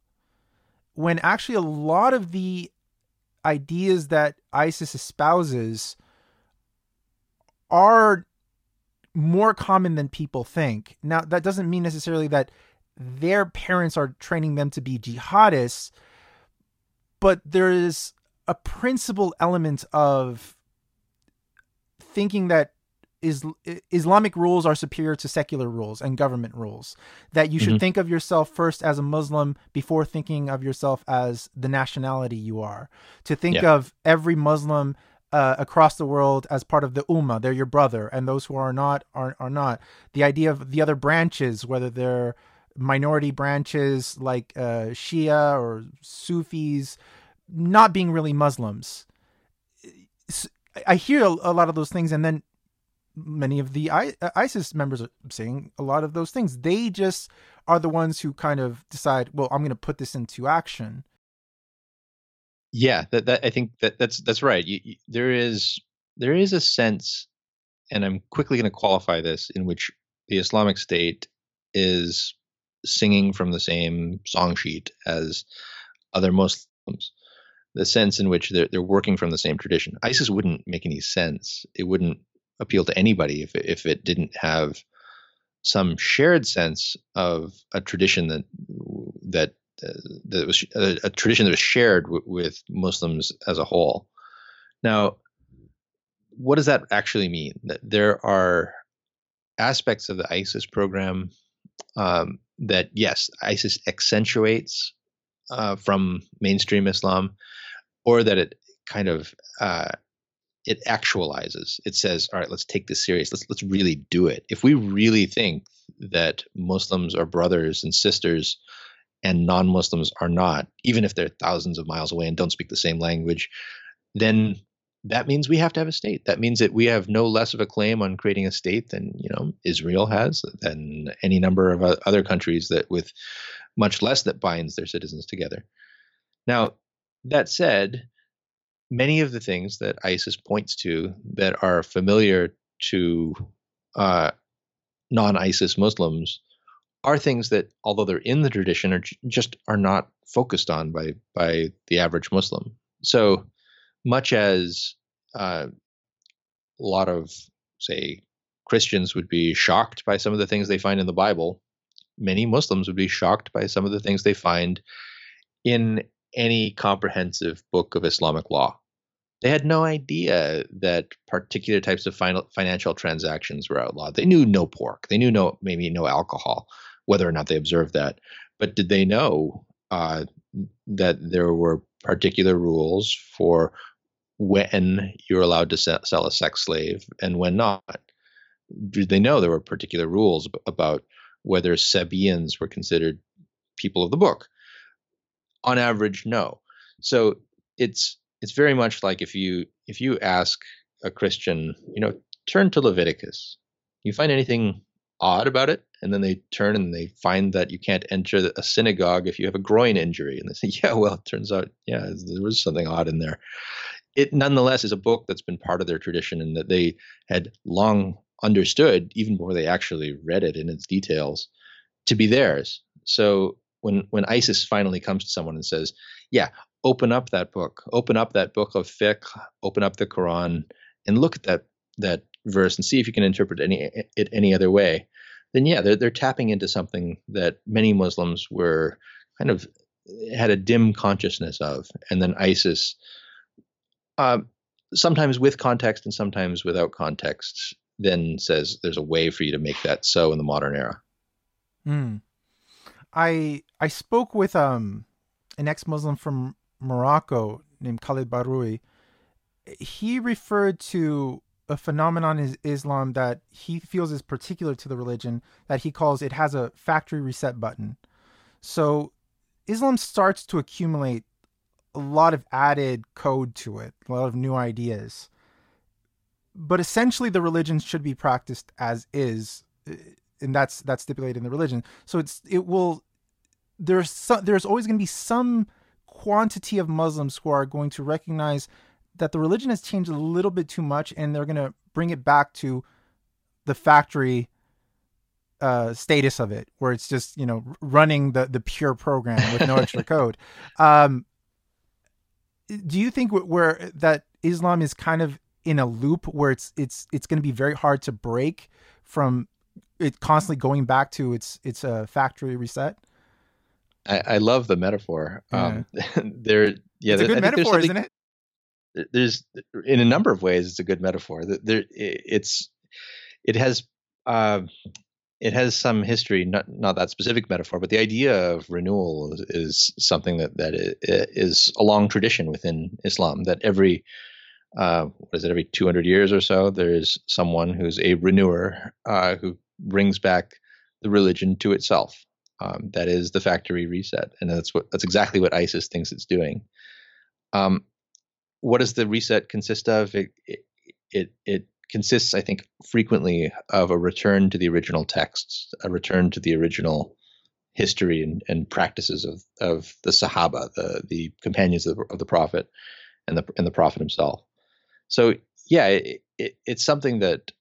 when actually a lot of the ideas that ISIS espouses are more common than people think. Now, that doesn't mean necessarily that their parents are training them to be jihadists, but there is a principal element of thinking that is Islamic rules are superior to secular rules and government rules. That you should mm-hmm. think of yourself first as a Muslim before thinking of yourself as the nationality you are. To think yeah. of every Muslim uh, across the world as part of the ummah, they're your brother, and those who are not are are not. The idea of the other branches, whether they're minority branches like uh, Shia or Sufis, not being really Muslims. I hear a, lot of those things, and then many of the I, uh, ISIS members are saying a lot of those things. They just are the ones who kind of decide, well, I'm going to put this into action. Yeah, that, that I think that that's that's right. You, you, there is there is a sense, and I'm quickly going to qualify this, in which the Islamic State is singing from the same song sheet as other Muslims the sense in which they're, they're working from the same tradition. ISIS wouldn't make any sense. It wouldn't appeal to anybody if it, if it didn't have some shared sense of a tradition that that uh, that was a, a, tradition that was shared w- with Muslims as a whole. Now, what does that actually mean? That there are aspects of the ISIS program um, that yes, ISIS accentuates uh, from mainstream Islam, or that it kind of uh, it actualizes. It says, "All right, let's take this serious. Let's let's really do it. If we really think that Muslims are brothers and sisters, and non-Muslims are not, even if they're thousands of miles away and don't speak the same language, then that means we have to have a state. That means that we have no less of a claim on creating a state than you know Israel has, than any number of other countries that with much less that binds their citizens together. Now, that said, many of the things that ISIS points to that are familiar to uh, non-ISIS Muslims are things that, although they're in the tradition, are just are not focused on by by the average Muslim. So much as uh, a lot of say Christians would be shocked by some of the things they find in the Bible, many Muslims would be shocked by some of the things they find in any comprehensive book of Islamic law. They had no idea that particular types of financial transactions were outlawed. They knew no pork. They knew no maybe no alcohol, whether or not they observed that. But did they know uh, that there were particular rules for when you're allowed to sell a sex slave and when not. Did they know there were particular rules about whether Sabaeans were considered people of the book? On average, no. So it's it's very much like if you if you ask a Christian, you know, turn to Leviticus. You find anything odd about it? And then they turn and they find that you can't enter a synagogue if you have a groin injury. And they say, yeah, well, it turns out, yeah, there was something odd in there. It nonetheless is a book that's been part of their tradition and that they had long understood, even before they actually read it in its details, to be theirs. So when when ISIS finally comes to someone and says, "Yeah, open up that book, open up that book of fiqh, open up the Quran, and look at that that verse and see if you can interpret any it any other way," then yeah, they're they're tapping into something that many Muslims were kind of had a dim consciousness of, and then ISIS, uh, sometimes with context and sometimes without context, then says there's a way for you to make that so in the modern era. Hmm. I I spoke with um an ex-Muslim from Morocco named Khalid Baroui. He referred to a phenomenon in Islam that he feels is particular to the religion that he calls it has a factory reset button. So Islam starts to accumulate a lot of added code to it, a lot of new ideas. But essentially the religion should be practiced as is and that's that's stipulated in the religion. So it's it will there's some, there's always going to be some quantity of Muslims who are going to recognize that the religion has changed a little bit too much, and they're going to bring it back to the factory uh, status of it, where it's just you know running the the pure program with no extra code. Um, do you think where that Islam is kind of in a loop where it's it's it's going to be very hard to break from it constantly going back to its its a uh, factory reset. I, I love the metaphor. Yeah. Um, there, yeah, it's a good metaphor, isn't it? There's in a number of ways, it's a good metaphor. There, it's it has uh, it has some history, not not that specific metaphor, but the idea of renewal is, is something that that is a long tradition within Islam. That every uh, what is it? Every 200 years or so, there is someone who's a renewer uh, who brings back the religion to itself. Um, that is the factory reset, and that's what that's exactly what ISIS thinks it's doing. Um, what does the reset consist of? It, it, it consists, I think, frequently of a return to the original texts, a return to the original history and, and practices of of the Sahaba, the the companions of the, of the Prophet, and the and the Prophet himself. So yeah, it, it, it's something that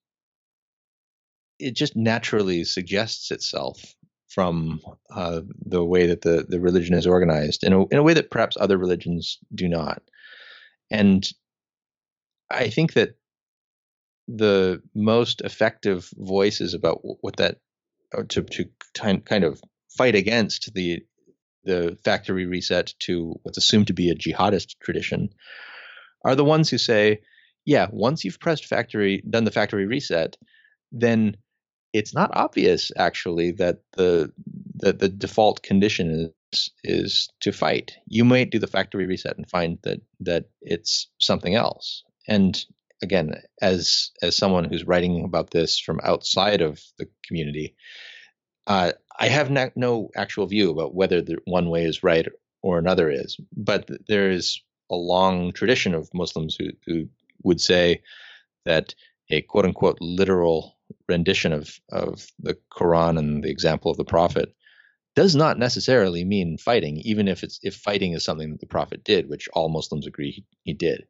it just naturally suggests itself from uh, the way that the, the religion is organized in a, in a way that perhaps other religions do not. And I think that the most effective voices about what that to to kind of fight against the the factory reset to what's assumed to be a jihadist tradition are the ones who say, yeah, once you've pressed factory done the factory reset, then it's not obvious actually that the that the default condition is is to fight. You might do the factory reset and find that that it's something else. And again, as as someone who's writing about this from outside of the community, uh, I have no, no actual view about whether the one way is right or another is. But there is a long tradition of Muslims who who would say that a quote unquote literal rendition of of the Quran and the example of the Prophet does not necessarily mean fighting, even if it's if fighting is something that the Prophet did, which all Muslims agree he, he did,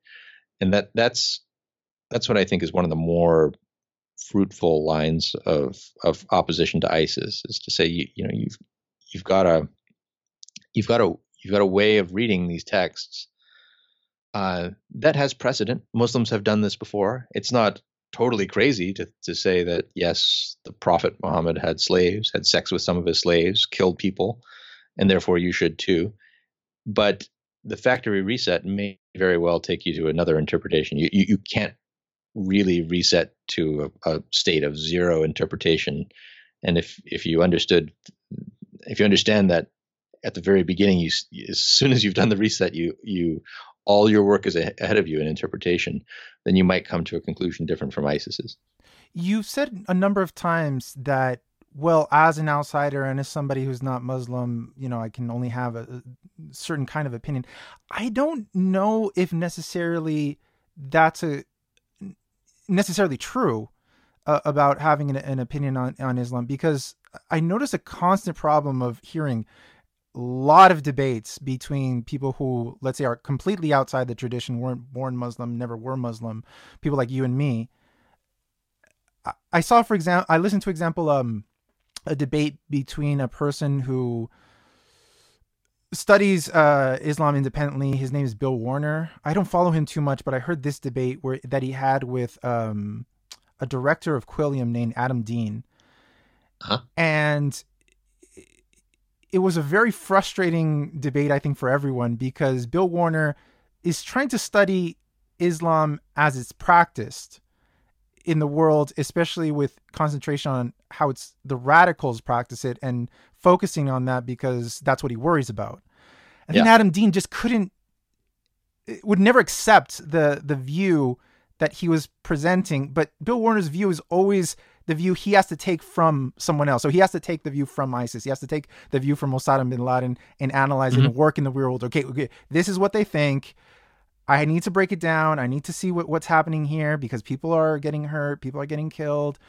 and that that's that's what I think is one of the more fruitful lines of of opposition to ISIS is to say you you know you've you've got a you've got a you've got a way of reading these texts uh, that has precedent. Muslims have done this before. It's not totally crazy to, to say that yes, the Prophet Muhammad had slaves, had sex with some of his slaves, killed people, and therefore you should too. But the factory reset may very well take you to another interpretation. You you, you can't really reset to a, a state of zero interpretation. And if if you understood, if you understand that at the very beginning, you as soon as you've done the reset, you you all your work is ahead of you in interpretation, then you might come to a conclusion different from ISIS's. You've said a number of times that, well, as an outsider and as somebody who's not Muslim, you know, I can only have a, a certain kind of opinion. I don't know if necessarily that's a necessarily true uh, about having an, an opinion on, on Islam because I notice a constant problem of hearing lot of debates between people who, let's say, are completely outside the tradition, weren't born Muslim, never were Muslim, people like you and me. I, I saw, for example, I listened to example um, a debate between a person who studies uh, Islam independently. His name is Bill Warner. I don't follow him too much, but I heard this debate where that he had with um, a director of Quilliam named Adam Deen, huh? and it was a very frustrating debate, I think, for everyone because Bill Warner is trying to study Islam as it's practiced in the world, especially with concentration on how it's the radicals practice it and focusing on that because that's what he worries about. And yeah. then Adam Deen just couldn't eh, would never accept the the view that he was presenting, but Bill Warner's view is always the view he has to take from someone else. So he has to take the view from ISIS. He has to take the view from Osama bin Laden and analyze mm-hmm. it and work in the real world. Okay, okay, this is what they think. I need to break it down. I need to see what, what's happening here because people are getting hurt, people are getting killed.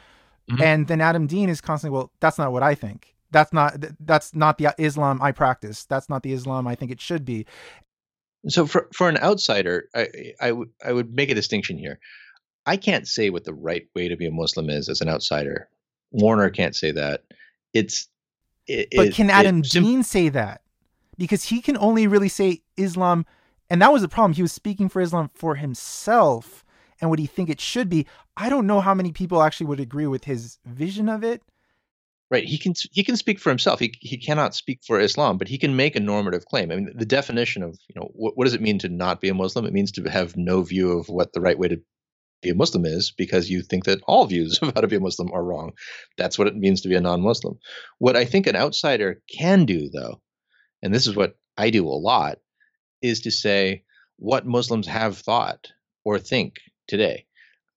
Mm-hmm. And then Adam Deen is constantly, well, that's not what I think. That's not that's not the Islam I practice. That's not the Islam I think it should be. So for for an outsider, I I, w- I would make a distinction here. I can't say what the right way to be a Muslim is as an outsider. Warner can't say that. It's it, but can Adam it, Deen say that? Because he can only really say Islam and that was the problem. He was speaking for Islam for himself and what he think it should be. I don't know how many people actually would agree with his vision of it. Right. He can he can speak for himself. He he cannot speak for Islam, but he can make a normative claim. I mean, the definition of you know what, what does it mean to not be a Muslim? It means to have no view of what the right way to be a Muslim is because you think that all views of how to be a Muslim are wrong. That's what it means to be a non-Muslim. What I think an outsider can do, though, and this is what I do a lot, is to say what Muslims have thought or think today.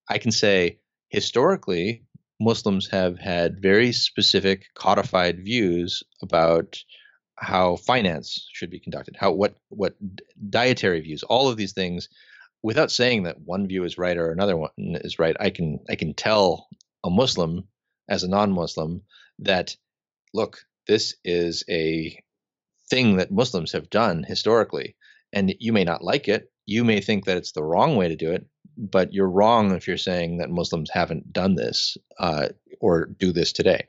I can say historically, Muslims have had very specific codified views about how finance should be conducted, how what what dietary views, all of these things, without saying that one view is right or another one is right. I can I can tell a Muslim as a non-Muslim that look, this is a thing that Muslims have done historically and you may not like it. You may think that it's the wrong way to do it, but you're wrong if you're saying that Muslims haven't done this uh, or do this today.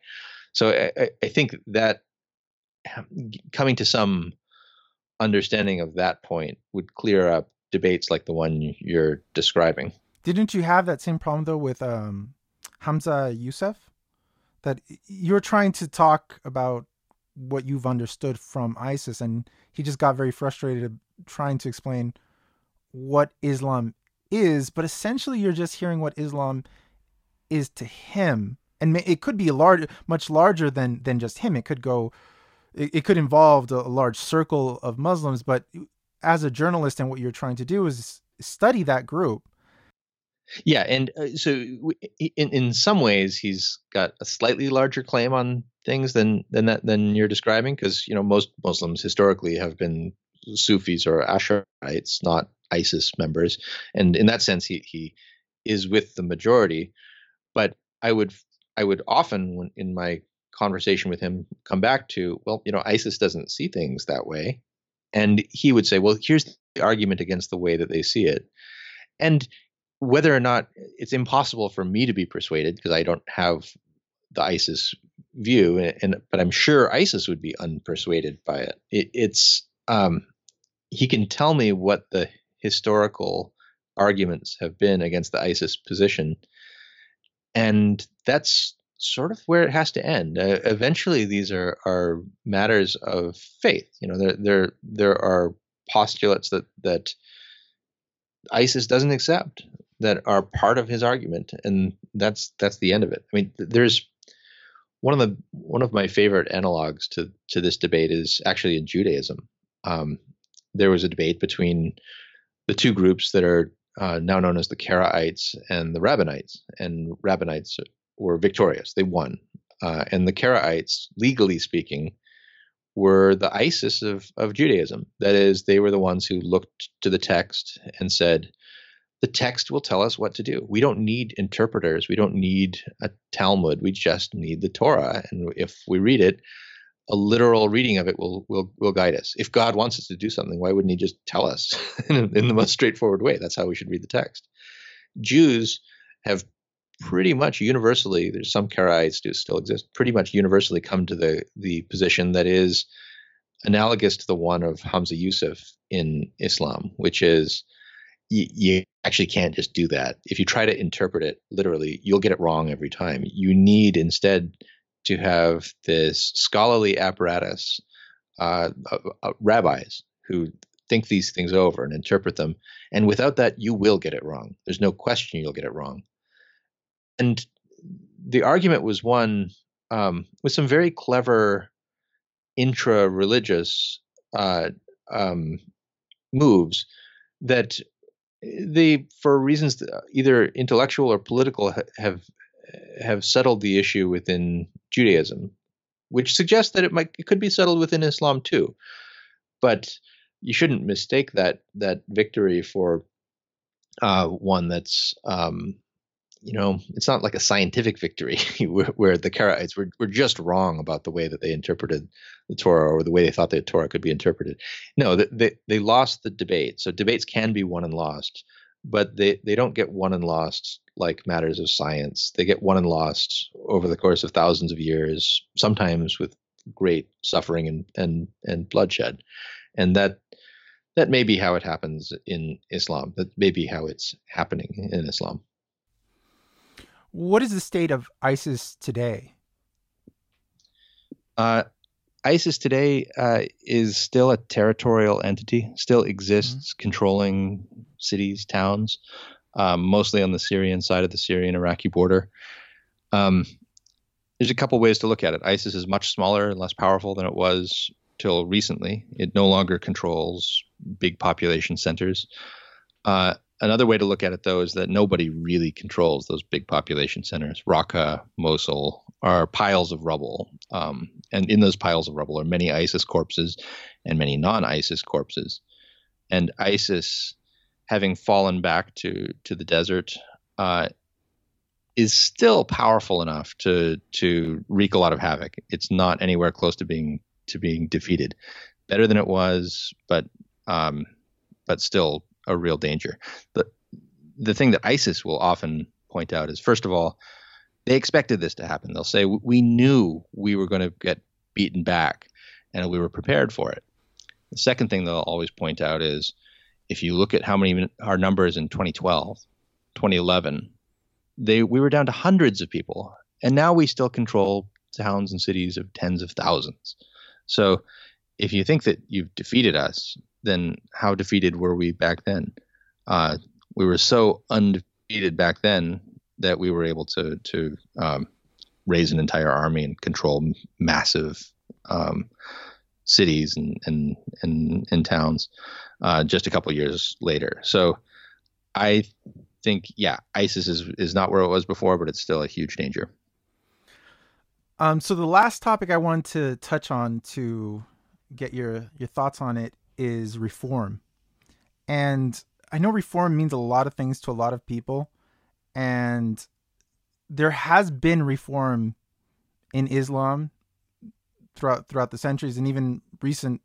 So I, I, think that coming to some understanding of that point would clear up debates like the one you're describing. Didn't you have that same problem though with um, Hamza Yusuf? That you're trying to talk about what you've understood from ISIS, and he just got very frustrated trying to explain what Islam is, but essentially you're just hearing what Islam is to him, and it could be large, much larger than than just him. It could go, it could involve a large circle of Muslims. But as a journalist, and what you're trying to do is study that group. Yeah, and uh, so in in some ways he's got a slightly larger claim on things than than that than you're describing because you know most Muslims historically have been Sufis or Asharites, not ISIS members, and in that sense, he he is with the majority. But I would I would often, in my conversation with him, come back to, well, you know, ISIS doesn't see things that way, and he would say, well, here's the argument against the way that they see it, and whether or not it's impossible for me to be persuaded because I don't have the ISIS view, and but I'm sure ISIS would be unpersuaded by it. it it's um, he can tell me what the historical arguments have been against the ISIS position, and that's sort of where it has to end. Uh, eventually, these are are matters of faith. You know, there there there are postulates that that ISIS doesn't accept that are part of his argument, and that's that's the end of it. I mean, there's one of the one of my favorite analogs to to this debate is actually in Judaism. Um, there was a debate between the two groups that are uh, now known as the Karaites and the Rabbinites. And Rabbinites were victorious; they won. Uh, and the Karaites, legally speaking, were the ISIS of, of Judaism. That is, they were the ones who looked to the text and said, the text will tell us what to do. We don't need interpreters. We don't need a Talmud. We just need the Torah. And if we read it, a literal reading of it will will will guide us. If God wants us to do something, why wouldn't He just tell us in, in the most straightforward way? That's how we should read the text. Jews have pretty much universally, there's some Karaites do still exist, pretty much universally come to the the position that is analogous to the one of Hamza Yusuf in Islam, which is you, actually can't just do that. If you try to interpret it literally, you'll get it wrong every time. You need instead to have this scholarly apparatus, uh, uh, uh, rabbis who think these things over and interpret them. And without that, you will get it wrong. There's no question you'll get it wrong. And the argument was one um, with some very clever intra religious uh, um, moves that they, for reasons either intellectual or political, have have settled the issue within Judaism, which suggests that it might it could be settled within Islam too. But you shouldn't mistake that that victory for uh, one that's um, you know, it's not like a scientific victory where, where, the Karaites were, were just wrong about the way that they interpreted the Torah or the way they thought the Torah could be interpreted. No, they, they lost the debate. So debates can be won and lost, but they, they don't get won and lost like matters of science. They get won and lost over the course of thousands of years, sometimes with great suffering and, and, and bloodshed. And that that may be how it happens in Islam. That may be how it's happening in Islam. What is the state of ISIS today? Uh, ISIS today uh, is still a territorial entity, still exists, mm-hmm. controlling cities, towns, um, mostly on the Syrian side of the Syrian Iraqi border. Um, there's a couple ways to look at it. ISIS is much smaller and less powerful than it was till recently. It no longer controls big population centers. Uh, Another way to look at it, though, is that nobody really controls those big population centers. Raqqa, Mosul are piles of rubble. Um, and in those piles of rubble are many ISIS corpses and many non ISIS corpses. And ISIS, having fallen back to, to the desert, uh, is still powerful enough to to wreak a lot of havoc. It's not anywhere close to being to being defeated. Better than it was, but um, but still a real danger. The the thing that ISIS will often point out is first of all, they expected this to happen. They'll say we knew we were going to get beaten back and we were prepared for it. The second thing they'll always point out is if you look at how many our numbers in 2012, 2011, they we were down to hundreds of people and now we still control towns and cities of tens of thousands. So if you think that you've defeated us, then how defeated were we back then? Uh, we were so undefeated back then that we were able to to um, raise an entire army and control massive um, cities and and and, and towns uh, just a couple years later. So I think yeah, ISIS is is not where it was before, but it's still a huge danger. Um, so the last topic I wanted to touch on to get your your thoughts on it is reform. And I know reform means a lot of things to a lot of people. And there has been reform in Islam throughout throughout the centuries and even recent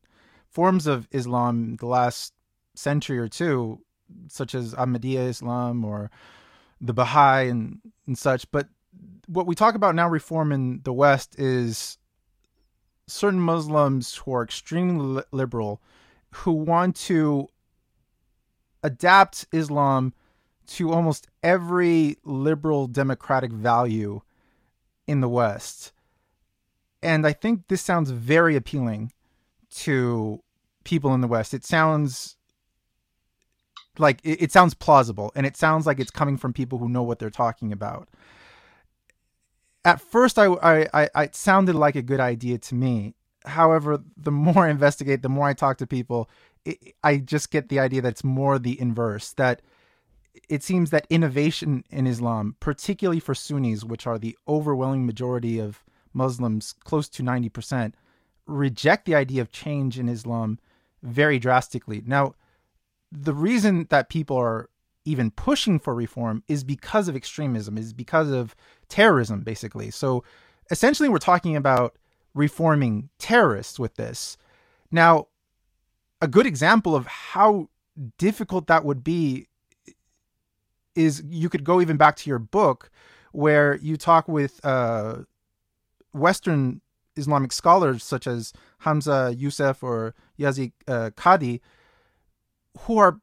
forms of Islam the last century or two, such as Ahmadiyya Islam or the Baha'i and, and such. But what we talk about now, reform in the West, is certain Muslims who are extremely liberal who want to adapt Islam to almost every liberal democratic value in the West. And I think this sounds very appealing to people in the West. It sounds like it, sounds plausible and it sounds like it's coming from people who know what they're talking about. At first, I, I, I, it sounded like a good idea to me however, the more I investigate, the more I talk to people, it, I just get the idea that it's more the inverse. That it seems that innovation in Islam, particularly for Sunnis, which are the overwhelming majority of Muslims, close to 90%, reject the idea of change in Islam very drastically. Now, the reason that people are even pushing for reform is because of extremism, is because of terrorism, basically. So essentially, we're talking about reforming terrorists with this. Now, a good example of how difficult that would be is you could go even back to your book where you talk with uh, Western Islamic scholars such as Hamza Yusuf or Yazid uh, Qadhi, who are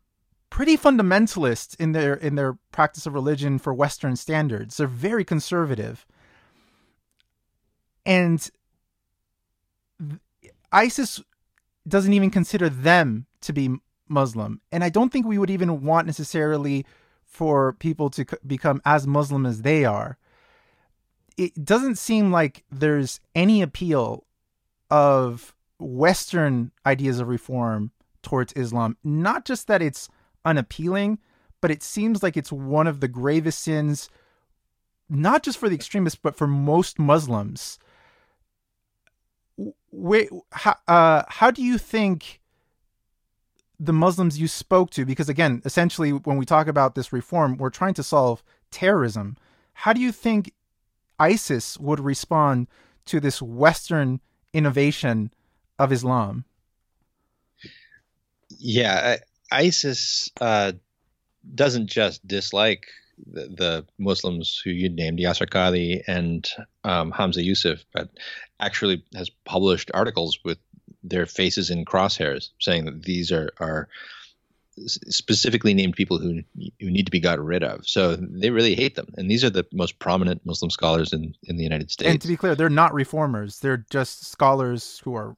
pretty fundamentalist in their in their practice of religion for Western standards. They're very conservative, and ISIS doesn't even consider them to be Muslim, and I don't think we would even want necessarily for people to become as Muslim as they are. It doesn't seem like there's any appeal of Western ideas of reform towards Islam. Not just that it's unappealing, but it seems like it's one of the gravest sins, not just for the extremists, but for most Muslims. Wait, how, uh, how do you think the Muslims you spoke to, because again, essentially, when we talk about this reform, we're trying to solve terrorism. How do you think ISIS would respond to this Western innovation of Islam? Yeah, ISIS uh, doesn't just dislike the, the, Muslims who you named, Yasir Qadhi and um, Hamza Yusuf, but actually has published articles with their faces in crosshairs, saying that these are are specifically named people who who need to be got rid of. So they really hate them, and these are the most prominent Muslim scholars in in the United States. And to be clear, they're not reformers; they're just scholars who are,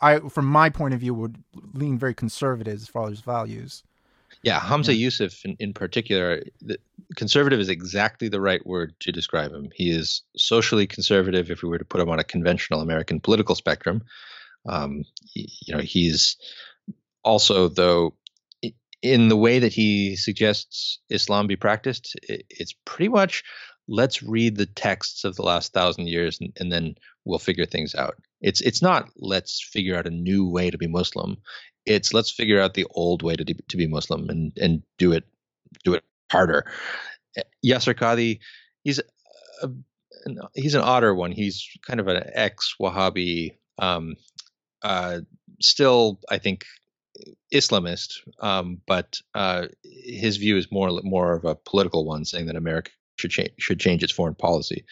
I from my point of view, would lean very conservative as far as values. Yeah, Hamza yeah. Yusuf in, in particular, the, conservative is exactly the right word to describe him. He is socially conservative if we were to put him on a conventional American political spectrum. Um, you know, he's also though in the way that he suggests Islam be practiced, it's pretty much let's read the texts of the last thousand years and, and, then we'll figure things out. It's it's not let's figure out a new way to be Muslim. It's let's figure out the old way to to be Muslim and and do it do it harder. Yasir Qadhi, he's a, he's an odder one. He's kind of an ex Wahhabi um, uh, still, I think, Islamist, um, but uh, his view is more more of a political one, saying that America should change should change its foreign policy.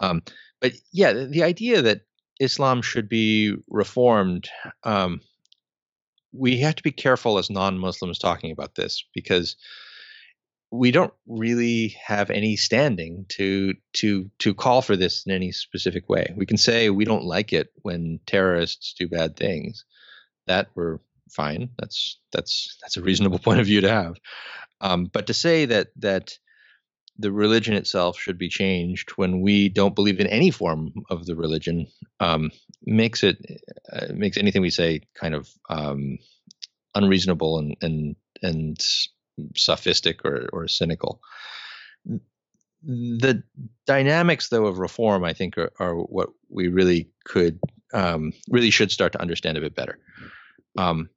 Um, but yeah, the, the, idea that Islam should be reformed, um, we have to be careful as non-Muslims talking about this because we don't really have any standing to to to call for this in any specific way. We can say we don't like it when terrorists do bad things. That we're fine. That's that's that's a reasonable point of view to have. Um, but to say that that the religion itself should be changed when we don't believe in any form of the religion um, makes it uh, makes anything we say kind of um, unreasonable and and and sophistic or, or cynical. The dynamics, though, of reform, I think, are, are what we really could, um, really should start to understand a bit better. Um,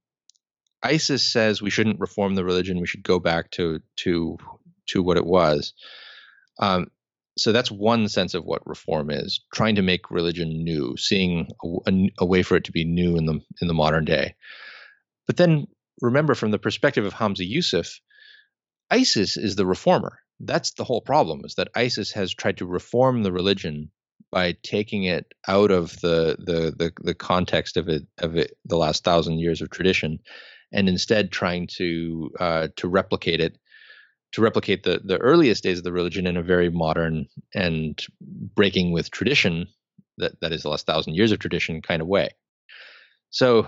ISIS says we shouldn't reform the religion; we should go back to to to what it was. Um, so that's one sense of what reform is: trying to make religion new, seeing a, a, a, way for it to be new in the in the modern day. But then remember, from the perspective of Hamza Yusuf, ISIS is the reformer. That's the whole problem is that ISIS has tried to reform the religion by taking it out of the the the, the context of it of it the last thousand years of tradition, and instead trying to uh, to replicate it to replicate the the earliest days of the religion in a very modern and breaking with tradition that that is the last thousand years of tradition kind of way. So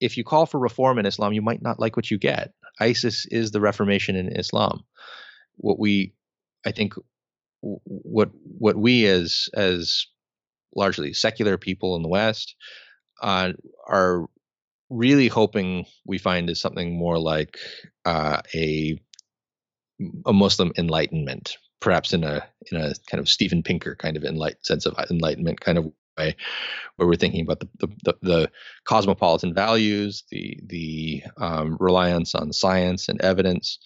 if you call for reform in Islam, you might not like what you get. ISIS is the Reformation in Islam. What we, I think, what what we as as largely secular people in the West uh, are really hoping we find is something more like uh, a a Muslim enlightenment, perhaps in a in a kind of Steven Pinker kind of enlight, sense of enlightenment kind of way, where we're thinking about the the, the, the cosmopolitan values, the the um, reliance on science and evidence,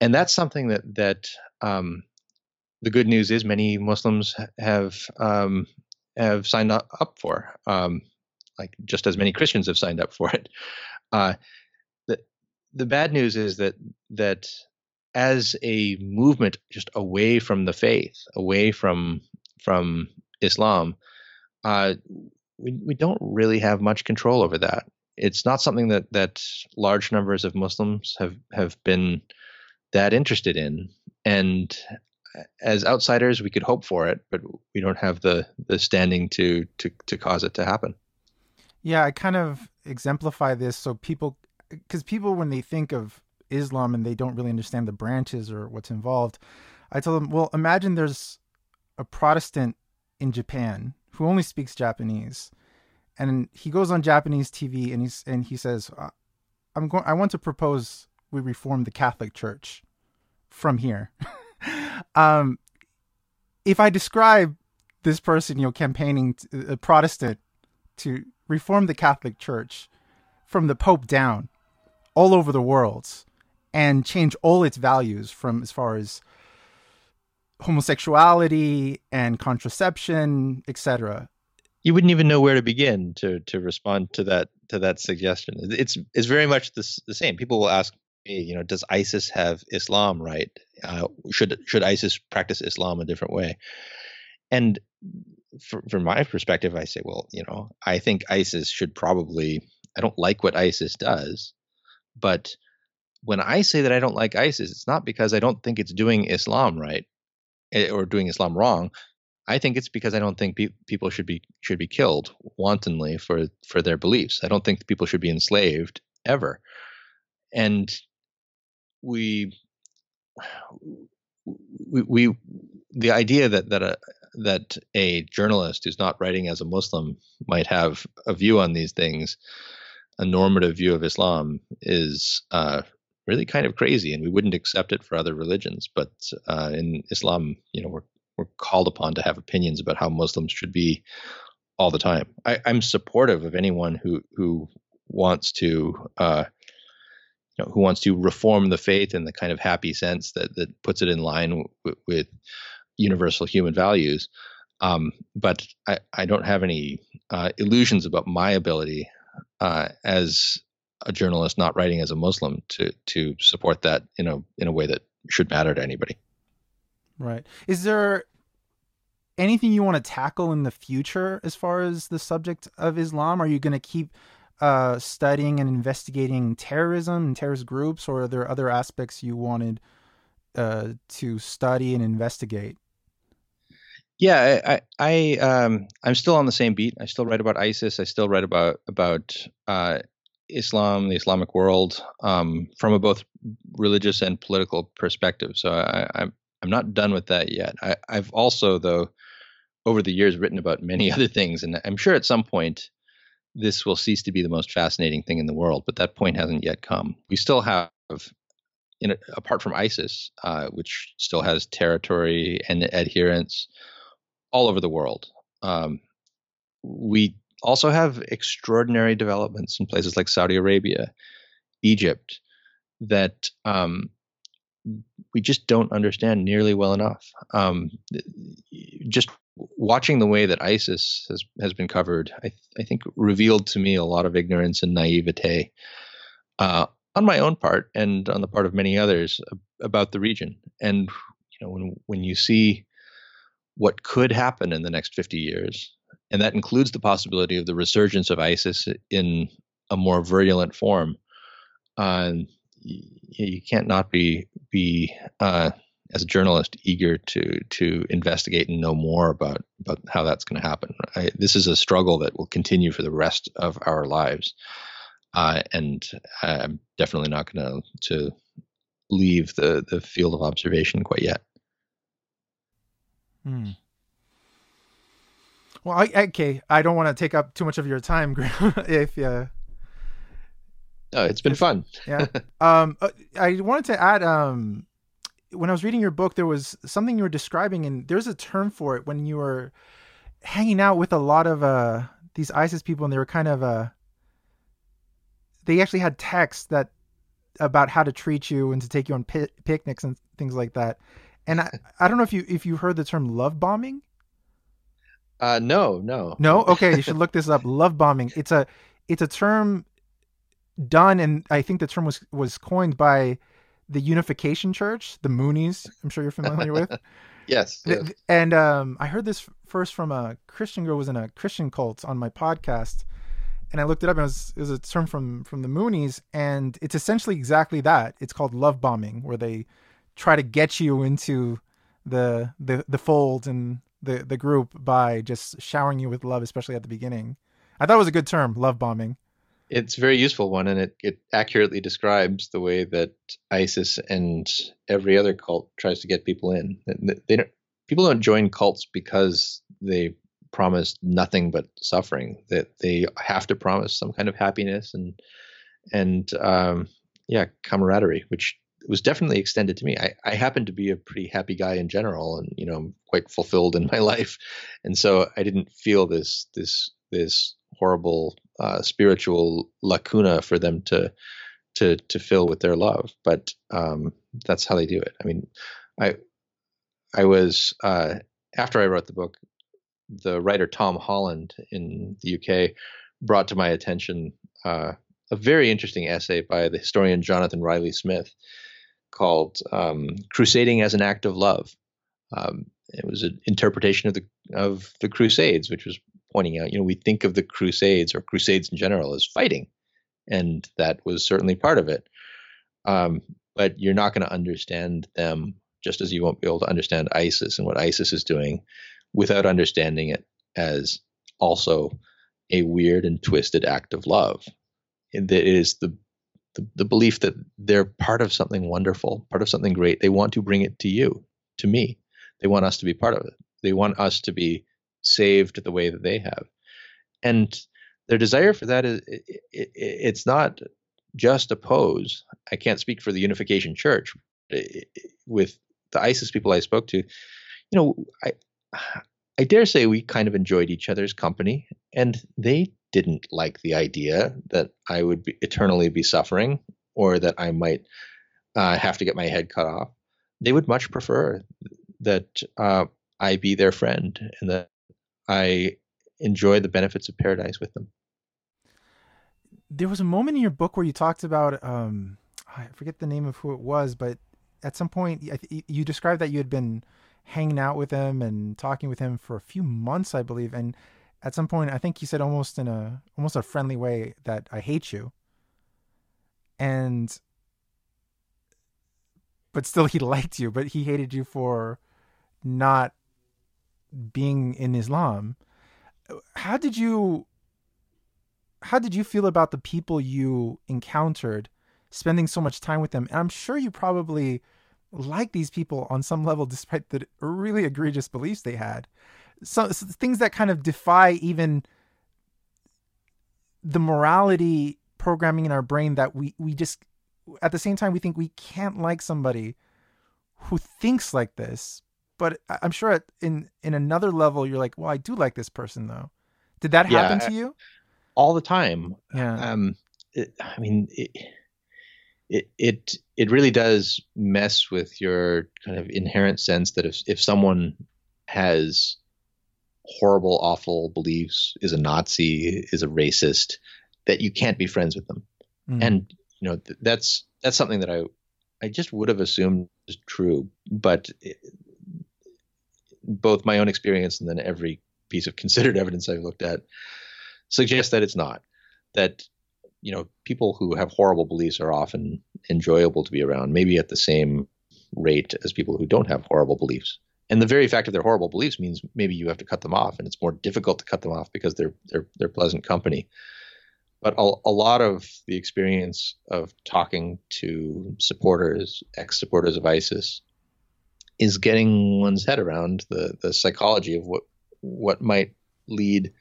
and that's something that that um, the good news is many Muslims have um, have signed up, up for, um, like just as many Christians have signed up for it. Uh, the the bad news is that that as a movement just away from the faith, away from from Islam, uh, we we don't really have much control over that. It's not something that that large numbers of Muslims have have been that interested in, and as outsiders, we could hope for it, but we don't have the the standing to to to cause it to happen. Yeah, I kind of exemplify this so people, because people when they think of Islam and they don't really understand the branches or what's involved, I tell them, well, imagine there's a Protestant in Japan who only speaks Japanese, and he goes on Japanese TV and he's and he says, uh, "I'm going. I want to propose we reform the Catholic Church from here." um, if I describe this person, you know, campaigning to, a Protestant to reform the Catholic Church from the Pope down all over the world and change all its values from as far as homosexuality and contraception, etc. You wouldn't even know where to begin to to respond to that to that suggestion. It's it's very much the, the same. People will ask me, you know, does ISIS have Islam right? Uh, should should ISIS practice Islam a different way? And for, from my perspective, I say, well, you know, I think ISIS should probably. I don't like what ISIS does, but when I say that I don't like ISIS, it's not because I don't think it's doing Islam right eh, or doing Islam wrong. I think it's because I don't think pe- people should be should be killed wantonly for for their beliefs. I don't think people should be enslaved ever. And we we, we the idea that that a that a journalist who's not writing as a Muslim might have a view on these things, a normative view of Islam, is uh, really kind of crazy, and we wouldn't accept it for other religions. But uh, in Islam, you know, we're we're called upon to have opinions about how Muslims should be all the time. I, am supportive of anyone who who wants to uh, you know, who wants to reform the faith in the kind of happy sense that that puts it in line w- with universal human values. Um, but I, I don't have any uh, illusions about my ability uh, as a journalist, not writing as a Muslim, to to support that in a in a way that should matter to anybody. Right. Is there anything you want to tackle in the future as far as the subject of Islam? Are you going to keep uh, studying and investigating terrorism and terrorist groups, or are there other aspects you wanted uh, to study and investigate? Yeah, I, I, um, I'm still on the same beat. I still write about ISIS. I still write about about uh, Islam, the Islamic world, um, from a both religious and political perspective. So I, I'm I'm not done with that yet. I, I've also, though, over the years, written about many other things, and I'm sure at some point this will cease to be the most fascinating thing in the world, but that point hasn't yet come. We still have, in, apart from ISIS, uh, which still has territory and adherents all over the world, um, we also have extraordinary developments in places like Saudi Arabia, Egypt, that um, we just don't understand nearly well enough. Um, just watching the way that ISIS has has been covered, I, I think revealed to me a lot of ignorance and naivete uh, on my own part and on the part of many others about the region. And you know, when when you see what could happen in the next 50 years, and that includes the possibility of the resurgence of ISIS in a more virulent form, uh, you, can't not be be uh, as a journalist eager to to investigate and know more about about how that's going to happen. I, this is a struggle that will continue for the rest of our lives, uh, and I'm definitely not going to to leave the the field of observation quite yet. Hmm. Well, I, okay, I don't want to take up too much of your time, Graeme. if uh, Oh, it's been fun. yeah. Um, uh, I wanted to add. Um, when I was reading your book, there was something you were describing, and there's a term for it when you were hanging out with a lot of uh these ISIS people, and they were kind of uh. They actually had texts that about how to treat you and to take you on pi- picnics and things like that. And I, I don't know if you if you heard the term love bombing. Uh, no, no, no. Okay, you should look this up. Love bombing. It's a it's a term done, and I think the term was was coined by the Unification Church, the Moonies. I'm sure you're familiar with. yes, yes. And um, I heard this first from a Christian girl who was in a Christian cult on my podcast, and I looked it up. And it was, it was a term from from the Moonies, and it's essentially exactly that. It's called love bombing, where they try to get you into the the the fold and the the group by just showering you with love, especially at the beginning. I thought it was a good term, love bombing. It's a very useful one, and it, it accurately describes the way that ISIS and every other cult tries to get people in. They don't, people don't join cults because they promise nothing but suffering. That they have to promise some kind of happiness and and um, yeah, camaraderie, which was definitely extended to me. I, I happen to be a pretty happy guy in general, and you know, quite fulfilled in my life, and so I didn't feel this this this horrible uh, spiritual lacuna for them to to to fill with their love. But um, that's how they do it. I mean, I I was uh, after I wrote the book, the writer Tom Holland in the UK brought to my attention uh, a very interesting essay by the historian Jonathan Riley Smith called um, "Crusading as an Act of Love." Um, it was an interpretation of the of the Crusades, which was pointing out, you know, we think of the Crusades or Crusades in general as fighting, and that was certainly part of it. Um, but you're not going to understand them just as you won't be able to understand ISIS and what ISIS is doing without understanding it as also a weird and twisted act of love. That is the, the the belief that they're part of something wonderful, part of something great. They want to bring it to you, to me. They want us to be part of it. They want us to be saved the way that they have. And their desire for that is it, it, it's not just a pose. I can't speak for the Unification Church. With the ISIS people I spoke to, you know, I I dare say we kind of enjoyed each other's company, and they didn't like the idea that I would be, eternally be suffering or that I might uh, have to get my head cut off. They would much prefer that uh, I be their friend and that I enjoy the benefits of paradise with them. There was a moment in your book where you talked about um, I forget the name of who it was, but at some point you described that you had been hanging out with him and talking with him for a few months, I believe, and at some point I think you said almost in a almost a friendly way that I hate you. And but still he liked you, but he hated you for not being in Islam. How did you how did you feel about the people you encountered spending so much time with them? And I'm sure you probably like these people on some level despite the really egregious beliefs they had. So, so things that kind of defy even the morality programming in our brain that we we just at the same time we think we can't like somebody who thinks like this but I'm sure in in another level you're like, well, I do like this person though. Did that happen yeah, to you? All the time. Yeah. Um, it, I mean, it, it it it really does mess with your kind of inherent sense that if if someone has horrible, awful beliefs, is a Nazi, is a racist, that you can't be friends with them. Mm. And you know th- that's that's something that I I just would have assumed is true, but both my own experience and then every piece of considered evidence I've looked at suggests that it's not. That you know people who have horrible beliefs are often enjoyable to be around, maybe at the same rate as people who don't have horrible beliefs. And the very fact of their horrible beliefs means maybe you have to cut them off, and it's more difficult to cut them off because they're they're they're pleasant company. But a, a lot of the experience of talking to supporters, ex-supporters of ISIS, is getting one's head around the the psychology of what what might lead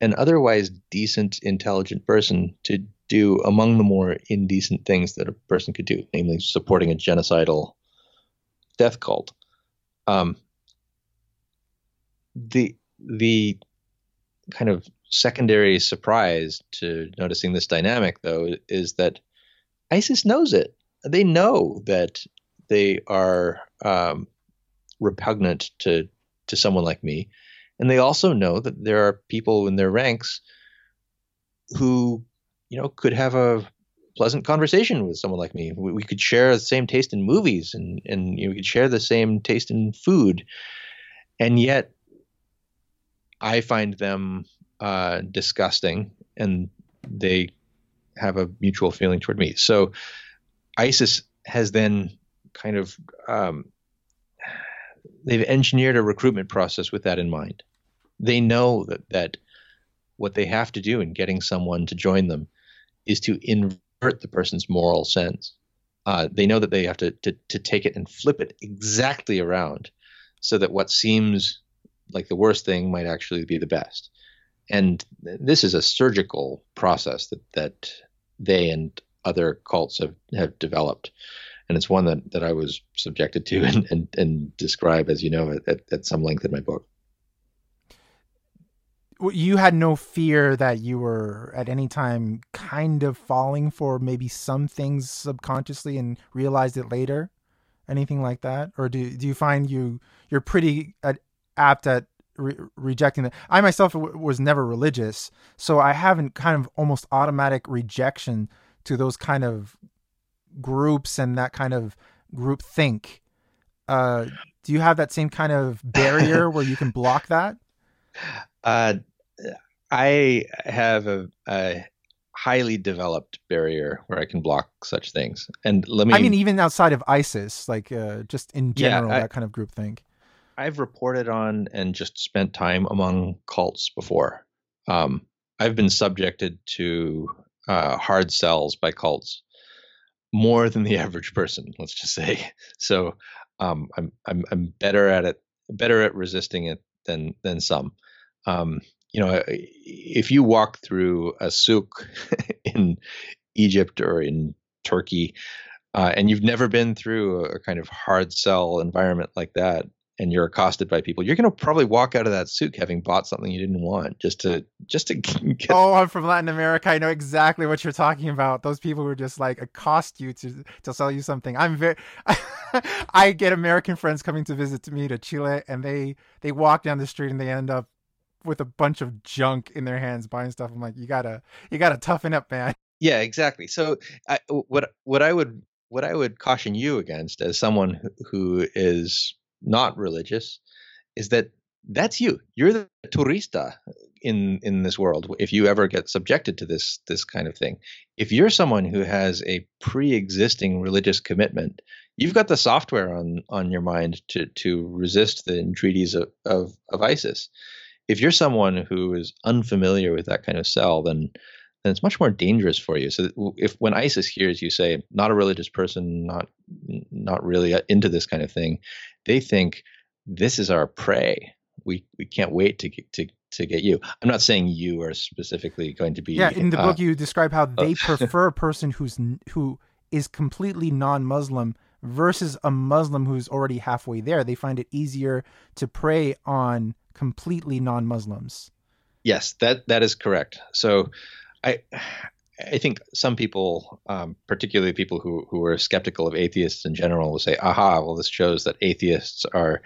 an otherwise decent, intelligent person to do among the more indecent things that a person could do, namely supporting a genocidal death cult. Um, the the kind of secondary surprise to noticing this dynamic, though, is that ISIS knows it. They know that they are um, repugnant to to someone like me, and they also know that there are people in their ranks who, you know, could have a pleasant conversation with someone like me. We, we could share the same taste in movies, and and you know, we could share the same taste in food, and yet I find them uh, disgusting, and they have a mutual feeling toward me. So ISIS has then kind of um, they've engineered a recruitment process with that in mind. They know that that what they have to do in getting someone to join them is to invert the person's moral sense. Uh, they know that they have to, to to take it and flip it exactly around, so that what seems like the worst thing might actually be the best. And this is a surgical process that that they and other cults have, have developed. And it's one that, that I was subjected to and, and, and describe, as you know, at, at some length in my book. You had no fear that you were at any time kind of falling for maybe some things subconsciously and realized it later? Anything like that? Or do, do you find you, you're pretty apt at re- rejecting that. I myself w- was never religious, so I haven't kind of almost automatic rejection to those kind of groups and that kind of group think. Uh, do you have that same kind of barrier where you can block that? Uh, I have a, a, highly developed barrier where I can block such things. And let me. I mean, even outside of ISIS, like uh, just in general, yeah, I, that kind of group think. I've reported on and just spent time among cults before. Um, I've been subjected to uh, hard sells by cults more than the average person. Let's just say. So um, I'm I'm I'm better at it, better at resisting it than than some. Um, you know, if you walk through a souk in Egypt or in Turkey, uh, and you've never been through a, kind of hard sell environment like that, and you're accosted by people, you're going to probably walk out of that souk having bought something you didn't want just to just to get. Oh, I'm from Latin America. I know exactly what you're talking about. Those people who just like accost you to to sell you something. I'm very. I get American friends coming to visit me to Chile, and they they walk down the street and they end up with a bunch of junk in their hands buying stuff. I'm like, you gotta you gotta toughen up, man. Yeah, exactly. So, I, what what I would what I would caution you against as someone who is not religious is that that's you. You're the turista in in this world. If you ever get subjected to this this kind of thing, if you're someone who has a pre-existing religious commitment, you've got the software on on your mind to to resist the entreaties of of, of ISIS. If you're someone who is unfamiliar with that kind of sell, then then it's much more dangerous for you. So if when ISIS hears you say not a religious person, not not really uh, into this kind of thing, they think this is our prey. We we can't wait to get to to get you. I'm not saying you are specifically going to be. Yeah, in the uh, book you describe how they uh, prefer a person who's who is completely non-Muslim versus a Muslim who's already halfway there. They find it easier to prey on completely non-Muslims. Yes, that that is correct. So I I think some people, um, particularly people who who are skeptical of atheists in general, will say, "Aha! Well, this shows that atheists are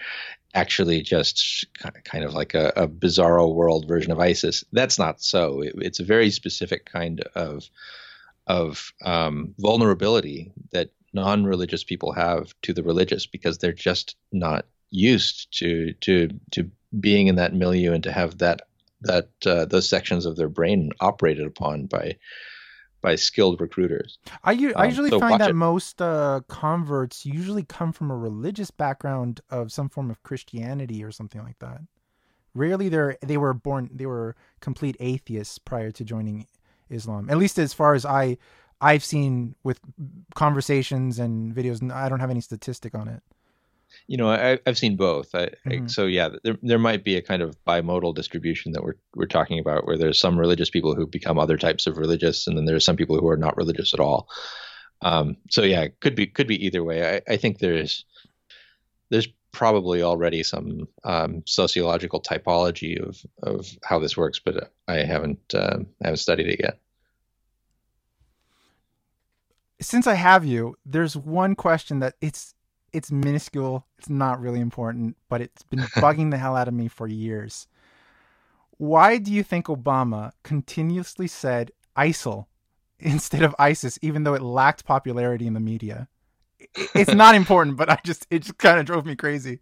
actually just kind of like a, a bizarro world version of ISIS." That's not so. It, it's a very specific kind of of um, vulnerability that non-religious people have to the religious because they're just not used to to to being in that milieu and to have that that uh, those sections of their brain operated upon by by skilled recruiters. I, I um, usually so find that it. most uh, converts usually come from a religious background of some form of Christianity or something like that. Rarely they're they were born they were complete atheists prior to joining Islam. At least as far as I I've seen with conversations and videos. I don't have any statistic on it. you know, I, have seen both. I, mm-hmm. I, so yeah, there there might be a kind of bimodal distribution that we're we're talking about, where there's some religious people who become other types of religious, and then there's some people who are not religious at all. Um, so yeah, could be could be either way. I, I think there's there's probably already some um, sociological typology of of how this works, but I haven't uh, I haven't studied it yet. Since I have you, there's one question that it's it's minuscule. It's not really important, but it's been bugging the hell out of me for years. Why do you think Obama continuously said ISIL instead of ISIS, even though it lacked popularity in the media? It's not important, but I just it just kind of drove me crazy.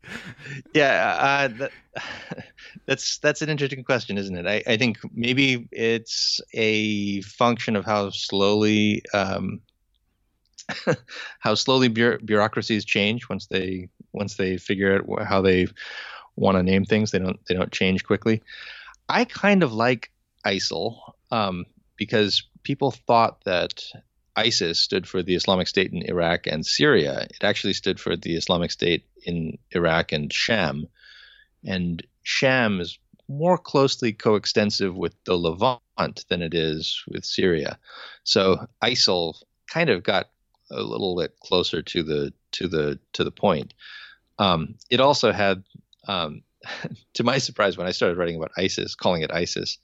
Yeah, uh, that, that's that's an interesting question, isn't it? I, I think maybe it's a function of how slowly um, how slowly bureaucracies change once they once they figure out how they want to name things. They don't they don't change quickly. I kind of like ISIL um, because people thought that ISIS stood for the Islamic State in Iraq and Syria. It actually stood for the Islamic State in Iraq and Sham. And Sham is more closely coextensive with the Levant than it is with Syria. So ISIL kind of got a little bit closer to the to the to the point. Um, it also had, um, to my surprise, when I started writing about ISIS, calling it ISIS,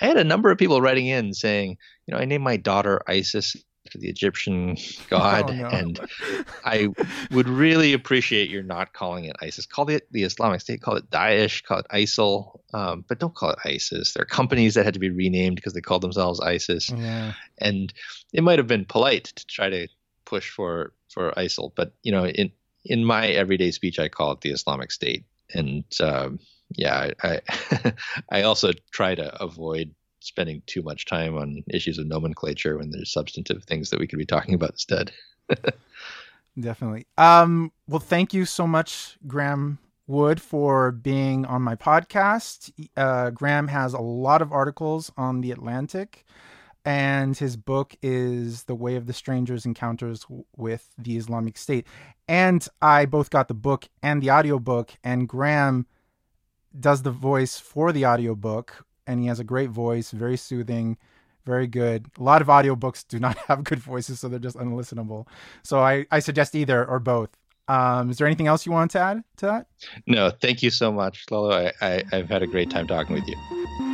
I had a number of people writing in saying, you know, I named my daughter Isis to the Egyptian god, oh, no. and I would really appreciate your not calling it ISIS. Call it the Islamic State, call it Daesh, call it ISIL, um, but don't call it ISIS. There are companies that had to be renamed because they called themselves ISIS, yeah. and it might have been polite to try to push for for ISIL, but you know, in in my everyday speech, I call it the Islamic State, and um, yeah, I I, I also try to avoid spending too much time on issues of nomenclature when there's substantive things that we could be talking about instead. Definitely. Um, well, thank you so much, Graeme Wood, for being on my podcast. Uh, Graeme has a lot of articles on the Atlantic, and his book is The Way of the Stranger's Encounters with the Islamic State. And I both got the book and the audiobook, and Graeme does the voice for the audiobook and he has a great voice, very soothing, very good. A lot of audiobooks do not have good voices, so they're just unlistenable. So I, I suggest either or both. Um, is there anything else you want to add to that? No, thank you so much, Lalo. I, I, I've had a great time talking with you.